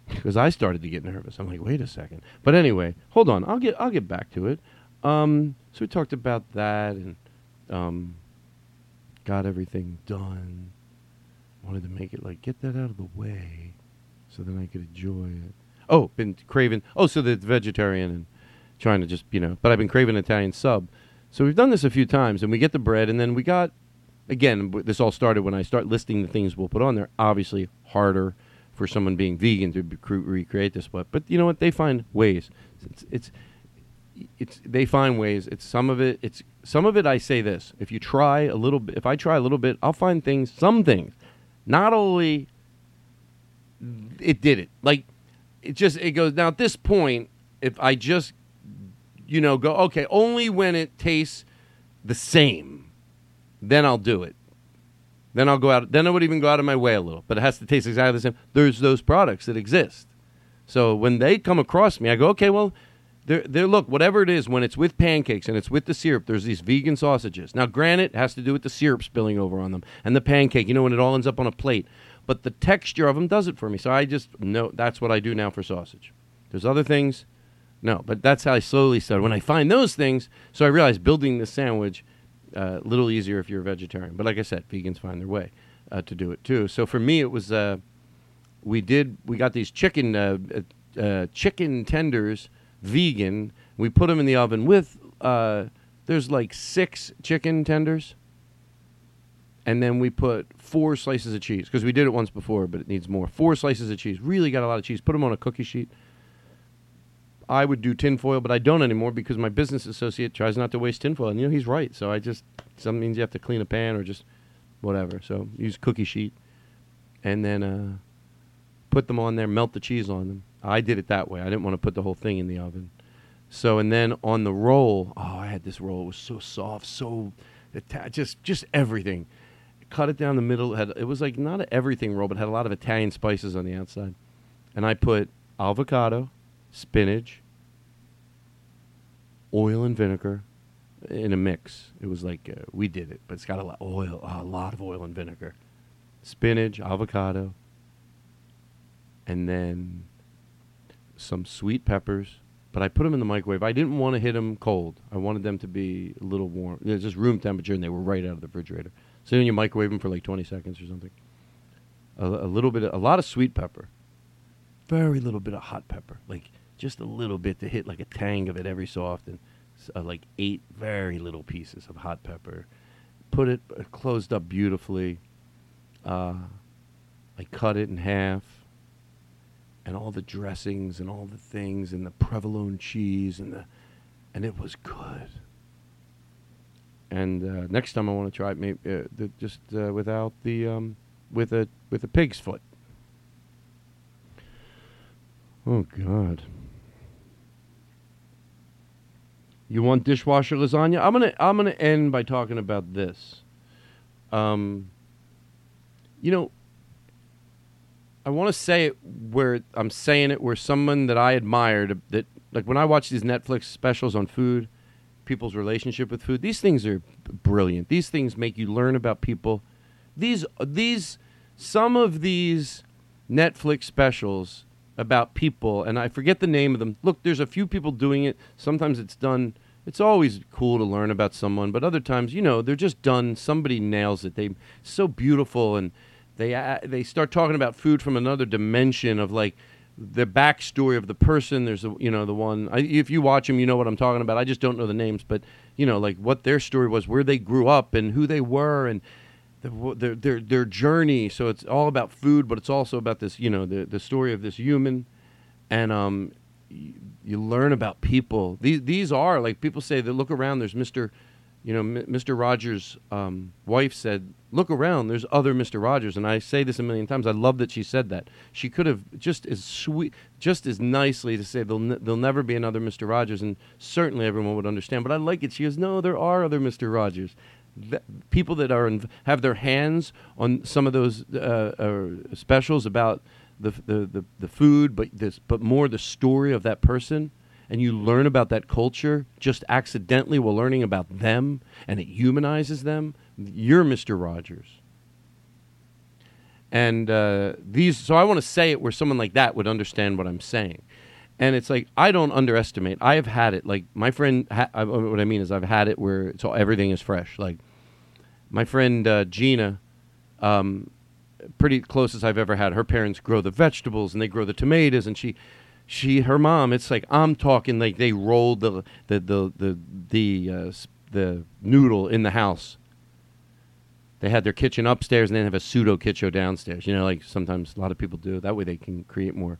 Because I started to get nervous. I'm like, wait a second. But anyway, hold on. I'll get I'll get back to it. Um, so we talked about that and um, got everything done. Wanted to make it like get that out of the way, so then I could enjoy it. Oh, been craving. Oh, so the vegetarian and trying to just you know. But I've been craving Italian sub. So we've done this a few times, and we get the bread, and then we got again. This all started when I start listing the things we'll put on there. Obviously, harder for someone being vegan to cre- recreate this, but but you know what? They find ways. It's, it's it's they find ways. It's some of it. It's some of it. I say this: if you try a little bit, if I try a little bit, I'll find things. Some things, not only it did it. Like it just it goes now at this point. If I just you know go okay, only when it tastes the same, then I'll do it. Then I'll go out. Then I would even go out of my way a little, but it has to taste exactly the same. There's those products that exist. So when they come across me, I go, okay, well, they're, look, whatever it is, when it's with pancakes and it's with the syrup, there's these vegan sausages. Now, granted, it has to do with the syrup spilling over on them and the pancake, you know, when it all ends up on a plate. But the texture of them does it for me. So I just know that's what I do now for sausage. There's other things, no, but that's how I slowly started. When I find those things, so I realized building the sandwich a little easier if you're a vegetarian. But like I said, vegans find their way uh, to do it too. So for me, it was uh, we did we got these chicken uh, uh, uh, chicken tenders vegan. We put them in the oven with uh, there's like six chicken tenders, and then we put four slices of cheese because we did it once before, but it needs more. Four slices of cheese. Really got a lot of cheese. Put them on a cookie sheet. I would do tinfoil, but I don't anymore because my business associate tries not to waste tinfoil, and you know he's right. So I just some means you have to clean a pan or just whatever. So use cookie sheet, and then uh, put them on there, melt the cheese on them. I did it that way. I didn't want to put the whole thing in the oven. So and then on the roll, oh, I had this roll. It was so soft, so just just everything. Cut it down the middle. Had it was like not an everything roll, but had a lot of Italian spices on the outside. And I put avocado, spinach, oil and vinegar in a mix. It was like uh, we did it, but it's got a lot oil, a lot of oil and vinegar, spinach, avocado, and then some sweet peppers. But I put them in the microwave. I didn't want to hit them cold. I wanted them to be a little warm, you know, just room temperature, and they were right out of the refrigerator. So then you microwave them for like 20 seconds or something. A, a little bit, of, a lot of sweet pepper, very little bit of hot pepper, like just a little bit to hit like a tang of it every so often. S- uh, like eight very little pieces of hot pepper. Put it uh, closed up beautifully. Uh, I cut it in half, and all the dressings and all the things and the provolone cheese and the, and it was good. And uh, next time I want to try it, maybe uh, the, just uh, without the um, with a with a pig's foot. Oh God. You want dishwasher lasagna? I'm gonna I'm gonna end by talking about this. Um, you know, I want to say it where I'm saying it where someone that I admired that like when I watch these Netflix specials on food, people's relationship with food. These things are brilliant. These things make you learn about people. These these some of these Netflix specials about people and I forget the name of them. Look, there's a few people doing it. Sometimes it's done it's always cool to learn about someone, but other times, you know, they're just done somebody nails it. They so beautiful and they uh, they start talking about food from another dimension of like the backstory of the person. There's a you know the one I, if you watch them, you know what I'm talking about. I just don't know the names, but you know like what their story was, where they grew up, and who they were, and the, their their their journey. So it's all about food, but it's also about this you know the the story of this human, and um you learn about people. These these are like people say that look around. There's Mister you know, M- Mr. Rogers' um, wife said, "Look around. There's other Mr. Rogers." And I say this a million times. I love that she said that. She could have just as sweet, just as nicely to say, "There'll there'll never be another Mr. Rogers," and certainly everyone would understand. But I like it. She goes, "No, there are other Mr. Rogers." People that are in, have their hands on some of those uh, uh, specials about the, the, the, the food, but this, but more the story of that person and you learn about that culture just accidentally while learning about them and it humanizes them, you're Mr. Rogers. And uh, these, so I want to say it where someone like that would understand what I'm saying. And it's like I don't underestimate. I have had it. Like my friend, ha- I, what I mean is I've had it where all, everything is fresh. Like my friend uh, Gina, um, pretty closest I've ever had. Her parents grow the vegetables and they grow the tomatoes, and she she her mom it's like i'm talking like they rolled the the the the the, uh, the noodle in the house. They had their kitchen upstairs and then have a pseudo kitchen downstairs. You know like sometimes a lot of people do. That way they can create more.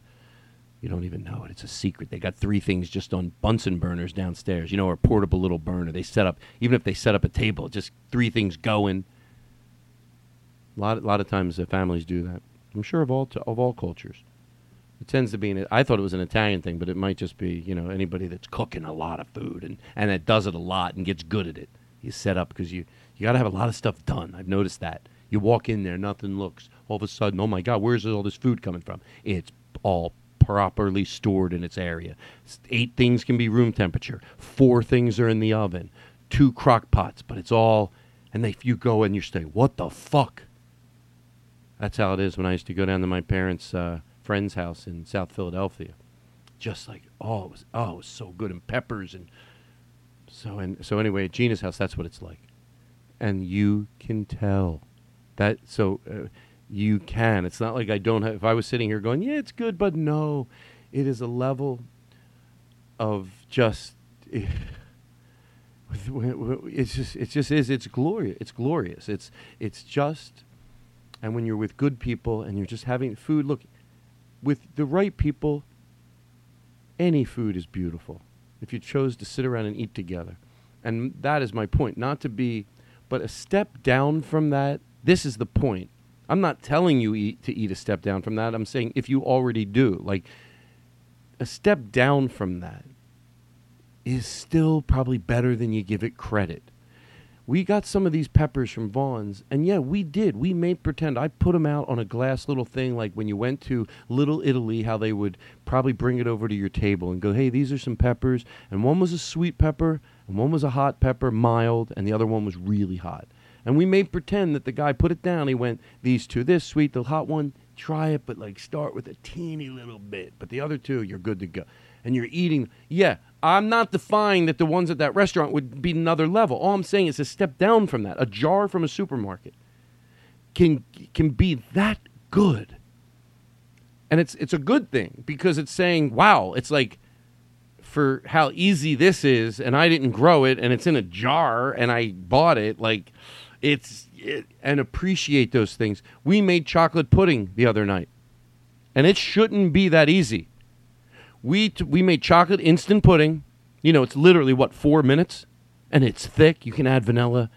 You don't even know it. It's a secret. They got three things just on bunsen burners downstairs you know or portable little burner. They set up even if they set up a table just three things going a lot, a lot of times the families do that i'm sure of all t- of all cultures it tends to be an. I thought it was an Italian thing, but it might just be you know anybody that's cooking a lot of food and and that does it a lot and gets good at it. You set up because you you got to have a lot of stuff done. I've noticed that. You walk in there, nothing looks. All of a sudden, oh my God, where's all this food coming from? It's all properly stored in its area. Eight things can be room temperature. Four things are in the oven. Two crock pots, but it's all. And if you go and you say, "What the fuck?" That's how it is when I used to go down to my parents' uh, friend's house in South Philadelphia. Just like oh, it was oh, it was so good and peppers and so and so anyway, at Gina's house, that's what it's like, and you can tell that. So uh, you can. It's not like I don't have. If I was sitting here going, yeah, it's good, but no, it is a level of just. It's just. It just is. It's glorious. It's glorious. It's. It's just. And when you're with good people and you're just having food, look, with the right people, any food is beautiful. If you chose to sit around and eat together. And that is my point. Not to be, but a step down from that, this is the point. I'm not telling you eat, to eat a step down from that. I'm saying if you already do, like a step down from that is still probably better than you give it credit. We got some of these peppers from Vaughn's, and yeah, we did. We made pretend. I put them out on a glass little thing, like when you went to Little Italy, how they would probably bring it over to your table and go, hey, these are some peppers. And one was a sweet pepper, and one was a hot pepper, mild, and the other one was really hot. And we made pretend that the guy put it down. He went, these two, this sweet, the hot one, try it, but like start with a teeny little bit. But the other two, you're good to go. And you're eating. Yeah, I'm not defying that the ones at that restaurant would be another level. All I'm saying is a step down from that. A jar from a supermarket can can be that good. And it's it's a good thing because it's saying, wow, it's like for how easy this is and I didn't grow it and it's in a jar and I bought it like it's it, and appreciate those things. We made chocolate pudding the other night. And it shouldn't be that easy. We t- we made chocolate instant pudding. You know, it's literally what 4 minutes and it's thick. You can add vanilla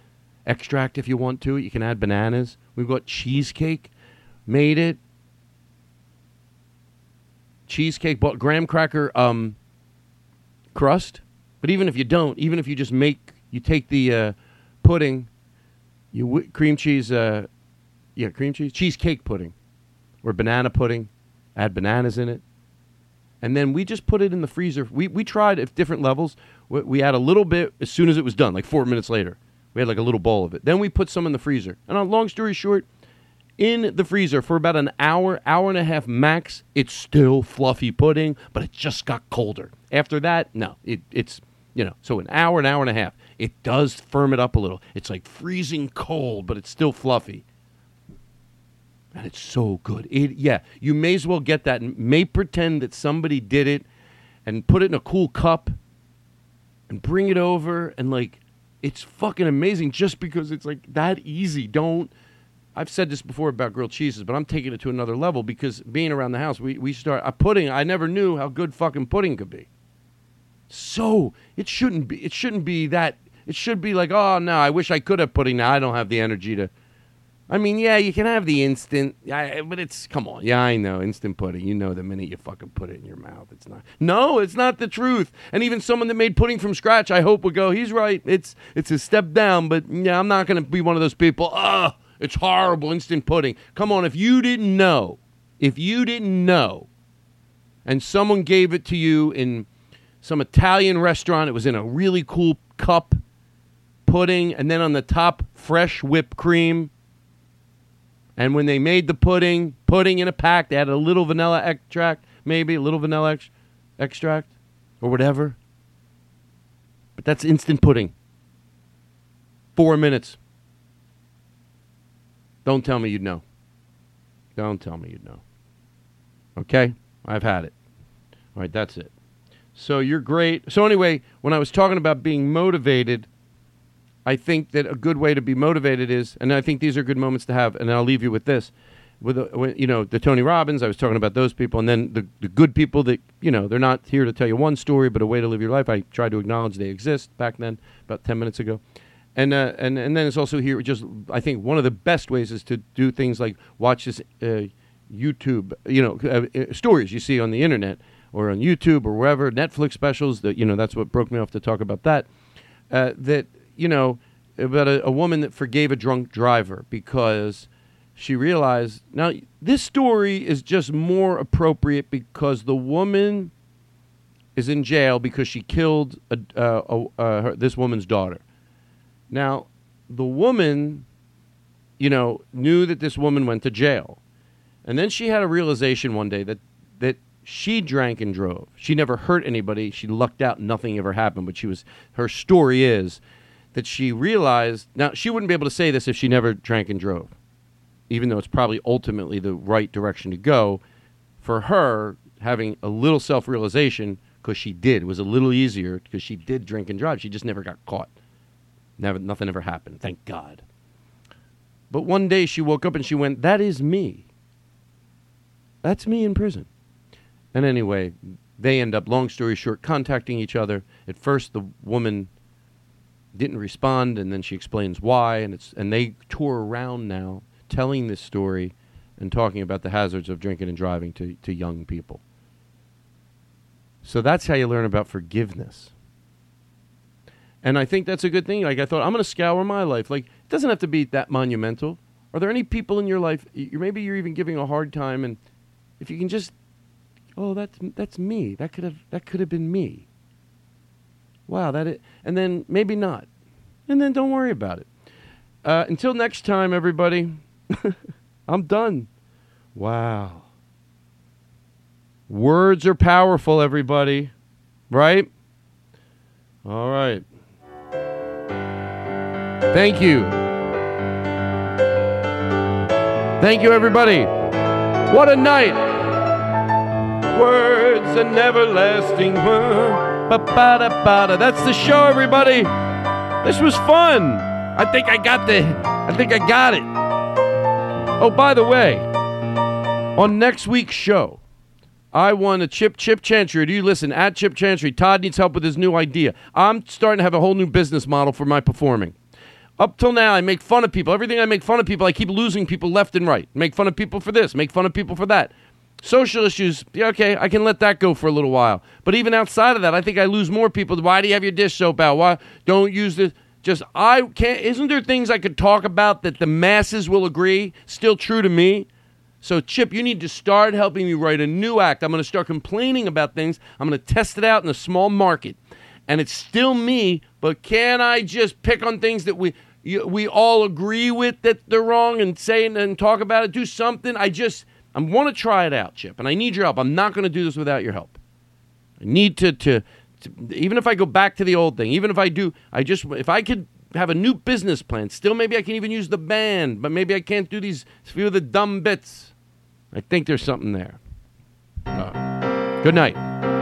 extract if you want to. You can add bananas. We've got cheesecake. Made it. Cheesecake, but graham cracker um, crust. But even if you don't, even if you just make, you take the uh, pudding, you whi cream cheese, uh, yeah, cream cheese, cheesecake pudding, or banana pudding, add bananas in it, and then we just put it in the freezer. We we tried at different levels. We, we had a little bit as soon as it was done, like four minutes later. We had like a little bowl of it. Then we put some in the freezer. And on long story short, in the freezer for about an hour, hour and a half max, it's still fluffy pudding, but it just got colder. After that, no, it, it's you know, so an hour, an hour and a half. It does firm it up a little. It's like freezing cold, but it's still fluffy. And it's so good. It yeah, you may as well get that and may pretend that somebody did it and put it in a cool cup and bring it over and like it's fucking amazing just because it's like that easy. Don't I've said this before about grilled cheeses, but I'm taking it to another level because being around the house, we, we start a pudding. I never knew how good fucking pudding could be. So it shouldn't be. It shouldn't be that. It should be like, oh no, I wish I could have pudding. Now I don't have the energy to. I mean, yeah, you can have the instant, but it's come on. Yeah, I know instant pudding. You know, the minute you fucking put it in your mouth, it's not. No, it's not the truth. And even someone that made pudding from scratch, I hope would go. He's right. It's it's a step down, but yeah, I'm not to be one of those people. Ugh, it's horrible instant pudding. Come on, if you didn't know, if you didn't know, and someone gave it to you in some Italian restaurant, it was in a really cool cup pudding, and then on the top, fresh whipped cream. And when they made the pudding, pudding in a pack, they added a little vanilla extract, maybe a little vanilla ex- extract or whatever. But that's instant pudding. Four minutes. Don't tell me you'd know. Don't tell me you'd know. Okay? I've had it. All right, that's it. So you're great. So anyway, when I was talking about being motivated, I think that a good way to be motivated is, and I think these are good moments to have. And I'll leave you with this, with uh, you know the Tony Robbins. I was talking about those people, and then the the good people that you know they're not here to tell you one story, but a way to live your life. I try to acknowledge they exist back then, about ten minutes ago. And, uh, and and then it's also here. Just I think one of the best ways is to do things like watch this uh, YouTube, you know, uh, uh, stories you see on the internet or on YouTube or wherever, Netflix specials. That you know, that's what broke me off to talk about that. Uh, that you know about a, a woman that forgave a drunk driver because she realized. Now this story is just more appropriate because the woman is in jail because she killed a, uh, a, uh, her, this woman's daughter. Now, the woman, you know, knew that this woman went to jail. And then she had a realization one day that that she drank and drove. She never hurt anybody. She lucked out nothing ever happened, but she was her story is that she realized now she wouldn't be able to say this if she never drank and drove. Even though it's probably ultimately the right direction to go, for her having a little self-realization because she did was a little easier because she did drink and drive. She just never got caught. Never, nothing ever happened, thank God. But one day she woke up and she went, That is me. That's me in prison. And anyway, they end up, long story short, contacting each other. At first, the woman didn't respond, and then she explains why. And, it's, and they tour around now telling this story and talking about the hazards of drinking and driving to, to young people. So that's how you learn about forgiveness. And I think that's a good thing. Like I thought, I'm going to scour my life. Like it doesn't have to be that monumental. Are there any people in your life? You, maybe you're even giving a hard time, and if you can just, oh, that's that's me. That could have that could have been me. Wow, that it, and then maybe not, and then don't worry about it. Uh, until next time, everybody. I'm done. Wow. Words are powerful, everybody. Right? All right. Thank you. Thank you, everybody. What a night. Words an everlasting word. Ba-ba-da-ba-da. That's the show, everybody. This was fun. I think I got the. I think I got it. Oh, by the way, on next week's show, I want a Chip Chip Chantry. Do you listen at Chip Chantry? Todd needs help with his new idea. I'm starting to have a whole new business model for my performing. Up till now, I make fun of people. Everything I make fun of people, I keep losing people left and right. Make fun of people for this, make fun of people for that. Social issues, yeah, okay, I can let that go for a little while. But even outside of that, I think I lose more people. Why do you have your dish soap out? Why don't use this? Just I can't. Isn't there things I could talk about that the masses will agree? Still true to me. So Chip, you need to start helping me write a new act. I'm going to start complaining about things. I'm going to test it out in a small market, and it's still me. But can I just pick on things that we we all agree with that they're wrong and say and talk about it? Do something. I just I want to try it out, Chip, and I need your help. I'm not going to do this without your help. I need to, to, to, even if I go back to the old thing, even if I do, I just, if I could have a new business plan, still maybe I can even use the band, but maybe I can't do these few of the dumb bits. I think there's something there. Uh, good night.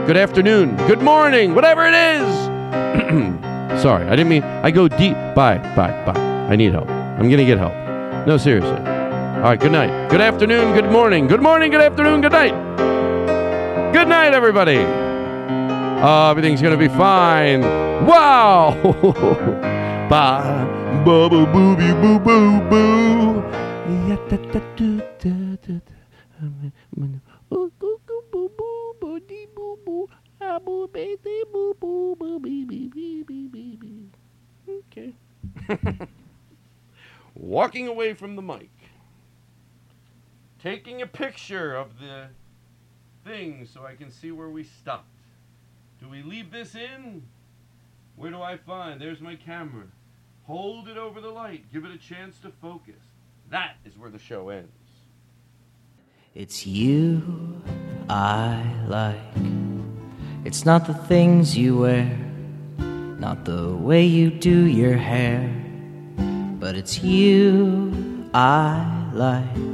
Good afternoon. Good morning. Whatever it is. Sorry, I didn't mean, I go deep. Bye, bye, bye. I need help. I'm going to get help. No, seriously. All right, good night. Good afternoon, good morning. Good morning, good afternoon, good night. Good night, everybody. Uh, everything's going to be fine. Wow. Bye. Boo boo boo boo. Okay. Walking away from the mic taking a picture of the thing so I can see where we stopped. Do we leave this in? Where do I find? There's my camera. Hold it over the light. Give it a chance to focus. That is where the show ends. It's you I like. It's not the things you wear, not the way you do your hair, but it's you I like.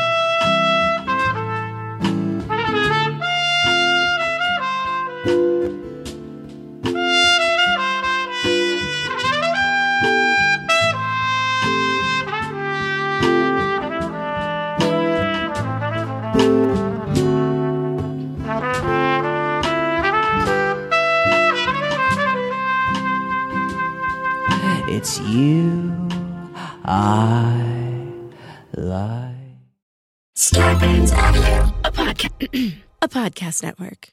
It's you I like. A podcast, a podcast network.